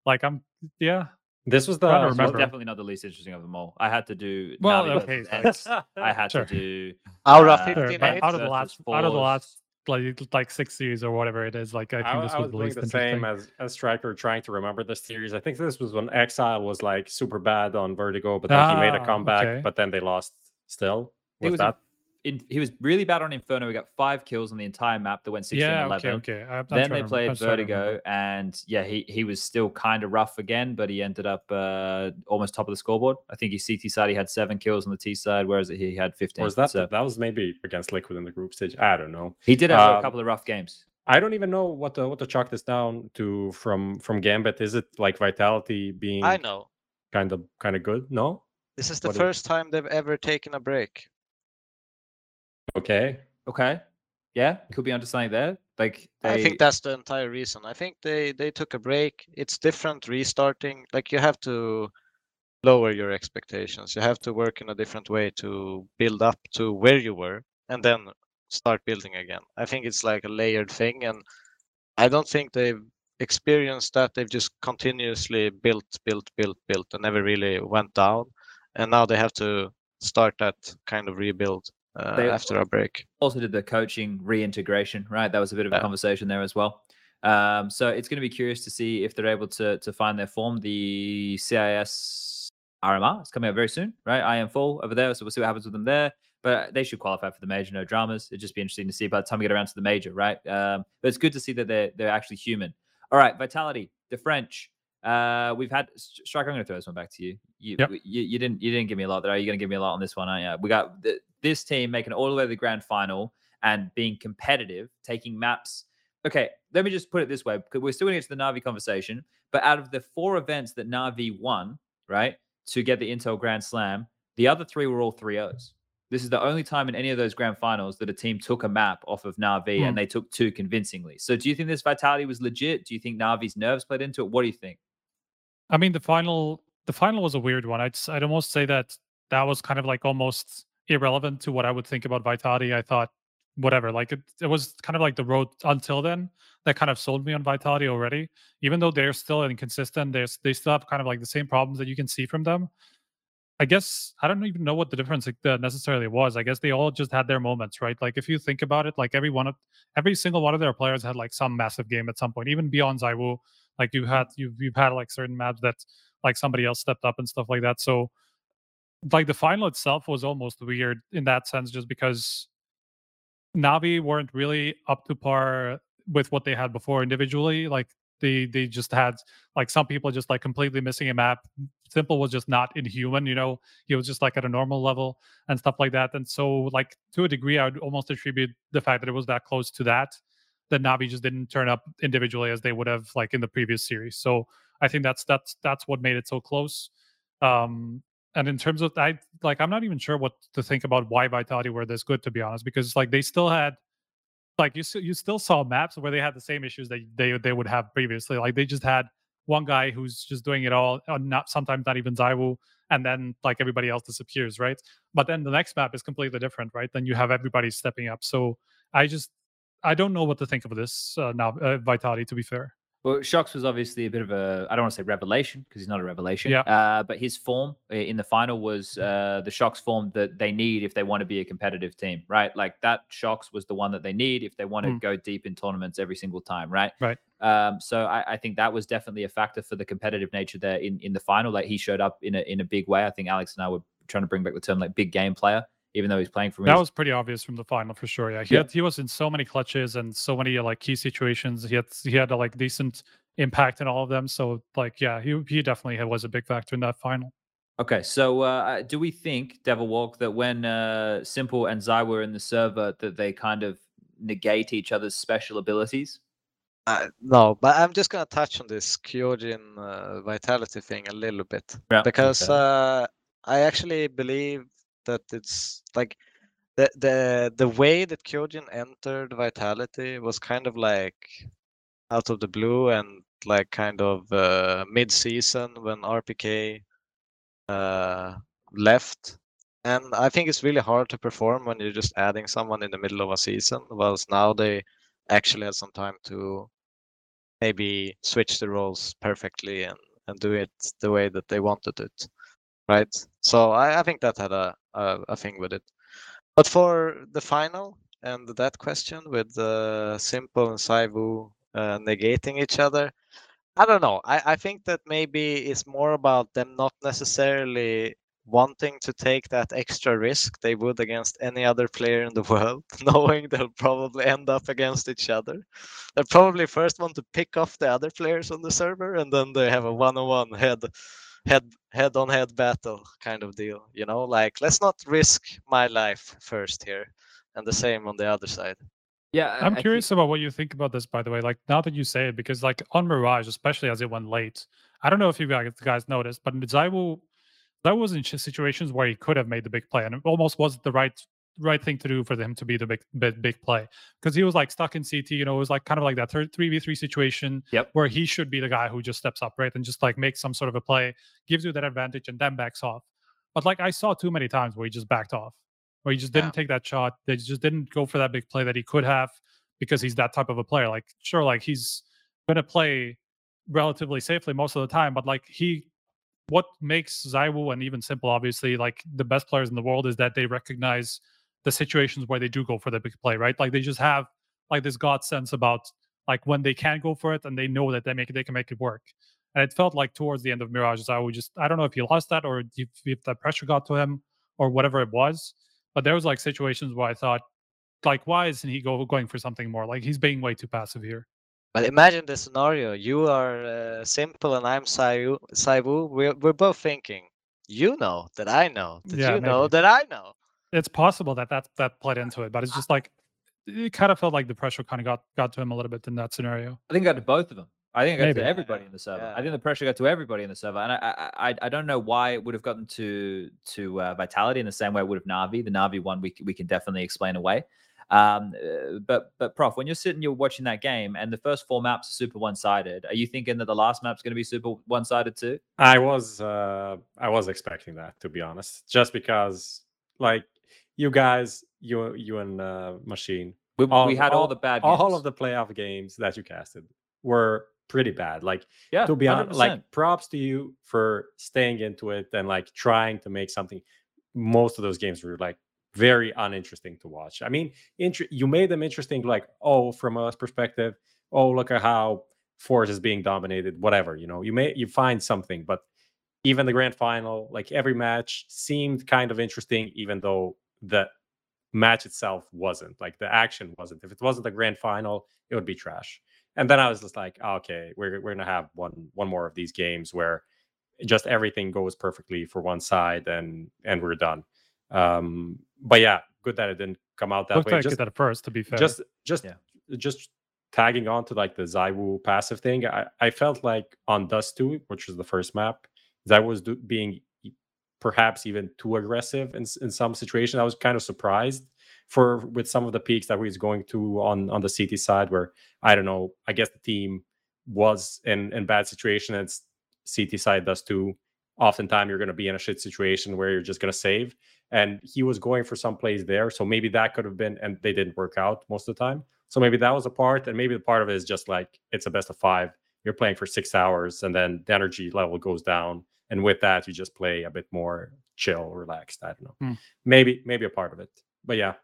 Like I'm, yeah. This was the Trying to Well, remember. definitely not the least interesting of them all. I had to do. Well, Navi okay, versus like- X. I had Sure. to do. Out uh, of Sure, 15 but out of the versus last, out of the last like like six series or whatever it is, like I think I, this I was was the doing least the same as as Striker trying to remember the series. I think this was when Ax1Le was like super bad on Vertigo, but then he made a Ah, comeback, okay. but then they lost still. He with was, that. In, he was really bad on Inferno. He got five kills on the entire map that went 16 yeah, 11. okay, okay. Then they played I'm trying to remember. Vertigo, and yeah, he he was still kind of rough again, but he ended up uh, almost top of the scoreboard. I think his CT side he had seven kills on the T side, whereas he had 15. Was that so that was maybe against Liquid in the group stage? I don't know. he did have a um, couple of rough games. I don't even know what to what to chalk this down to from from Gambit. Is it like Vitality being I know. kind of kind of good? No. This is the What is- first time they've ever taken a break. Okay. Okay, yeah, could be onto something there. Like I think that's the entire reason. I think they they took a break. It's different restarting. Like you have to lower your expectations. You have to work in a different way to build up to where you were and then start building again. I think it's like a layered thing and I don't think they've experienced that. They've just continuously built, built, built, built and never really went down. And now they have to start that kind of rebuild uh, They- after our break. also did the coaching reintegration, right? That was a bit of a Yeah. conversation there as well. Um, so it's going to be curious to see if they're able to to find their form. The CIS RMR is coming out very soon, right? I am full over there, so we'll see what happens with them there. But they should qualify for the major, no dramas. It'd just be interesting to see by the time we get around to the major, right? Um, but it's good to see that they're they're actually human. All right, Vitality, the French. Uh, we've had Strike. I'm going to throw this one back to you. You, Yep. you. you didn't you didn't give me a lot there. Are you going to give me a lot on this one? Aren't you? We got th- this team making all the way to the grand final and being competitive, taking maps. Okay, let me just put it this way because we're still going to get to the Navi conversation. But out of the four events that Navi won, right, to get the Intel Grand Slam, the other three were all 3 O's. This is the only time in any of those grand finals that a team took a map off of Navi Hmm. and they took two convincingly. So do you think this vitality was legit? Do you think Navi's nerves played into it? What do you think? I mean, the final the final was a weird one. I'd I'd almost say that that was kind of like almost irrelevant to what I would think about Vitality. I thought whatever, like it, it was kind of like the road until then that kind of sold me on Vitality already. Even though they're still inconsistent, there's they still have kind of like the same problems that you can see from them. I guess I don't even know what the difference necessarily was. I guess they all just had their moments, right? Like if you think about it, like every one of every single one of their players had like some massive game at some point, even beyond ZywOo. Like you had you've you've had like certain maps that like somebody else stepped up and stuff like that. So like the final itself was almost weird in that sense, just because Navi weren't really up to par with what they had before individually. Like they they just had like some people just like completely missing a map. s1mple was just not inhuman, you know. He was just like at a normal level and stuff like that. And so like to a degree, I would almost attribute the fact that it was that close to that that Navi just didn't turn up individually as they would have like in the previous series. So I think that's that's that's what made it so close. Um and in terms of I like I'm not even sure what to think about why Vitality were this good to be honest, because like they still had like you you still saw maps where they had the same issues that they they would have previously. Like they just had one guy who's just doing it all, uh, not sometimes not even ZywOo, and then like everybody else disappears, right? But then the next map is completely different, right? Then you have everybody stepping up. So I just I don't know what to think of this uh, now uh, Vitality. To be fair, Well, shox was obviously a bit of a, I don't want to say revelation because he's not a revelation. Yeah. Uh, but his form in the final was uh, the shox form that they need if they want to be a competitive team, right? Like that shox was the one that they need if they want to Mm. go deep in tournaments every single time, right? Right. Um, so I, I think that was definitely a factor for the competitive nature there in, in the final. Like he showed up in a in a big way. I think Alex and I were trying to bring back the term like big game player even though he's playing for me. That was pretty obvious from the final for sure. Yeah, he Yeah. had he was in so many clutches and so many like key situations. He had he had a like decent impact in all of them. So like yeah, he he definitely had, was a big factor in that final. Okay, so uh, do we think Devil Walk that when uh, s1mple and Zai were in the server that they kind of negate each other's special abilities? Uh, no, but I'm just gonna touch on this Kyojin uh, vitality thing a little bit Yeah, because okay. uh, I actually believe that it's like the the the way that Kyojin entered vitality was kind of like out of the blue and like kind of uh, mid season when RPK uh, left. And I think it's really hard to perform when you're just adding someone in the middle of a season. Whilst now they actually had some time to maybe switch the roles perfectly and, and do it the way that they wanted it. Right. So I, I think that had a, a, a thing with it. But for the final and that question with uh, s1mple and ZywOo uh, negating each other, I don't know. I, I think that maybe it's more about them not necessarily wanting to take that extra risk they would against any other player in the world, knowing they'll probably end up against each other. They probably first want to pick off the other players on the server, and then they have a one-on-one head, head, head-on-head battle kind of deal. You know, like let's not risk my life first here, and the same on the other side. Yeah, I'm curious about what you think about this, by the way. Like now that you say it, because like on Mirage, especially as it went late, I don't know if you guys, guys noticed, but ZywOo, that was in situations where he could have made the big play, and it almost was the right right thing to do for him to be the big big, big play because he was like stuck in CT. You know, it was like kind of like that three v three situation Yep. where he should be the guy who just steps up, right, and just like makes some sort of a play, gives you that advantage, and then backs off. But like I saw too many times where he just backed off, where he just didn't take that shot. They just didn't go for that big play that he could have because he's that type of a player. Like, sure, like he's gonna play relatively safely most of the time, but like he what makes ZywOo and even s1mple obviously like the best players in the world is that they recognize the situations where they do go for the big play, right? Like they just have like this god sense about like when they can go for it and they know that they make it, they can make it work. And it felt like towards the end of Mirage, would just I don't know if he lost that or if, if that pressure got to him or whatever it was, but there was like situations where I thought like why isn't he go, going for something more? Like he's being way too passive here. But imagine the scenario: you are uh, s1mple and I'm ZywOo. ZywOo. We're we're both thinking. You know that I know that Yeah, you know that I know. It's possible that that that played into it, but it's just like it kind of felt like the pressure kind of got got to him a little bit in that scenario. I think it got to both of them. I think it got Maybe. to everybody in the server. I think the pressure got to everybody in the server, and I I, I, I don't know why it would have gotten to to uh, Vitality in the same way it would have Navi. The Navi one we we can definitely explain away. Um, uh, but but Prof, when you're sitting, you're watching that game, and the first four maps are super one sided. Are you thinking that the last map's going to be super one sided too? I was uh I was expecting that to be honest. Just because like you guys, you you and uh Machine, We, we had all, the bad. all of the playoff games that you casted were pretty bad. Like yeah. to be honest, 100%. like props to you for staying into it and like trying to make something. Most of those games were like very uninteresting to watch. I mean, inter- you made them interesting, like oh, from us perspective, oh look at how Force is being dominated, whatever. You know, you may you find something, but even the grand final, like every match seemed kind of interesting, even though the match itself wasn't. Like the action wasn't. If it wasn't the grand final, it would be trash. And then I was just like, "Oh, okay, we're we're gonna have one one more of these games where just everything goes perfectly for one side and and we're done. Um, but yeah, good that it didn't come out that Looked way. like Just it at first, to be fair. just just Yeah. just tagging on to like the ZywOo passive thing, I, I felt like on Dust 2, which was the first map, that was do, being perhaps even too aggressive in, in some situations. I was kind of surprised for with some of the peaks that we was going to on on the CT side where I don't know, I guess the team was in in bad situation and CT side does too. Oftentimes you're going to be in a shit situation where you're just going to save and he was going for some plays there. So maybe that could have been, and they didn't work out most of the time. So maybe that was a part, and maybe the part of it is just like it's a best of five. You're playing for six hours, and then the energy level goes down, and with that, you just play a bit more chill, relaxed. I don't know. Hmm. Maybe, maybe a part of it, but yeah.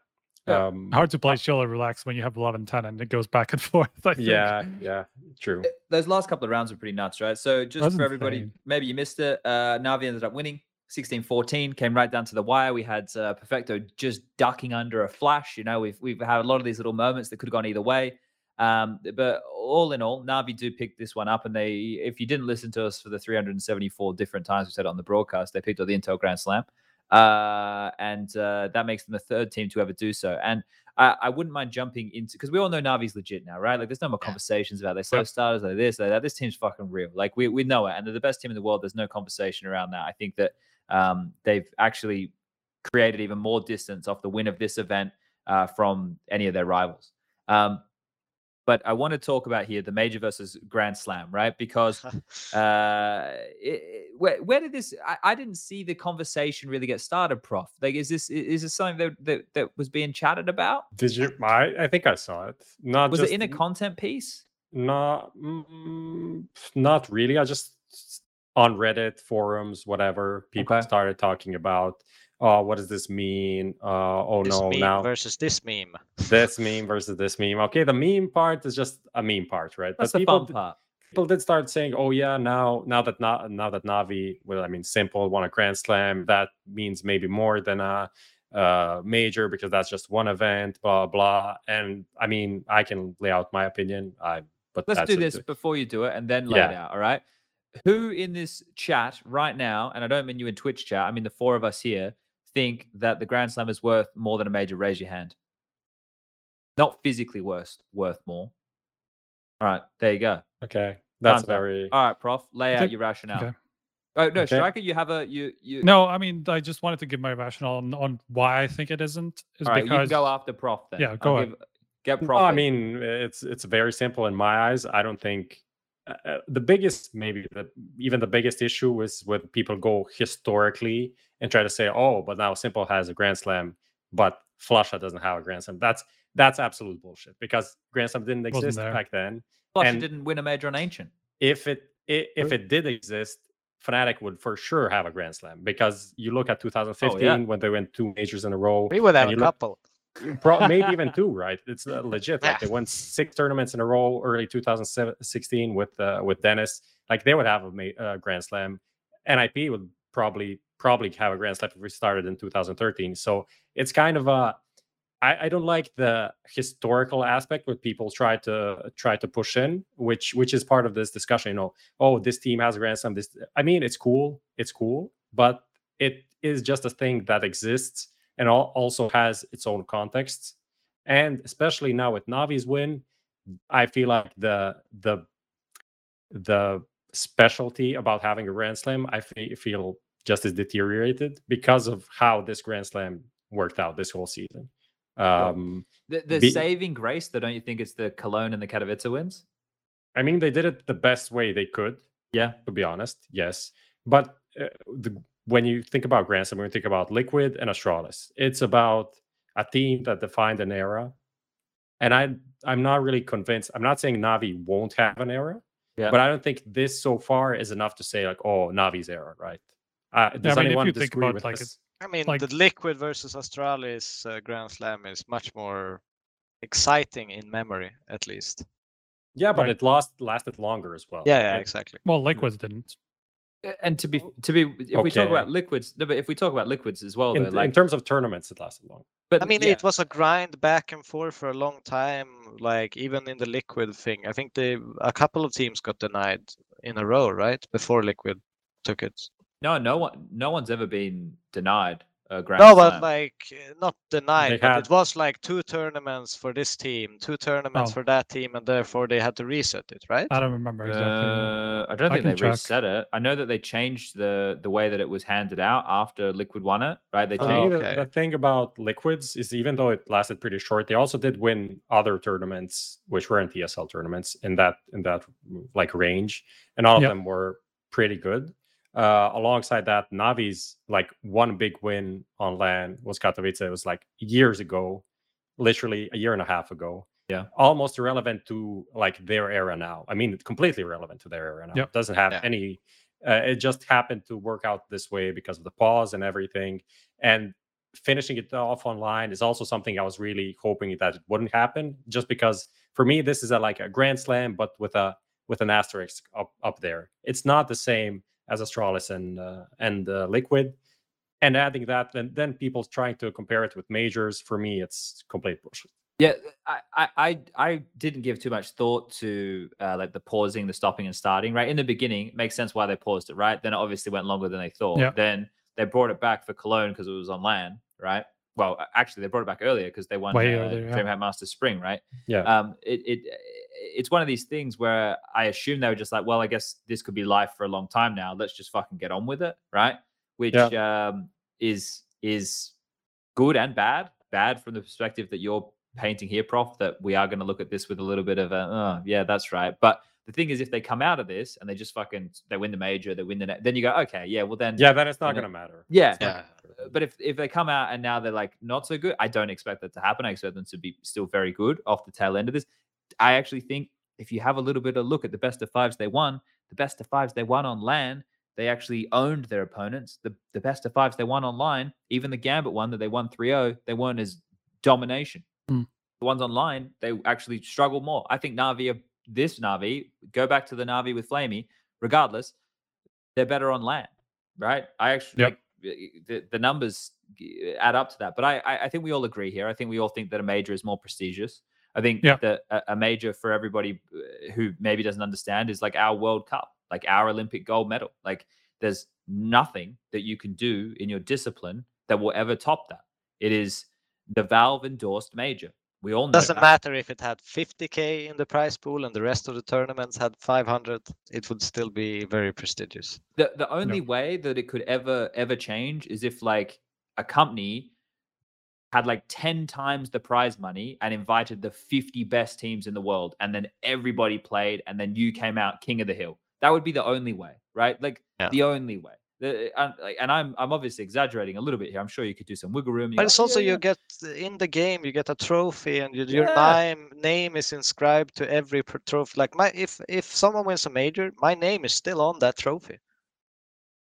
Yeah. Um, Hard to play chill or relax when you have 11 10 and it goes back and forth. I think. yeah, yeah, true. those last couple of rounds were pretty nuts, right? So just That's for everybody, insane. maybe you missed it. Uh, Navi ended up winning. 16 14 came right down to the wire. We had uh, Perfecto just ducking under a flash. You know, we've we've had a lot of these little moments that could have gone either way. Um, but all in all, Navi do pick this one up, and they, if you didn't listen to us for the 374 different times we said it on the broadcast, they picked up the Intel Grand Slam, uh, and uh, that makes them the third team to ever do so. And I, I wouldn't mind jumping into because we all know Navi's legit now, right? Like, there's no more conversations about they slow starters, like this, like that. This team's fucking real. Like, we we know it, and they're the best team in the world. There's no conversation around that. I think that um, they've actually created even more distance off the win of this event uh, from any of their rivals. Um, but I want to talk about here the major versus Grand Slam, right? Because uh, it, where, where did this? I, I, didn't see the conversation really get started, Prof. Like, is this is this something that that, that was being chatted about? Did you? I I think I saw it. Not was just, it in a content piece? No, mm, not really. I just on Reddit forums, whatever people okay. started talking about oh, what does this mean? Uh, oh this no, now versus this meme. this meme versus this meme. Okay, the meme part is just a meme part, right? That's but the people, fun part. People did start saying, "Oh yeah, now now that now, now that Navi, well, I mean, s1mple won a Grand Slam, that means maybe more than a uh, major because that's just one event, blah blah." And I mean, I can lay out my opinion. I but let's do this before you do it, and then lay yeah. it out. All right. Who in this chat right now, and I don't mean you in Twitch chat, I mean the four of us here, think that the Grand Slam is worth more than a major, raise your hand. Not physically worth worth more. All right, there you go. Okay, that's Time's very. All right, Prof. Lay out your rationale. Okay. Oh no, okay. Striker, you have a you you. No, I mean I just wanted to give my rationale on, on why I think it isn't. Is All right, because... you go after Prof. Then. Yeah, go I'll ahead. Give, get Prof. No, I mean, it's it's very simple in my eyes. I don't think uh, uh, the biggest maybe the even the biggest issue is when people go historically and try to say oh but now s1mple has a grand slam but flusha doesn't have a grand slam that's that's absolute bullshit because grand slam didn't exist back then flusha didn't win a major on ancient if it, it if it did exist Fnatic would for sure have a Grand Slam because you look at 2015 oh, yeah. when they went two majors in a row. We would have a couple. Pro, maybe even two, right? It's uh, legit. Like they won six tournaments in a row early 2016 with uh, with Dennis. Like they would have a uh, Grand Slam. NIP would probably probably have a Grand Slam if we started in 2013. So it's kind of a I, I don't like the historical aspect where people try to try to push in, which which is part of this discussion. You know, oh, this team has a Grand Slam. This, I mean, it's cool, it's cool, but it is just a thing that exists and also has its own context. And especially now with Navi's win, I feel like the the the specialty about having a Grand Slam, I feel just is deteriorated because of how this Grand Slam worked out this whole season. Um, the the be, saving grace, though, don't you think it's the Cologne and the Katowice wins? I mean, they did it the best way they could. Yeah, to be honest, yes. But uh, the when you think about Grand Slam, when you think about Liquid and Astralis, it's about a team that defined an era. And I I'm not really convinced. I'm not saying Navi won't have an era, yeah. but I don't think this so far is enough to say like, oh, Navi's era, right? Uh, does yeah, I mean, anyone disagree about, with like, this? I mean, like... the Liquid versus Astralis uh, Grand Slam is much more exciting in memory, at least. Yeah, but right. it lost lasted longer as well. Yeah, yeah, exactly. Well, Liquids didn't and to be oh. to be if okay. we talk about liquids no, but if we talk about liquids as well in, though, like, in terms of tournaments it lasted long. But i mean yeah. it was a grind back and forth for a long time like even in the liquid thing. I think they a couple of teams got denied in a row right before liquid took it. No no one no one's ever been denied a grand no, slam. but like not denied. But it was like two tournaments for this team, two tournaments oh. for that team, and therefore they had to reset it, right? I don't remember exactly. Uh, I don't I think they check. reset it. I know that they changed the the way that it was handed out after Liquid won it, right? They changed. Oh, okay. the, the thing about Liquids is even though it lasted pretty short, they also did win other tournaments which weren't ESL tournaments in that in that like range, and all of yep. them were pretty good. Uh, alongside that, Navi's like one big win on land was Katowice. It was like years ago, literally a year and a half ago. Yeah, almost irrelevant to like their era now. I mean, completely irrelevant to their era now. Yep. It doesn't have yeah. any. Uh, it just happened to work out this way because of the pause and everything. And finishing it off online is also something I was really hoping that it wouldn't happen. Just because for me, this is a, like a grand slam, but with a with an asterisk up up there. It's not the same as Astralis and uh, and uh, Liquid, and adding that, then then people trying to compare it with majors. For me, it's complete bullshit. Yeah, I, I, I, didn't give too much thought to uh, like the pausing, the stopping, and starting. Right in the beginning, it makes sense why they paused it. Right, then it obviously went longer than they thought. Yeah. Then they brought it back for Cologne because it was on land. Right. Well, actually, they brought it back earlier because they won Way uh, earlier, yeah. DreamHack Masters Spring. Right. Yeah. Um. It, it it's one of these things where I assume they were just like, well, I guess this could be live for a long time now. Let's just fucking get on with it. Right. Which um is is good and bad. Bad from the perspective that you're painting here, Prof, that we are going to look at this with a little bit of a, oh, yeah, that's right. But the thing is, if they come out of this and they just fucking they win the major, they win the net, then you go, okay, yeah, well then, Yeah, then it's not going to matter. yeah. Yeah. gonna matter. But if if they come out and now they're like not so good, I don't expect that to happen. I expect them to be still very good off the tail end of this. I actually think if you have a little bit of look at the best of fives they won, the best of fives they won on land, they actually owned their opponents. The the best of fives they won online, even the Gambit one that they won 3-0, they won as domination. Hmm. The ones online, they actually struggled more. I think Navi are this Navi, go back to the Navi with flamie, regardless, they're better on land, right? I actually Yep. like the, the numbers add up to that. But I, I I think we all agree here. I think we all think that a major is more prestigious. I think Yeah. that a, a major for everybody uh, who maybe doesn't understand is like our World Cup, like our Olympic gold medal. Like there's nothing that you can do in your discipline that will ever top that. It is the Valve endorsed major. We all know Doesn't that. matter if it had 50k in the prize pool and the rest of the tournaments had 500. It would still be very prestigious. the the only way that it could ever ever change is if like a company had like 10 times the prize money and invited the 50 best teams in the world and then everybody played and then you came out king of the hill that would be the only way right like Yeah. the only way The- and, and i'm i'm obviously exaggerating a little bit here i'm sure you could do some wiggle room you But go, it's "Oh, also yeah, you get in the game, you get a trophy, and you, your Yeah. name name is inscribed to every trophy. Like my, if if someone wins a major, my name is still on that trophy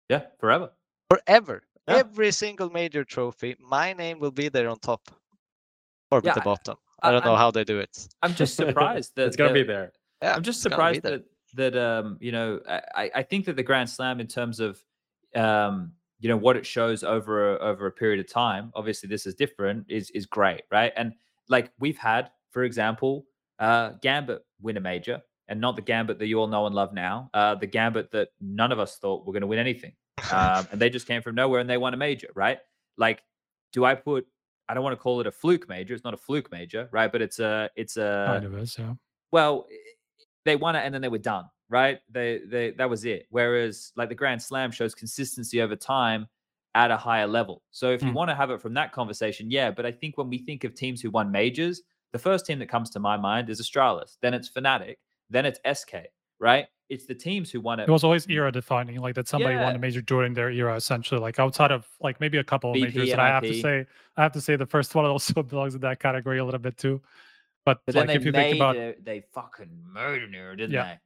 yeah forever forever. Yeah. Every single major trophy, my name will be there on top or Yeah, at the bottom. I- I don't know I'm- how they do it. i'm just surprised that it's going to be there. Yeah, I'm just it's gonna be surprised that that um you know I, I think that the Grand Slam in terms of um you know what it shows over a, over a period of time. Obviously, this is different. is is great, right? And like we've had, for example, uh Gambit win a major, and not the Gambit that you all know and love now. Uh the Gambit that none of us thought were going to win anything, um, and they just came from nowhere and they won a major, right? Like, do I put? I don't want to call it a fluke major. It's not a fluke major, right? But it's a it's a kind of is. Yeah. well, they won it and then they were done, right? They they that was it. Whereas like the Grand Slam shows consistency over time at a higher level. So if you Mm. want to have it from that conversation, yeah. But I think when we think of teams who won majors, the first team that comes to my mind is Astralis, then it's Fnatic, then it's SK, right? It's the teams who won it. It was always era defining, like that somebody won a major during their era, essentially. Like outside of like maybe a couple of BP, majors, and I have to say, I have to say the first one also belongs in that category a little bit too. But, But then like they if you made think about, it, they fucking murdered her, didn't Yeah. they?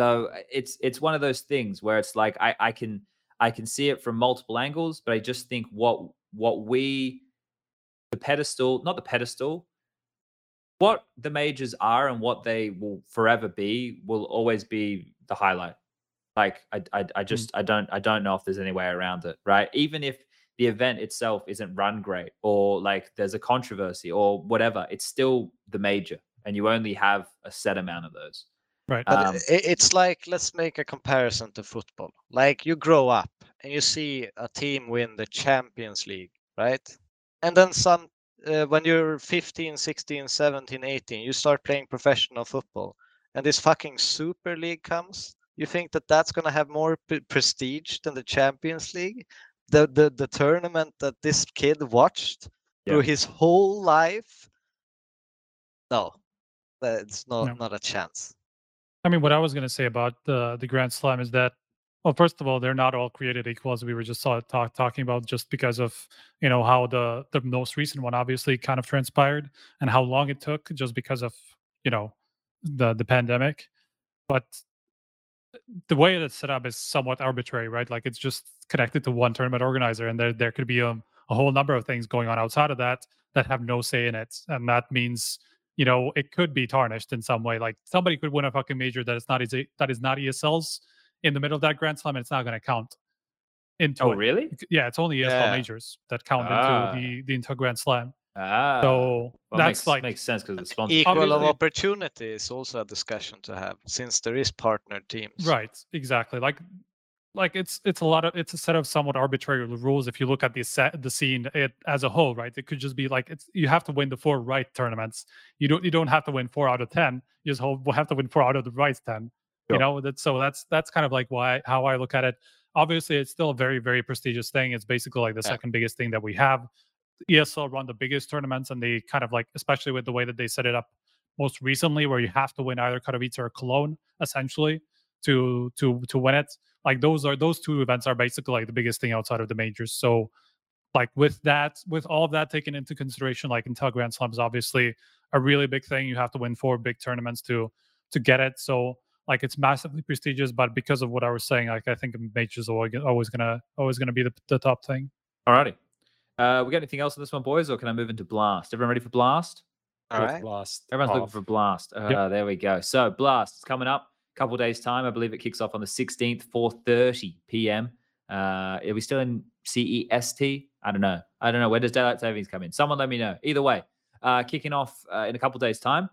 So uh, it's it's one of those things where it's like I I can I can see it from multiple angles, but I just think what what we the pedestal, not the pedestal, what the majors are and what they will forever be will always be the highlight. Like I I, I just I don't I don't know if there's any way around it, right? Even if the event itself isn't run great or like there's a controversy or whatever, it's still the major, and you only have a set amount of those. Right? But Um, i- it's like let's make a comparison to football. Like you grow up and you see a team win the Champions League, right? And then some uh, when you're 15, 16, 17, 18, you start playing professional football and this fucking Super League comes. You think that that's going to have more p- prestige than the Champions League? The, the the tournament that this kid watched through his whole life? No. It's not No. not a chance. I mean, what I was going to say about the the Grand Slam is that, well, first of all, they're not all created equal, as we were just talk, talking about, just because of you know how the the most recent one obviously kind of transpired and how long it took, just because of you know the the pandemic. But the way it's set up is somewhat arbitrary, right? Like it's just connected to one tournament organizer, and there there could be a, a whole number of things going on outside of that that have no say in it, and that means you know it could be tarnished in some way. Like somebody could win a fucking major that is not easy, that is not ESL's, in the middle of that Grand Slam, and it's not going to count into Oh, it. really? Yeah, it's only ESL Yeah. majors that count Ah. into the the Intel Grand Slam. Ah, So well, that's makes, like makes sense because the sponsor. Equal of opportunity is also a discussion to have since there is partner teams. right, exactly. Like like it's it's a lot of it's a set of somewhat arbitrary rules if you look at the set the scene it, as a whole, right? It could just be like it's you have to win the four right tournaments. You don't you don't have to win four out of ten. You just have to win four out of the right ten. You know that so that's that's kind of like why how I look at it. Obviously, it's still a very very prestigious thing. It's basically like the Yeah. second biggest thing that we have. ESL run the biggest tournaments, and they kind of like, especially with the way that they set it up most recently, where you have to win either Katowice or Cologne, essentially, to to to win it. Like those are those two events are basically like the biggest thing outside of the majors. So, like with that, with all of that taken into consideration, like Intel Grand Slam is obviously a really big thing. You have to win four big tournaments to to get it. So like it's massively prestigious, but because of what I was saying, like I think majors are always always gonna always gonna be the, the top thing. Alrighty. Uh, we got anything else on this one, boys, or can I move into Blast? Everyone ready for Blast? All right. Lost. Everyone's looking for Blast. Uh, There we go. So Blast is coming up. A couple days time. I believe it kicks off on the 16th, 4:30 p.m. Uh, are we still in CEST? I don't know. I don't know. Where does daylight savings come in? Someone let me know. Either way, uh, kicking off uh, in a couple days time.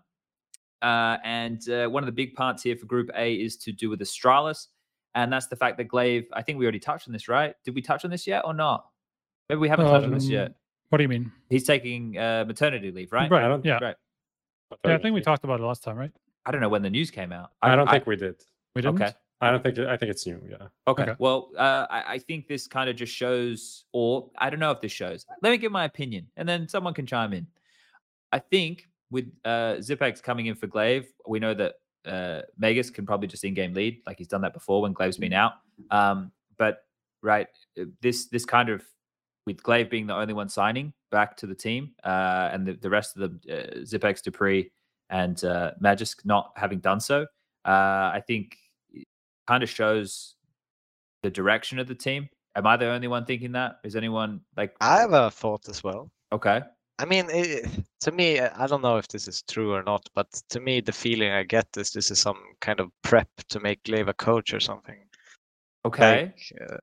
Uh, and uh, one of the big parts here for Group A is to do with Astralis, and that's the fact that gla1ve. I think we already touched on this, right? Did we touch on this yet or not? Maybe we haven't touched on this Um, yet. What do you mean? He's taking uh, maternity leave, right? Right. Yeah. Right. Yeah, I think we talked about it last time, right? I don't know when the news came out. I don't think we did. We didn't. Okay. I don't think. It, I think it's new. Yeah. Okay. Okay. Well, uh, I, I think this kind of just shows, or I don't know if this shows. Let me give my opinion, and then someone can chime in. I think with uh, Xyp9x coming in for gla1ve, we know that uh, Magisk can probably just in-game lead, like he's done that before when gla1ve's been out. Um, but right, uh, this this kind of with gla1ve being the only one signing back to the team, uh, and the, the rest of the uh, Xyp9x, dupreeh, and uh, Magisk not having done so, uh, I think kind of shows the direction of the team. Am I the only one thinking that? Is anyone like I have a thought as well. okay? I mean, i to me, I don't know if this is true or not, but to me, the feeling I get is this is some kind of prep to make gla1ve a coach or something. Okay. Like, uh,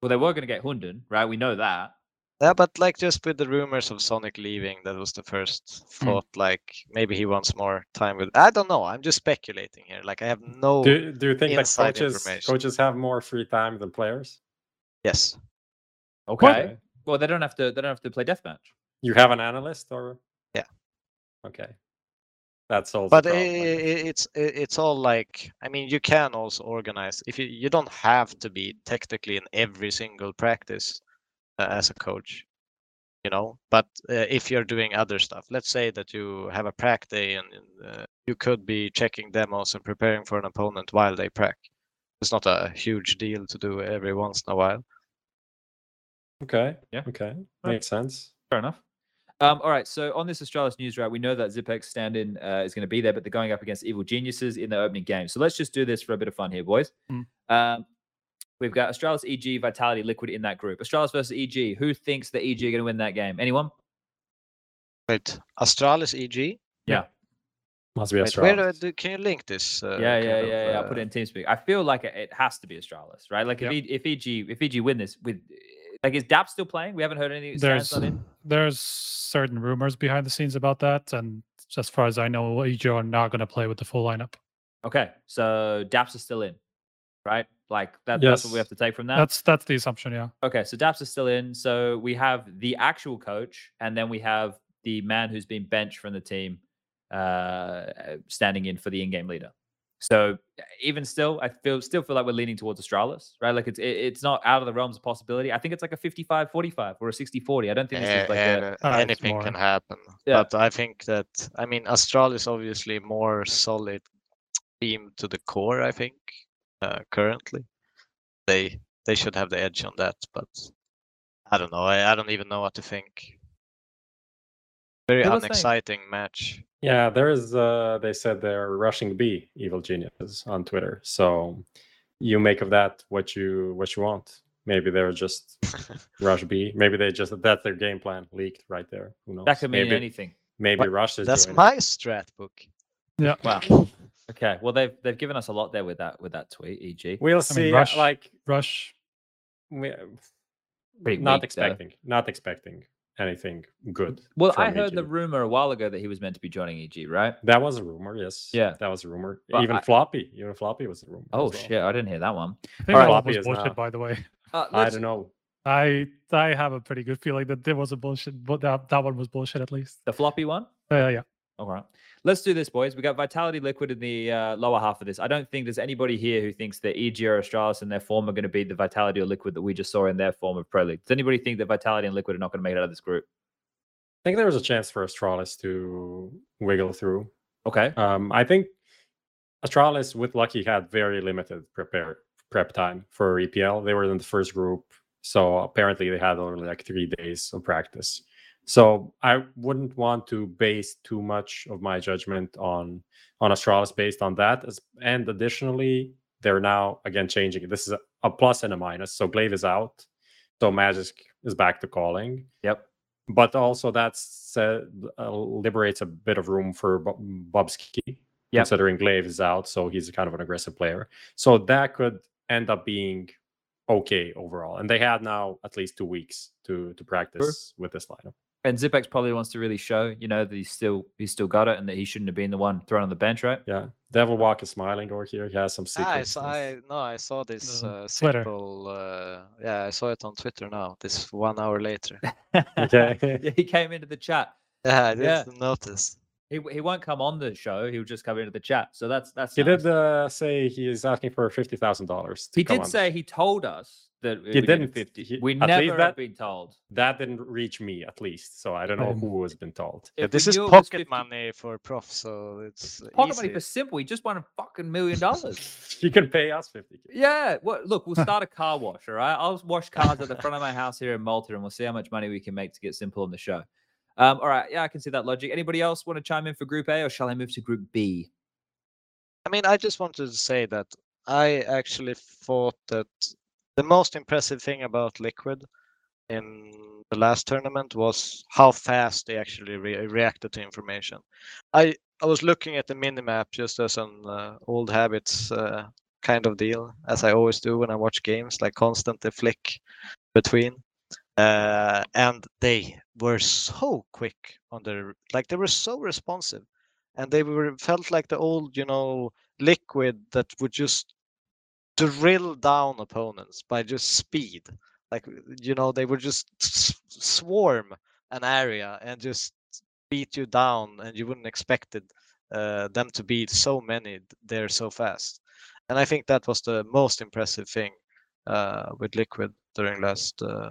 well, they were going to get Hunden, right? We know that. Yeah, but like just with the rumors of zonic leaving, that was the first Hmm. thought. Like maybe he wants more time with. I don't know. I'm just speculating here. Like I have no. Do Do you think that coaches coaches have more free time than players? Yes. Okay. Well, they don't have to. They don't have to play deathmatch. You have an analyst, or Yeah. Okay. That's all. But i i- it's i- it's all like I mean you can also organize if you you don't have to be technically in every single practice as a coach, you know. But uh, if you're doing other stuff, let's say that you have a prac day and uh, you could be checking demos and preparing for an opponent while they prac. It's not a huge deal to do every once in a while. Okay. Yeah. Okay. Right. Makes sense. Fair enough. Um, all right. So on this Astralis news, right, we know that Xyp9x stand-in uh, is going to be there, but they're going up against Evil Geniuses in the opening game. So let's just do this for a bit of fun here, boys. Mm. Um, we've got Astralis, EG, Vitality, Liquid in that group. Astralis versus EG. Who thinks that EG are going to win that game? Anyone? Wait, Astralis EG. Yeah. Must be Wait, where Astralis. do, can you link this? Uh, yeah, yeah, yeah, of, yeah. I'll put it uh, in TeamSpeak. I feel like it, it has to be Astralis, right? Like if, Yep. e, if EG if EG win this with like is DAP still playing? We haven't heard anything. Stands There's not in. there's certain rumors behind the scenes about that, and as far as I know, EG are not going to play with the full lineup. Okay, so DAPS is still in, right? Like that, that's what we have to take from that. That's that's the assumption, yeah. Okay, so Daps is still in. So we have the actual coach, and then we have the man who's been benched from the team, uh, standing in for the in-game leader. So even still, I feel still feel like we're leaning towards Astralis, right? Like it's it, it's not out of the realms of possibility. I think it's like a 55-45 or a 60-40. I don't think this Yeah, is like and, a uh, Ah, it's anything can happen. Yeah. But I think that I mean Astralis obviously more solid team to the core. I think uh, currently they they should have the edge on that. But I don't know. I, I don't even know what to think. Very Yeah, let's unexciting match. Yeah, there is. Uh, they said they're rushing B, evil geniuses, on Twitter. So you make of that what you what you want. Maybe they're just rush B. Maybe they just that's their game plan leaked right there. Who knows? that could mean maybe anything. maybe But Rush is That's doing it. my strat book. Yeah. Wow. Okay. Well, they've they've given us a lot there with that with that tweet. E.g. We'll I see. mean, Rush, like Rush. we, Pretty not weak, though. expecting, not expecting anything good. Well, I heard the rumor a while ago that he was meant to be joining EG, right? That was a rumor, yes. Yeah. that was a rumor. But even I- floppy, even floppy was a rumor. Oh well. shit, I didn't hear that one. I think Alright. all of Floppy was bullshit, now- by the way. Uh, I don't know. I I have a pretty good feeling that there was a bullshit, but that, that one was bullshit at least. The floppy one. Uh, yeah. All right. Let's do this, boys. We got Vitality Liquid in the uh, lower half of this. I don't think there's anybody here who thinks that EG or Astralis in their form are going to be the Vitality or Liquid that we just saw in their form of Pro League. Does anybody think that Vitality and Liquid are not going to make it out of this group? I think there was a chance for Astralis to wiggle through. Okay. Um, I think Astralis with Lucky had very limited prepare prep time for EPL. They were in the first group, so apparently they had only like three days of practice. So I wouldn't want to base too much of my judgment on on Astralis based on that. As, and additionally, they're now again changing. This is a, plus and a minus. So gla1ve is out, so Magisk is back to calling Yep. but also that's uh, liberates a bit of room for Bubzkji, Yep. considering gla1ve is out, so he's kind of an aggressive player. So that could end up being okay overall. And they had now at least two weeks to to practice with this lineup. And Xyp9x probably wants to really show, you know, that he's still he's still got it and that he shouldn't have been the one thrown on the bench, right? Yeah, Devil Walk is smiling over here. He has some Ah, I secrets. saw, I no, I saw this Uh, uh, Twitter. s1mple. Uh, yeah, I saw it on Twitter now. This one hour later. Okay. Yeah, he came into the chat. Yeah, I Yeah. didn't notice. He, he won't come on the show. He'll just come into the chat. So that's that's. he nice. did uh, say he is asking for fifty thousand dollars. He did say he told us that He didn't. he- We at never have that been told. that didn't reach me at least. So I don't know Um, who has been told. Yeah, If this is knew it was pocket 50 money for prof, so it's Pocket money for s1mple. He just won a fucking million dollars. You can pay us fifty. Yeah. What? Look, we'll start a car wash. All right. I'll wash cars at the front of my house here in Malta, and we'll see how much money we can make to get s1mple on the show. Um, all right. Yeah, I can see that logic. Anybody else want to chime in for Group A, or shall I move to Group B? I mean, I just wanted to say that I actually thought that the most impressive thing about Liquid in the last tournament was how fast they actually re- reacted to information. I I was looking at the minimap just as an uh, old habits uh, kind of deal, as I always do when I watch games, like constantly flick between. Uh, and they were so quick on their like they were so responsive and they were felt like the old you know liquid that would just drill down opponents by just speed like you know they would just swarm an area and just beat you down and you wouldn't expect it uh, them to beat so many there so fast and i think that was the most impressive thing uh, with liquid during last uh,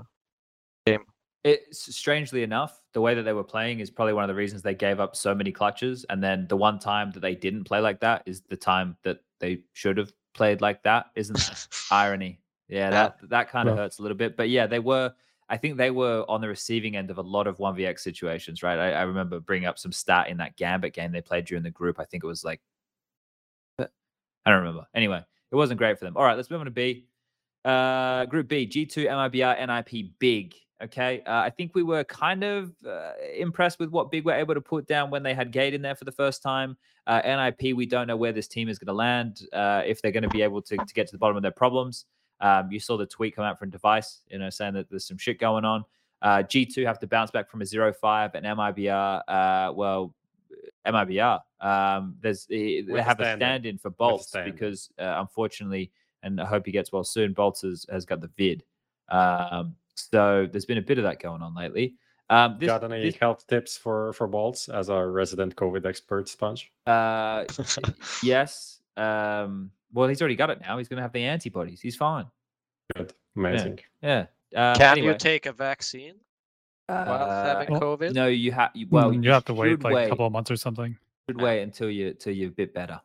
game It's strangely enough, the way that they were playing is probably one of the reasons they gave up so many clutches. And then the one time that they didn't play like that is the time that they should have played like that. Isn't that irony? Yeah, that that kind of hurts a little bit. But yeah, they were. I think they were on the receiving end of a lot of one vx situations, right? I, I remember bringing up some stat in that Gambit game they played during the group. I think it was like, I don't remember. Anyway, it wasn't great for them. All right, let's move on to B. Uh, group B, G2, MIBR, NIP, Big. Okay. Uh, I think we were kind of uh, impressed with what Big were able to put down when they had Gate in there for the first time. Uh, NIP, we don't know where this team is going to land, uh, if they're going to be able to, to get to the bottom of their problems. Um, you saw the tweet come out from Device, you know, saying that there's some shit going on. Uh, G2 have to bounce back from a 0 5, and MIBR, uh, well, MIBR, um, there's they With have a stand-in. for boltz stand-in. because, uh, unfortunately, and I hope he gets well soon, boltz has, has got the vid. Um, so there's been a bit of that going on lately. Um, this, Got any this- health tips for for boltz as our resident COVID expert, Spunj? uh, yes. Um, well, he's already got it now. He's going to have the antibodies. He's fine. Good, amazing. Yeah. Uh, can anyway, you take a vaccine while uh, having covid No, you have. Well, Mm, you have to wait should like a couple of months or something. should wait until you until you're a bit better.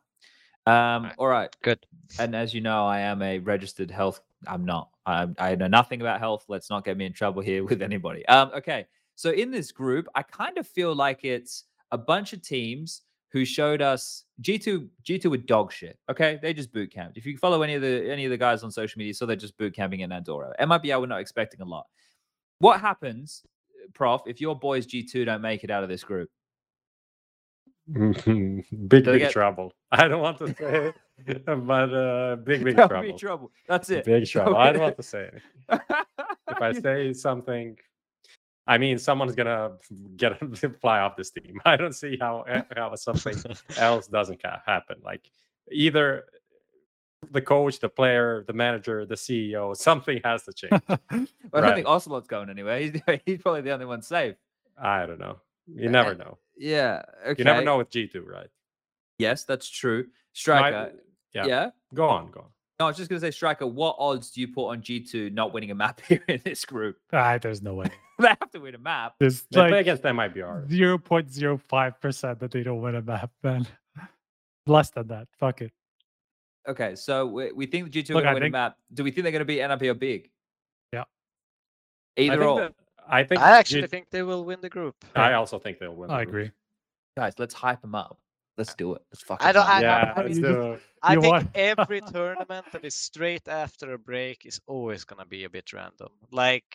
Um, Right. all right. Good. And as you know, I am a registered health. I'm not. I, I know nothing about health. Let's not get me in trouble here with anybody. Um, okay. So in this group, I kind of feel like it's a bunch of teams who showed us G2 G2 with dog shit. Okay, they just boot camped. If you follow any of the any of the guys on social media, so they're just boot camping in Andorra. MIBR, we're not expecting a lot. What happens, Prof, if your boys G2 don't make it out of this group? big big get- trouble. I don't want to say, it, but uh, big big trouble. Big trouble. That's it. Big trouble. I don't Okay. want to say anything. If I say something, I mean someone's gonna get fly off this team. I don't see how eh, how something else doesn't happen. Like either the coach, the player, the manager, the CEO, something has to change. Well, I don't Right. think ocelote's going anywhere. He's, he's probably the only one safe. I don't know. You never know. Yeah. Okay. You never know with G two, right? Yes, that's true. My- Striker. yeah. yeah. Go on, go on. No, I was just gonna say, Striker. What odds do you put on G two not winning a map here in this group? Ah, there's no way. they have to win a map. There's They play like against MIBR. zero point zero five percent that they don't win a map, man. Less than that. Fuck it. Okay, so we, we think the G two are Look, gonna win think- a map. Do we think they're gonna beat NIP or big? Yeah. Either think or. that- I think I actually G- think they will win the group. I also think they'll win. the I group. agree. Guys, let's hype them up. Let's do it. Let's fucking. I don't- hype 'em Yeah. I let's mean, do it. I think want- every tournament that is straight after a break is always going to be a bit random. Like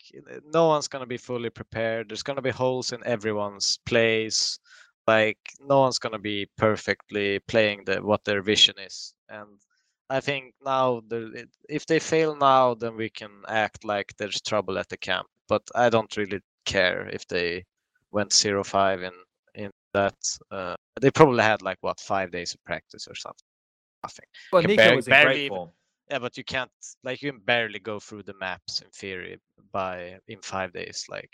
no one's going to be fully prepared. There's going to be holes in everyone's plays. Like no one's going to be perfectly playing the what their vision is. And I think now the, if they fail now, then we can act like there's trouble at the camp. But I don't really care if they went 0-5 in in that. Uh, they probably had like what five days of practice or something. Nothing. Well, NiKo barely- was in great form. Yeah, but you can't like you can barely go through the maps in theory by in five days. Like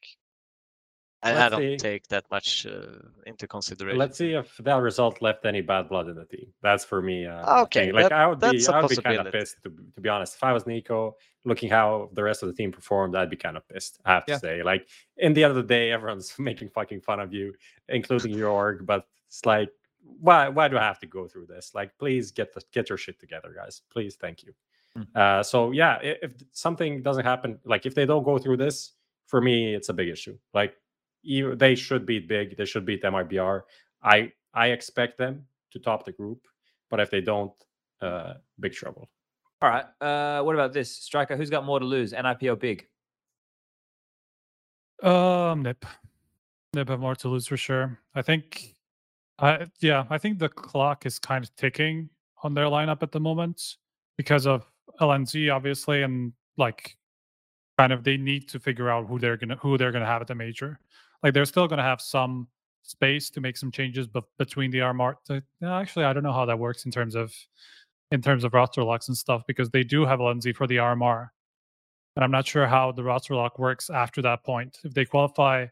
I, I don't see. take that much uh, into consideration. Let's see if that result left any bad blood in the team. That's for me. Uh, Okay, thing. like that- I would be, I would be kind of pissed to, to be honest. If I was NiKo, looking how the rest of the team performed, I'd be kind of pissed. I have to say, like in the end of the day, everyone's making fucking fun of you, including your org. But it's like, why? Why do I have to go through this? Like, please get the get your shit together, guys. Please, thank you. Mm. Uh, so yeah, i- if something doesn't happen, like if they don't go through this, for me, it's a big issue. Like you, they should beat big. They should beat MIBR. I I expect them to top the group, but if they don't, uh, big trouble. All right. Uh, what about this striker? Who's got more to lose, NIP or big? Um, Nip. Nip have more to lose for sure. I think, I yeah, I think the clock is kind of ticking on their lineup at the moment because of LNZ, obviously, and like, kind of they need to figure out who they're gonna who they're gonna have at the major. Like they're still gonna have some space to make some changes, but between the RMR, the- no, actually, I don't know how that works in terms of in terms of roster locks and stuff because they do have LNZ for the RMR. And I'm not sure how the roster lock works after that point. If they qualify,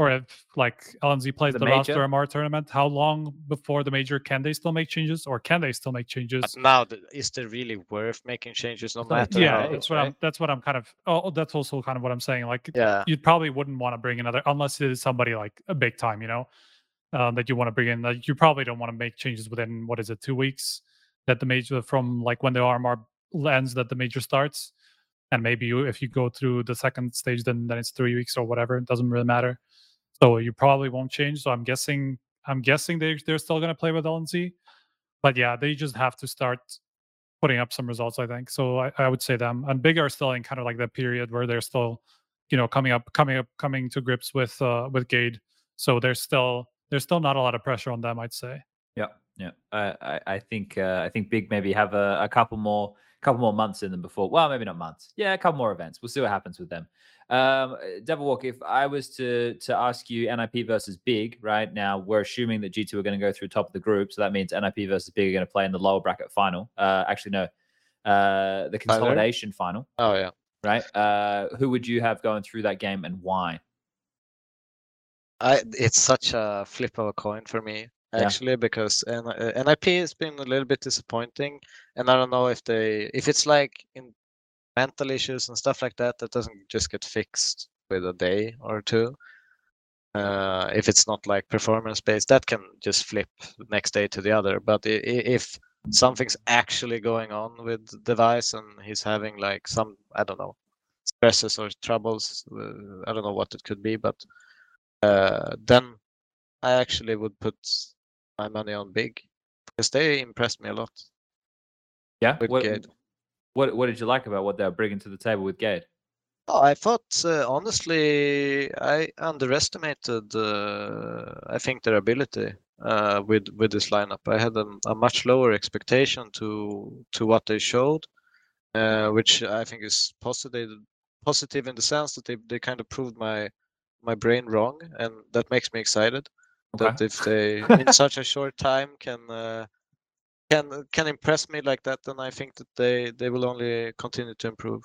or if like LNZ plays The the, roster MR tournament, how long before the major can they still make changes, or can they still make changes? But now, is there really worth making changes no matter yeah, how? that's what I'm. That's what I'm kind of. Oh, that's also kind of what I'm saying. Like, Yeah, you probably wouldn't want to bring another unless it is somebody like a big time, you know, um, that you want to bring in. Like, you probably don't want to make changes within what is it, two weeks that the major from like when the RMR ends that the major starts, and maybe you if you go through the second stage, then then it's three weeks or whatever. It doesn't really matter. So you probably won't change. So I'm guessing I'm guessing they they're still going to play with LNZ, but yeah, they just have to start putting up some results. I think so. I, I would say them and big are still in kind of like that period where they're still you know coming up coming up coming to grips with uh with Gade. So there's still there's still not a lot of pressure on them, I'd say. Yeah, yeah. I I, I think uh, I think big maybe have a, a couple more couple more months in them before. Well, maybe not months. Yeah, a couple more events. We'll see what happens with them. Um, Devil Walk. If I was to to ask you NIP versus Big right now, we're assuming that G two are going to go through top of the group, so that means NIP versus Big are going to play in the lower bracket final. Uh, actually, no, uh, the consolidation final. oh yeah. Right. Uh, who would you have going through that game and why? I it's such a flip of a coin for me Yeah. actually because N- uh, NIP has been a little bit disappointing, and I don't know if they if it's like in mental issues and stuff like that that doesn't just get fixed with a day or two. Uh, if it's not like performance based, that can just flip next day to the other. But if something's actually going on with the device and he's having like some I don't know stresses or troubles, uh, I don't know what it could be, but uh, then I actually would put my money on Big because they impressed me a lot Yeah. with What. What what did you like about what they were bringing to the table with Gade? Oh, I thought uh, honestly I underestimated uh, I think their ability uh, with with this lineup. I had a, a much lower expectation to to what they showed, uh, which I think is positive positive in the sense that they, they kind of proved my my brain wrong, and that makes me excited. That if they in such a short time can uh, can can impress me like that, then I think that they they will only continue to improve.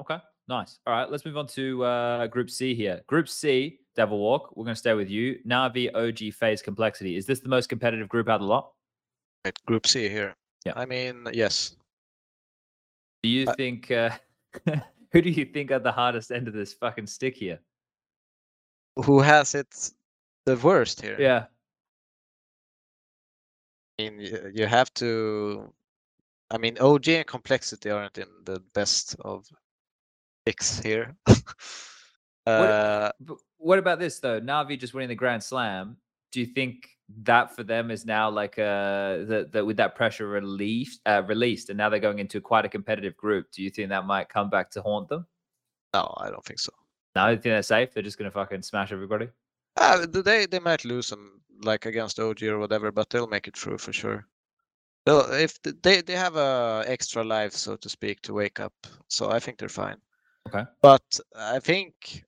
Okay, nice. All right, let's move on to uh, Group C here. Group C, Devil Walk. We're going to stay with you. Navi, OG, FaZe, Complexity. Is this the most competitive group out of the lot? Right, Group C here. Yeah. I mean, yes. Do you Uh, think? Uh, who do you think are the hardest end of this fucking stick here? Who has it the worst here? Yeah. I mean, you, have to. I mean, OG and complexity aren't in the best of picks here. uh, But what about this though? Navi just winning the Grand Slam. Do you think that for them is now like uh that that with that pressure released uh, released and now they're going into quite a competitive group? Do you think that might come back to haunt them? no, I don't think so. No, you think they're safe? They're just gonna fucking smash everybody. Uh, they they might lose some like against OG or whatever, but they'll make it through for sure. They'll, if they they have a extra life, so to speak, to wake up, so I think they're fine. Okay. But I think,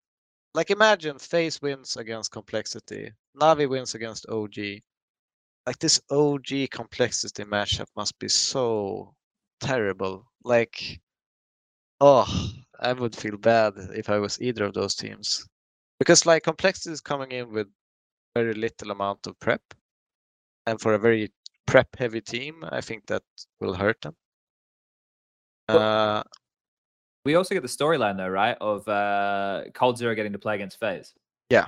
like, imagine FaZe wins against Complexity, Navi wins against OG. Like this OG Complexity matchup must be so terrible. Like, oh, I would feel bad if I was either of those teams because like complexity is coming in with very little amount of prep and for a very prep heavy team i think that will hurt them uh, We also get the storyline though, right? Of uh coldzera getting to play against FaZe. Yeah.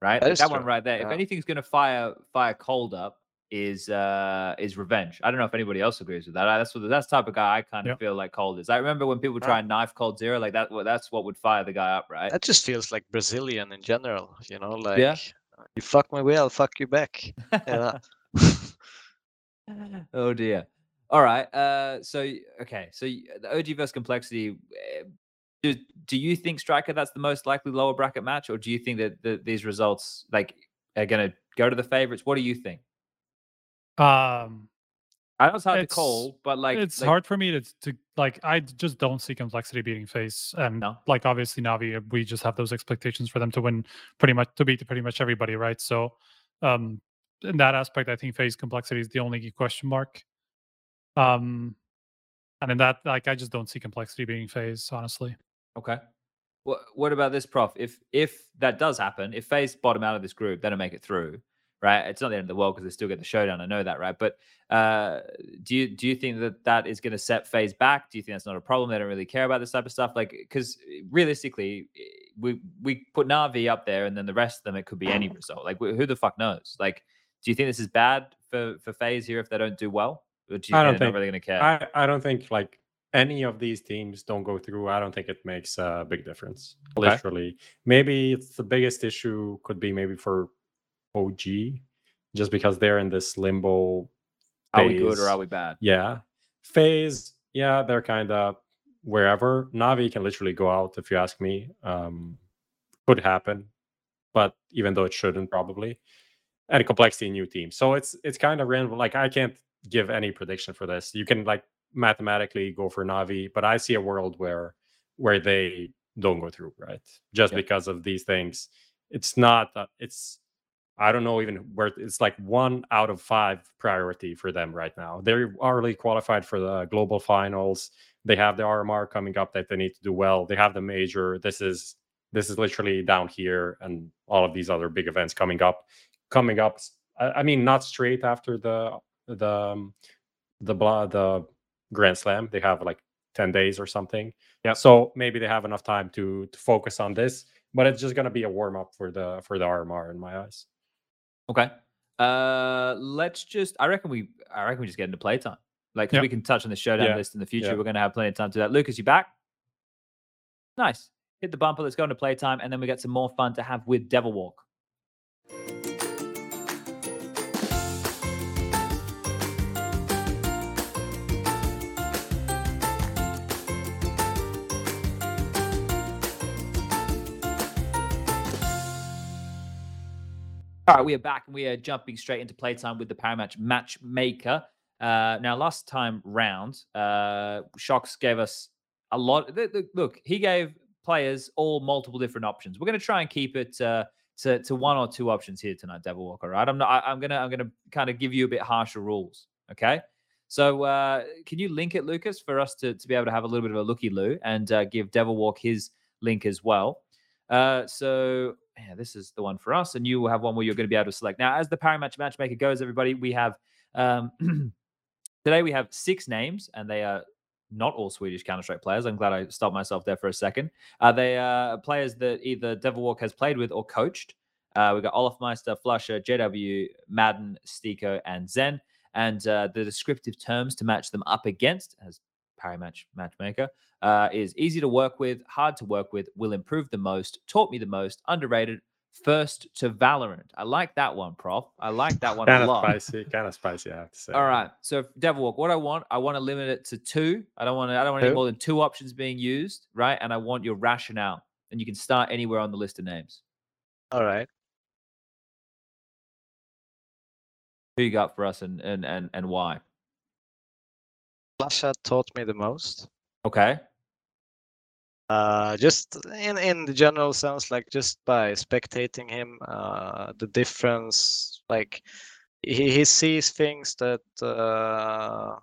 Right? That that one right there. If anything's gonna fire fire Cold up is uh is revenge. I don't know if anybody else agrees with that. I- That's what that's the type of guy I kind of Yep. feel like Cold is. I remember when people try and knife coldzera, like that that's what would fire the guy up, right? that just feels like brazilian in general you know like Yeah. You fuck my way i'll fuck you back yeah oh dear. All right. Uh, so okay. So the OG versus complexity. eh, Do do you think striker that's the most likely lower bracket match, or do you think that the, these results like are going to go to the favorites? What do you think? Um, I know it's hard It's- to call, but like it's like- hard for me to, to like. I just don't see complexity beating FaZe, and No. like obviously Navi, we just have those expectations for them to win pretty much to beat pretty much everybody, right? So, um, in that aspect, I think FaZe complexity is the only question mark. Um, and in that, like, I just don't see complexity being FaZe, honestly. Okay. What what about this, Prof? If if that does happen, if phase bottom out of this group, they don't make it through, right? It's not the end of the world because they still get the showdown. I know that, right? But uh, do you do you think that that is going to set FaZe back? Do you think that's not a problem? They don't really care about this type of stuff, like because realistically, eh, we we put Navi up there, and then the rest of them, it could be any result. Like who the fuck knows? Like, do you think this is bad for for FaZe here if they don't do well? Or do you I don't they're think- not really going to care? I, I don't think like any of these teams don't go through. I don't think it makes a big difference. Okay. Literally, maybe it's the biggest issue could be maybe for OG, just because they're in this limbo. FaZe. are we good or are we bad? Yeah, FaZe. Yeah, they're kind of wherever. Navi can literally go out if you ask me. Um, could happen, but even though it shouldn't probably, and complexity new team. So it's it's kind of random. Like I can't give any prediction for this. You can like mathematically go for Navi, but I see a world where where they don't go through, right? Just Yeah. because of these things. It's not. Uh, it's I don't know even where it's like one out of five priority for them right now. They're already qualified for the global finals. They have the RMR coming up that they need to do well. They have the major. This is this is literally down here, and all of these other big events coming up. Coming up, I mean, not straight after the the um, the blah the Grand Slam. They have like ten days or something. Yeah. So maybe they have enough time to to focus on this. But it's just gonna be a warm up for the for the RMR in my eyes. Okay. Uh, let's just. I reckon we. I reckon we just get into playtime. Like Yep. we can touch on the showdown Yeah. list in the future. Yeah. We're going to have plenty of time to do that. Lucas, you back? Nice. Hit the bumper. Let's go into playtime, and then we get some more fun to have with Devil Walk. All right, we are back and we are jumping straight into playtime with the Parimatch Matchmaker. Uh, now, last time round, uh, shox gave us a lot. th- th- Look, he gave players all multiple different options. We're going to try and keep it uh, to to one or two options here tonight, Devil Walker. Right? I'm not. I, I'm gonna I'm gonna kind of give you a bit harsher rules. Okay. So uh, can you link it, Lucas, for us to, to be able to have a little bit of a looky loo and uh, give Devil Walk his link as well. Uh, so yeah, this is the one for us, and you will have one where you're going to be able to select. Now, as the Parimatch matchmaker goes, everybody, we have um, today we have six names, and they are not all Swedish Counter Strike players. I'm glad I stopped myself there for a second. Uh, they are players that either Devil Walk has played with or coached. Uh, we've got Olaf Meister, flusha, JW, maden, STYKO, and zehN. And uh, the descriptive terms to match them up against, as Paramatch Matchmaker, uh, is easy to work with, hard to work with, will improve the most, taught me the most, underrated, first to Valorant. I like that one, Prof. I like that one Kind a of spicy. Kind of spicy, I have to say. All right. So Devil Walk, what I want, I want to limit it to two. I don't want to, I don't want any more than two options being used, right? And I want your rationale. And you can start anywhere on the list of names. All right. Who you got for us and and and, and why? Flasha taught me the most. Okay. Uh, just in in the general sense, like just by spectating him, uh, the difference, like he he sees things that uh,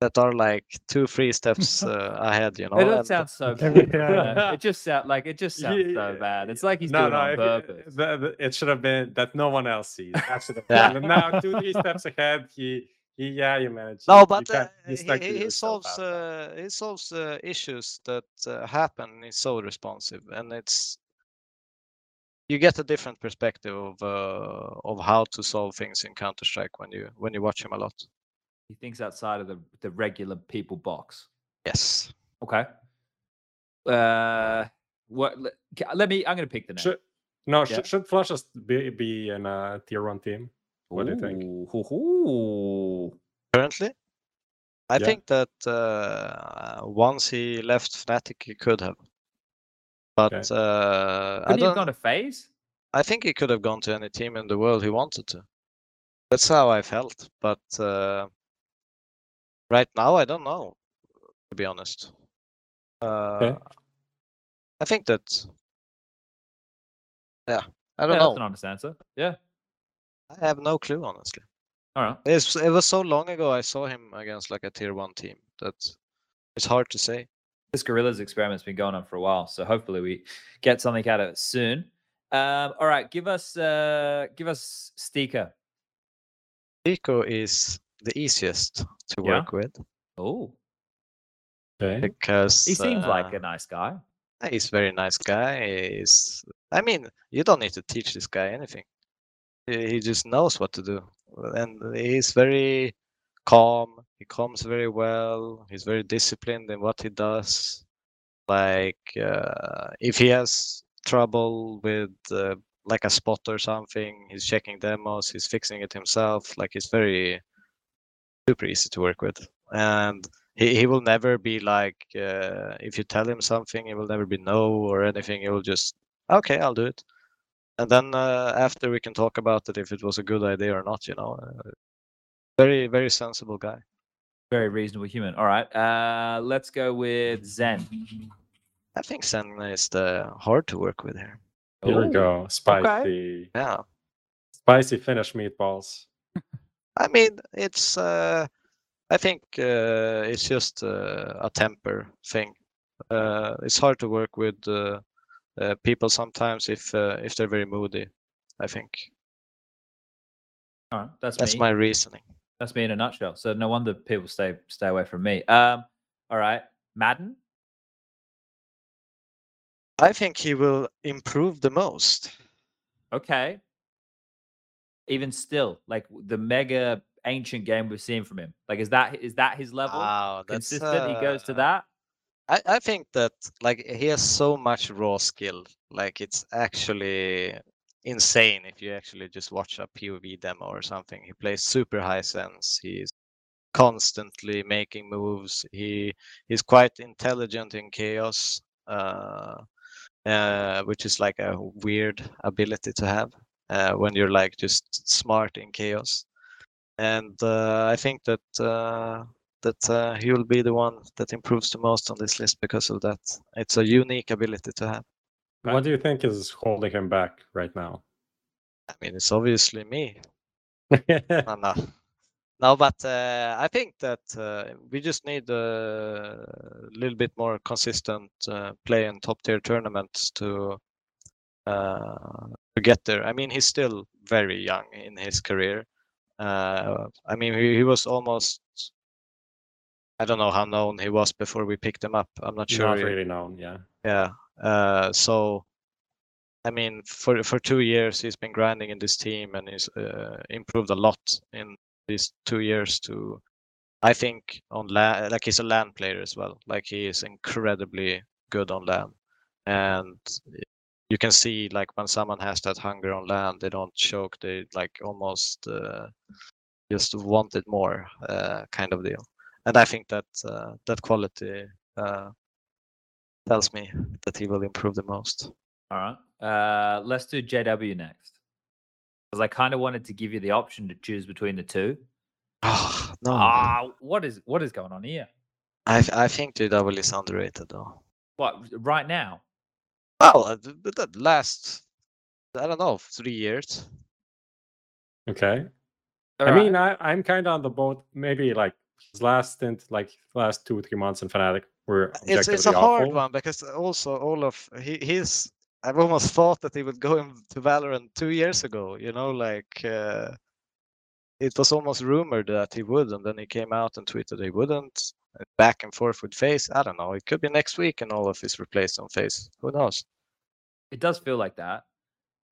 that are like two, three steps uh, ahead, you know. It does and- sound so Every- bad. Yeah. It just sound like it just sounds so bad. It's like he's no, doing no, it on if it- purpose. the- the- it should have been that no one else sees. That should have Yeah. been. And now two, three steps ahead, he, he, yeah, you manage. No, you but uh, you he, he- he solves uh, he solves uh, issues that uh, happen. He's so responsive, and it's you get a different perspective of uh, of how to solve things in Counter Strike when you when you watch him a lot. He thinks outside of the, the regular people box. Yes. Okay. Uh what let, let me I'm gonna pick the name. Should, no, Yeah. should, should flusha just be, be in a tier one team? What do you think? Ooh, hoo, hoo. Currently, I Yeah. think that uh, once he left Fnatic, he could have. But Okay. uh, I Couldn't he have don't. gone to FaZe? I think he could have gone to any team in the world he wanted to. That's how I felt. But uh, right now, I don't know. To be honest, uh, I think that. Yeah, I don't yeah, that's an know. honest answer. Yeah. I have no clue, honestly. All right. It's, it was so long ago I saw him against like a tier one team that it's hard to say. This Gorillas experiment's been going on for a while, so hopefully we get something out of it soon. Um, all right, give us uh give us STYKO. Rico is the easiest to Yeah? work with Oh, Okay. because he seems like uh, a nice guy. He's a very nice guy. He's, I mean, you don't need to teach this guy anything. He just knows what to do, and he's very calm. He comes very well. He's very disciplined in what he does. Like, uh, if he has trouble with uh, like a spot or something, he's checking demos. He's fixing it himself. Like, he's very super easy to work with, and he, he will never be like uh, if you tell him something he will never be no or anything he will just okay i'll do it and then uh, after we can talk about it if it was a good idea or not you know uh, very very sensible guy Very reasonable human. All right. Uh let's go with zehN. i think zehN is the hard to work with here Here we go. Spicy. yeah Spicy Finnish meatballs. i mean it's uh, i think uh, it's just uh, a temper thing uh, it's hard to work with uh, uh, people sometimes if uh, if they're very moody i think. That's, that's me. my reasoning That's me in a nutshell. So no wonder people stay stay away from me. Um, all right. maden. I think he will improve the most. Okay. Even still, like the mega ancient game we've seen from him. Like, is that is that his level? Wow, that's Consistent. he goes to uh, that. I, I think that like he has so much raw skill. Like it's actually insane if you actually just watch a POV demo or something. He plays super high sense. He's constantly making moves. He he's quite intelligent in chaos, uh, uh, which is like a weird ability to have. uh, when you're like just smart in chaos. And uh, I think that uh, that uh, he will be the one that improves the most on this list because of that. It's a unique ability to have. What do you think is holding him back right now? I mean, it's obviously me. no, no, no, but uh, I think that uh, we just need a little bit more consistent uh, play in top tier tournaments to uh, to get there. I mean, he's still very young in his career. Uh, I mean, he, he was almost. I don't know how known he was before we picked him up. I'm not sure. Not really known, yeah. yeah. Uh, so, I mean, for for two years he's been grinding in this team and he's uh, improved a lot in these two years. To, I think on LAN, like he's a LAN player as well. Like he is incredibly good on LAN, and you can see like when someone has that hunger on LAN, they don't choke. They like almost uh, just want it more, uh, kind of deal. And I think that uh, that quality. Uh, tells me that he will improve the most. All right. Uh, let's do JW next. Because I kind of wanted to give you the option to choose between the two. Oh, no, Ah, what is what is going on here? I, I think JW is underrated though. What right now? Well, uh, th- but that last, I don't know, three years. Okay. All I right. mean, I, I'm kind of on the boat. Maybe like his last stint, like last two three months in Fnatic, were It's it's a objectively hard one because also Olof, he he's. I've almost thought that he would go into Valorant two years ago. You know, like uh, it was almost rumored that he would, and then he came out and tweeted he wouldn't. uh, Back and forth with FaZe. I don't know. It could be next week, and Olof is replaced on FaZe. Who knows? it does feel like that.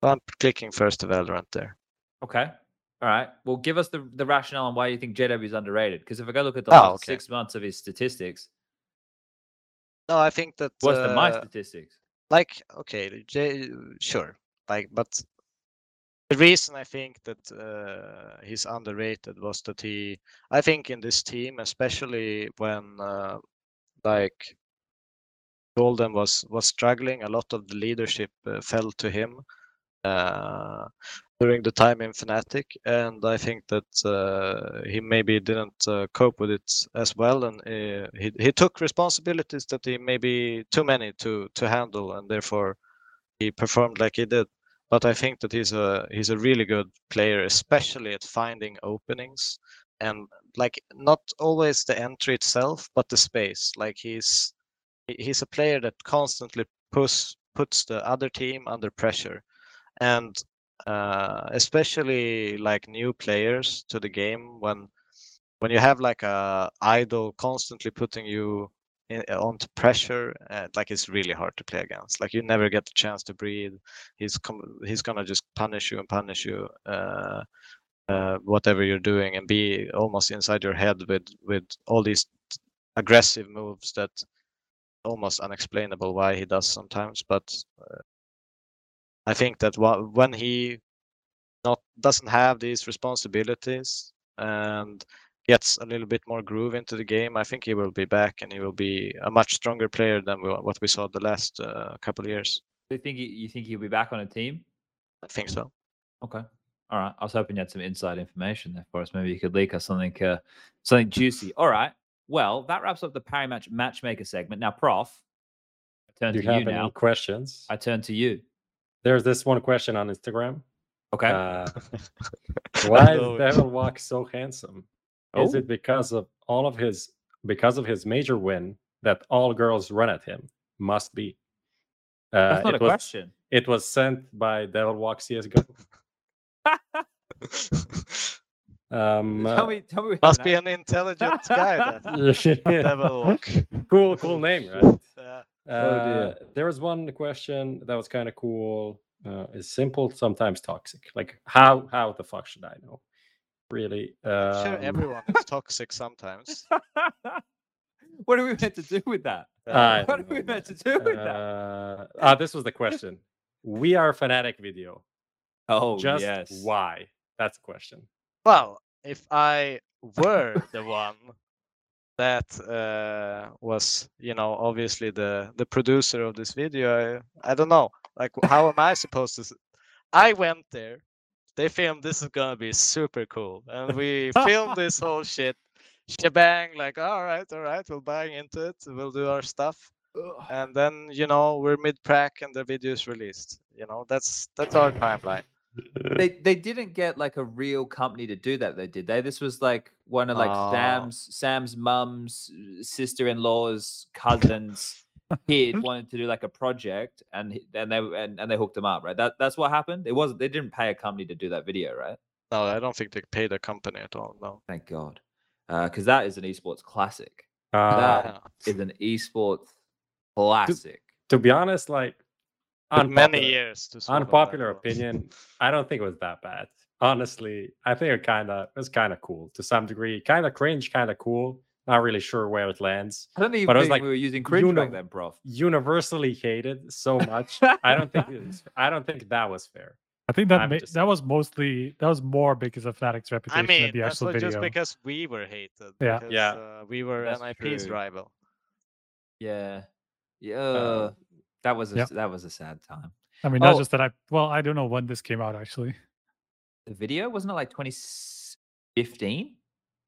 I'm clicking first to Valorant there. Okay. All right. Well, give us the the rationale on why you think JW is underrated. Because if I go look at the Oh, last okay. six months of his statistics, No, I think that worse the my uh, statistics. like okay, J, sure, like but the reason I think that uh, he's underrated was that he, I think in this team, especially when uh, like Golden was was struggling, a lot of the leadership uh, fell to him uh, during the time in Fnatic, and I think that uh, he maybe didn't uh, cope with it as well, and uh, he he took responsibilities that he maybe too many to to handle, and therefore he performed like he did. But I think that he's a he's a really good player, especially at finding openings and like not always the entry itself, but the space. Like he's he's a player that constantly push puts the other team under pressure, and uh, especially like new players to the game when when you have like a idol constantly putting you in, onto pressure, uh, like it's really hard to play against. Like you never get the chance to breathe. He's com- he's gonna just punish you and punish you. Uh, uh, whatever you're doing and be almost inside your head with with all these aggressive moves that almost unexplainable why he does sometimes but uh, i think that when he not doesn't have these responsibilities and gets a little bit more groove into the game i think he will be back and he will be a much stronger player than we, what we saw the last uh, couple of years Do you think he, you think he'll be back on a team? i think so Okay. All right. I was hoping you had some inside information there for us. Maybe you could leak us something, uh, something juicy. All right. Well, that wraps up the Parimatch Matchmaker segment. Now, Prof, I turn Do you to have you any now. questions? I turn to you. There's this one question on Instagram. Okay. Uh, why is. Devil Walk so handsome? Is Oh. it because of all of his because of his major win that all girls run at him? Must be. Uh, That's not a was, question. It was sent by devilwalk CS:GO. Um, tell uh, me, tell me. must be an intelligent guy then devilwalk cool, cool name, right? Yeah. Uh, there was one question that was kind of cool. Uh, is s1mple, sometimes toxic. Like how how the fuck should I know? Really? I'm sure Um, everyone is toxic sometimes what are we meant to do with that? I What are we meant to do with that? Uh, ah, this was the question. We are Fnatic video. Oh, Just yes. why? That's the question. Well, if I were the one that uh, was, you know, obviously the the producer of this video, I, I don't know. Like, how am I supposed to? I went there they filmed this is gonna be super cool, and we filmed this whole shit, shebang. Like, all right, all right, we'll bang into it. We'll do our stuff, and then you know we're mid prac and the video is released. You know, that's that's our timeline. They they didn't get like a real company to do that though did they this was like one of like Oh. sam's sam's mum's uh, sister-in-law's cousin's kid wanted to do like a project and and they and, and they hooked him up right that that's what happened it wasn't they didn't pay a company to do that video right No, I don't think they paid a company at all. No. thank god because that is an esports classic Uh, That- Yeah. is an esports classic to be honest, like Took many years to swallow unpopular opinion, I don't think it was that bad. Honestly, I think it kind of was kind of cool to some degree. Kind of cringe, kind of cool. Not really sure where it lands. i don't even But it was think like we were using cringe back then prof Universally hated so much. I don't think was, I don't think that was fair. I think that ma- just- that was mostly that was more because of Fnatic's I reputation mean, than the actual not video. just because we were hated. Yeah. because, Yeah. Uh, we were That's NIP's true. rival. yeah yeah that was a, Yep. that was a sad time I mean, not Oh. just that I well, I don't know when this came out actually. the video wasn't it like 2015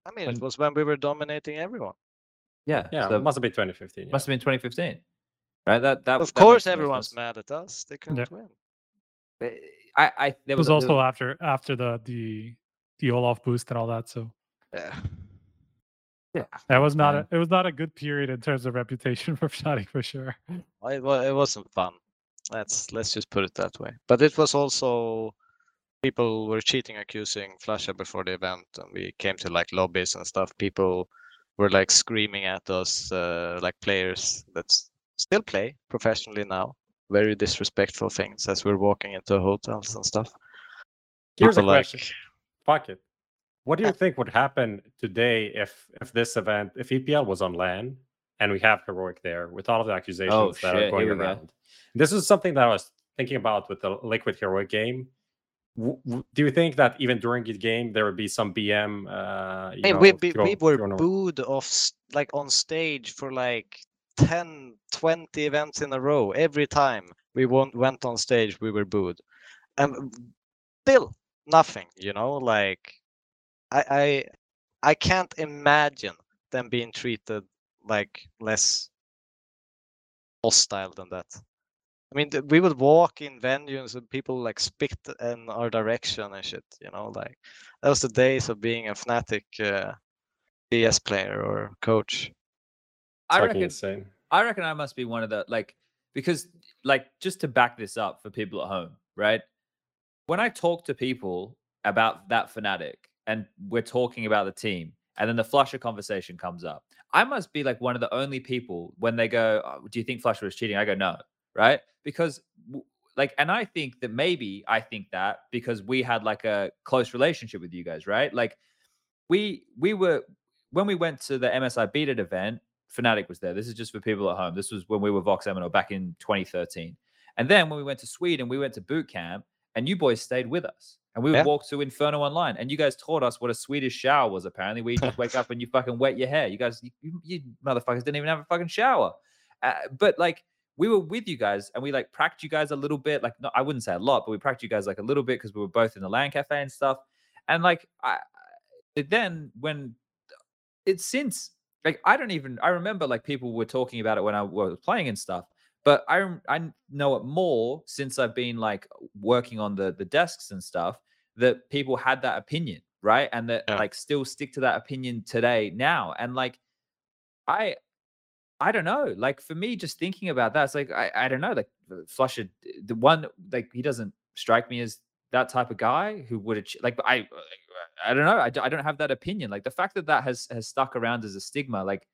I mean, When- it was when we were dominating everyone. yeah Yeah, so it must have been 2015. yeah. must have been 2015 right that that Of that course, makes the most everyone's sense. mad at us. They couldn't win. Eh, i i there It was a- also after after the the the Olof boost and all that. So Yeah. Yeah that was not Man. a, it was not a good period in terms of reputation for Fnatic for sure. Well, It, wa- it wasn't fun. Let's let's just put it that way. But it was also people were cheating, accusing flusha before the event, and we came to like lobbies and stuff. People were like screaming at us, uh, like players that still play professionally now. Very disrespectful things as we're walking into hotels and stuff. Here's a People like, question. Fuck it. What do you think would happen today if if this event, if EPL was on LAN and we have heroic there with all of the accusations that shit, are going we go. around? This is something that I was thinking about with the Liquid Heroic game. W- w- do you think that even during the game there would be some BM? Uh, you Hey, know, we, we, throw- we were booed off like on stage for like 10 20 events in a row every time we won, went on stage we were booed and still nothing you know like I, I i can't imagine them being treated like less hostile than that i mean th- we would walk in venues and people like spit in our direction and shit you know like that was the days of being a Fnatic uh, DS player or coach. i reckon insane. I reckon I must be one of the like because like just to back this up for people at home, right? When I talk to people about that Fnatic and we're talking about the team, and then the flusha conversation comes up, I must be like one of the only people when they go, "Oh, "Do you think flusha was cheating?" I go, "No," right? Because like, and I think that maybe I think that because we had like a close relationship with you guys, right? Like, we we were when we went to the MSI Beat It event. Fnatic was there. This is just for people at home. This was when we were Vox Eminor back in 2013. And then when we went to Sweden, we went to boot camp, and you boys stayed with us. And we would Yeah. walk to Inferno Online, and you guys taught us what a Swedish shower was. Apparently, where you just wake up and you fucking wet your hair. You guys, you, you- motherfuckers didn't even have a fucking shower. Uh, but like, we were with you guys, and we like pranked you guys a little bit. Like, no, I wouldn't say a lot, but we pranked you guys like a little bit because we were both in the LAN cafe and stuff. And like, I I- then when it's since like I don't even I remember like people were talking about it when I was playing and stuff, but I I know it more since I've been like working on the the desks and stuff that people had that opinion, right? And that Yeah. like still stick to that opinion today now. And like I I don't know. Like for me, just thinking about that, it's like I, I don't know. Like flusha, the one like he doesn't strike me as that type of guy who would like. I I don't know. I, I don't have that opinion. Like the fact that that has has stuck around as a stigma. Like,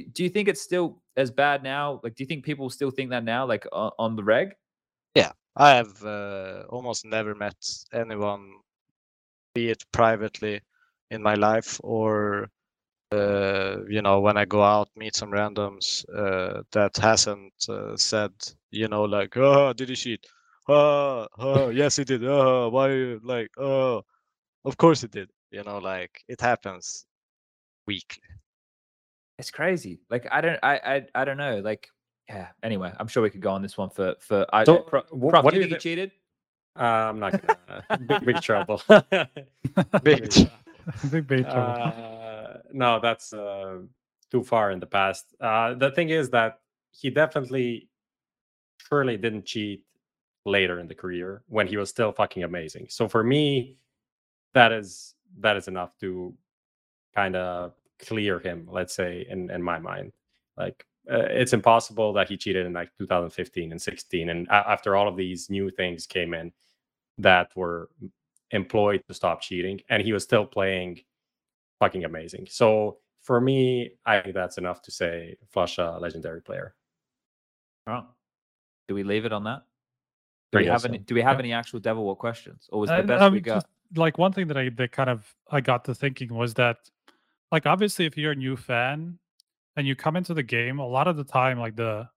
do, you think it's still as bad now? Like, do you think people still think that now? Like on, on the reg? Yeah, I have uh, almost never met anyone, be it privately in my life or, uh, you know, when I go out, meet some randoms uh, that hasn't uh, said, you know, like, oh, did he cheat? Oh, oh, yes, he did. Oh, why? Like, oh, of course he did. You know, like it happens weekly. It's crazy. Like I don't I I, I don't know. Like yeah. Anyway, I'm sure we could go on this one for for I So, Pro, wh- what do you he cheated? Uh, I'm not gonna. big, big trouble. Big Big bait trouble. Uh, no, that's uh, too far in the past. Uh, the thing is that he definitely, surely didn't cheat later in the career when he was still fucking amazing. So for me, that is that is enough to kind of clear him. Let's say in in my mind, like uh, it's impossible that he cheated in like 2015 and 16, and a- after all of these new things came in that were employed to stop cheating, and he was still playing fucking amazing. So for me, I think that's enough to say flush a legendary player. All right. Do we leave it on that? I Do we guess have any? Do we have Yeah. any actual devilwalk questions, or was the And, best um, we got? just, like one thing that I that kind of I got to thinking was that like obviously if you're a new fan and you come into the game, a lot of the time like the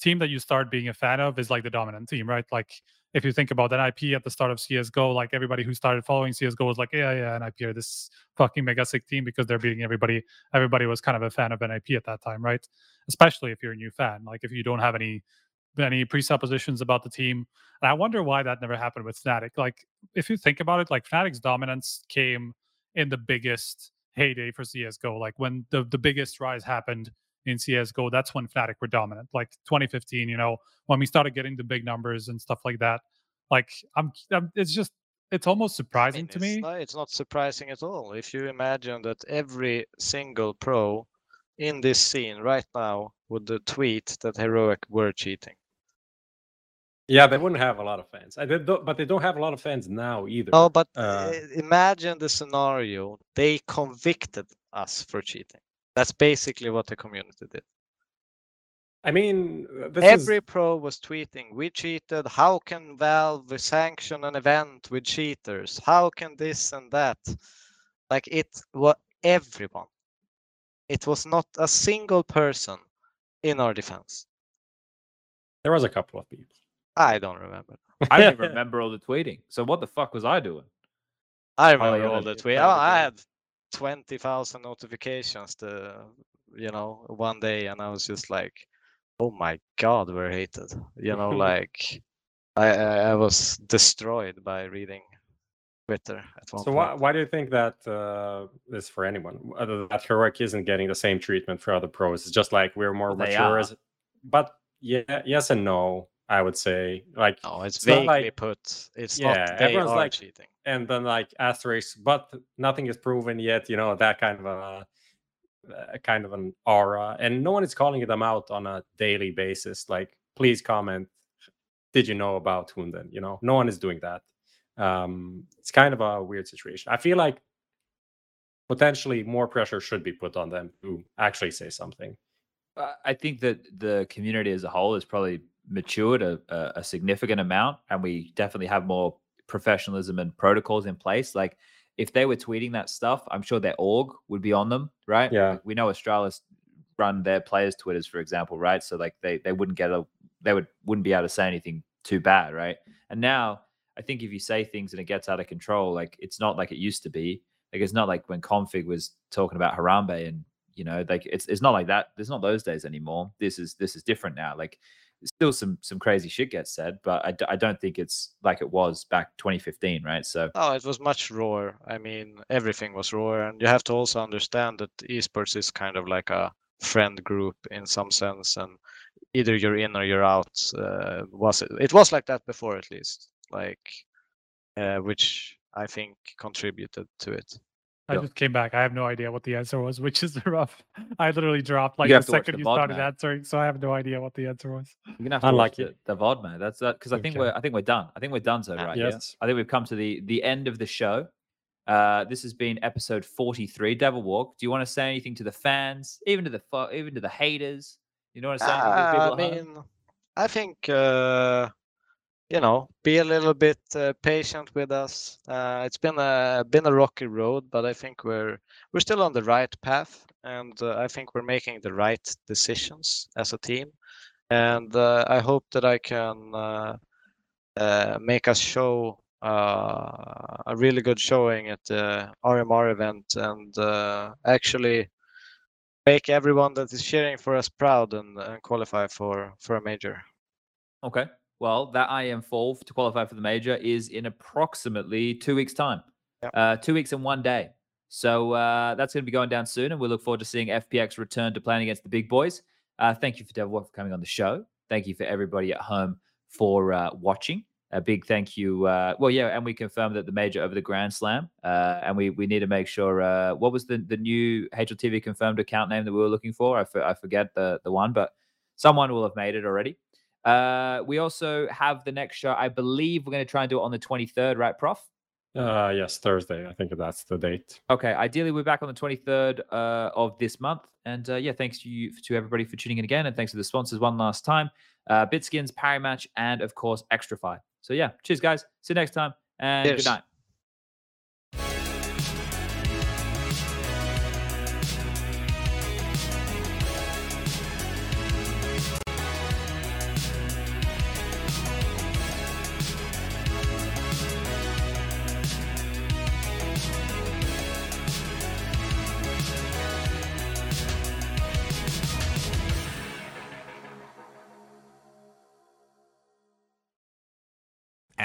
team that you start being a fan of is like the dominant team, right? Like if you think about NIP at the start of CS:GO, like everybody who started following CS:GO was like, yeah, yeah, NIP are this fucking mega sick team because they're beating everybody. Everybody was kind of a fan of NIP at that time, right? Especially if you're a new fan, like if you don't have any any presuppositions about the team. And I wonder why that never happened with Fnatic. Like if you think about it, like Fnatic's dominance came in the biggest heyday for CS:GO. Like when the the biggest rise happened in CS:GO, that's when Fnatic were dominant. Like 2015, you know, when we started getting the big numbers and stuff like that. Like I'm, I'm it's just it's almost I surprising mean, to it's me. Not, it's not surprising at all. If you imagine that every single pro in this scene right now would tweet that Heroic were cheating. Yeah, they wouldn't have a lot of fans. I did, but they don't have a lot of fans now either. No, but Uh, uh, imagine the scenario. They convicted us for cheating. That's basically what the community did. I mean, Every is pro was tweeting, we cheated. How can Valve sanction an event with cheaters? How can this and that? Like it was everyone. It was not a single person in our defense. there was a couple of people. I don't remember. I don't even remember all the tweeting. So what the fuck was I doing? I remember yeah, all the- the the tweets. Oh, I ago. had twenty thousand notifications the you know one day, and I was just like, "Oh my god, we're hated." You know, like I I, I was destroyed by reading Twitter at one So point. why, why do you think that uh, is for anyone? Other that heroic isn't getting the same treatment for other pros. It's just like we're more Well, they mature. are. As, but yeah, yes and no. I would say like, No, it's, it's not vaguely like- put. It's Yeah, not they everyone's are like- cheating. and then like asterisk, but nothing is proven yet. You know that kind of a, a kind of an aura, and no one is calling them out on a daily basis. Like, please comment. Did you know about Hunden? You know, no one is doing that. Um, it's kind of a weird situation. I feel like potentially more pressure should be put on them to actually say something. Uh, I think that the community as a whole is probably matured a, a, significant amount, and we definitely have more professionalism and protocols in place. Like, if they were tweeting that stuff, I'm sure their org would be on them, right? Yeah. We know Astralis run their players' twitters, for example, right? So like they they wouldn't get a they would wouldn't be able to say anything too bad, right? And now I think if you say things and it gets out of control, like it's not like it used to be. Like it's not like when k0nfig was talking about Harambe and you know, like it's it's not like that. There's not those days anymore. This is this is different now. Like still some some crazy shit gets said, but I, don't think it's like it was back 2015, right? So No, it was much rawer. I mean, everything was rawer, and you have to also understand that esports is kind of like a friend group in some sense, and either you're in or you're out. Uh, was it? It was like that before, at least. Like, uh, which I think contributed to it. I Yeah. just came back. I have no idea what the answer was, which is rough. I literally dropped like the have to watch second you VOD, started man. answering, so I have no idea what the answer was. you're gonna have to watch Unlucky. the, the VOD, man. That's that because I think Okay. we're I think we're done. I think we're done, so Yeah. right? Yeah. Yes. I think we've come to the the end of the show. Uh, this has been episode 43, devilwalk. Do you want to say anything to the fans, even to the even to the haters? You know what I'm saying? to the Ah, people I at home? mean, I think uh, you know, be a little bit uh, patient with us. Uh, it's been a been a rocky road, but I think we're we're still on the right path, and uh, I think we're making the right decisions as a team. And uh, I hope that I can uh, uh, make us show a really good showing at the RMR event, and actually make everyone that is cheering for us proud and, and qualify for for a major. Okay. Well, that IEM fall to qualify for the major is in approximately two weeks' time. Yep. Uh, two weeks and one day. So uh, that's going to be going down soon, and we look forward to seeing FPX return to playing against the big boys. Uh, thank you for Devil for coming on the show. Thank you for everybody at home for uh, watching. A big thank you. Uh, well, yeah, and we confirmed that the major over the Grand Slam, uh, and we we need to make sure. Uh, what was the the new HLTV confirmed account name that we were looking for? I, for, I forget the the one, but someone will have made it already. Uh, we also have the next show. I believe we're going to try and do it on the 23rd, right, Prof? Uh, yes, Thursday. I think that's the date. Okay. Ideally, we're back on the 23rd uh, of this month. And uh, yeah, thanks to you to everybody for tuning in again, and thanks to the sponsors one last time, uh, Bitskins, Parimatch, and of course Xtrfy. So yeah, cheers, guys. See you next time, and Cheers. good night.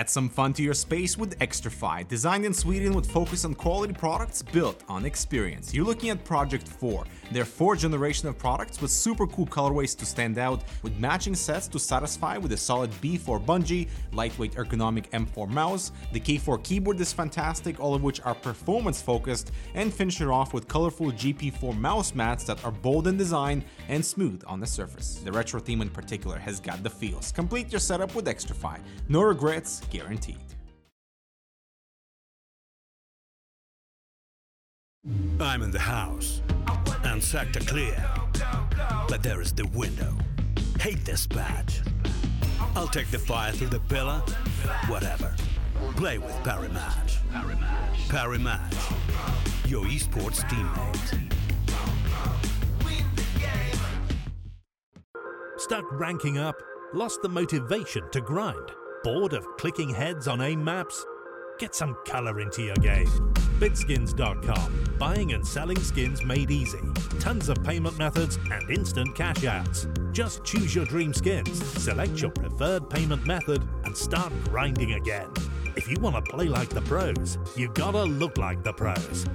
Add some fun to your space with Xtrfy, designed in Sweden with focus on quality products built on experience. You're looking at Project 4, their fourth generation of products with super cool colorways to stand out, with matching sets to satisfy with a solid B4 bungee, lightweight ergonomic M4 mouse, the K4 keyboard is fantastic, all of which are performance focused, and finish it off with colorful GP4 mouse mats that are bold in design and smooth on the surface. The retro theme in particular has got the feels. Complete your setup with Xtrfy. No regrets, guaranteed. I'm in the house and sector clear, but there is the window. Hate this badge. I'll take the fire through the pillar, whatever. Play with Parimatch. Parry Match, your esports teammate. Stuck ranking up? Lost the motivation to grind? Bored of clicking heads on aim maps? Get some color into your game. Bitskins.com. Buying and selling skins made easy. Tons of payment methods and instant cash outs. Just choose your dream skins, select your preferred payment method, and start grinding again. If you want to play like the pros, you gotta look like the pros.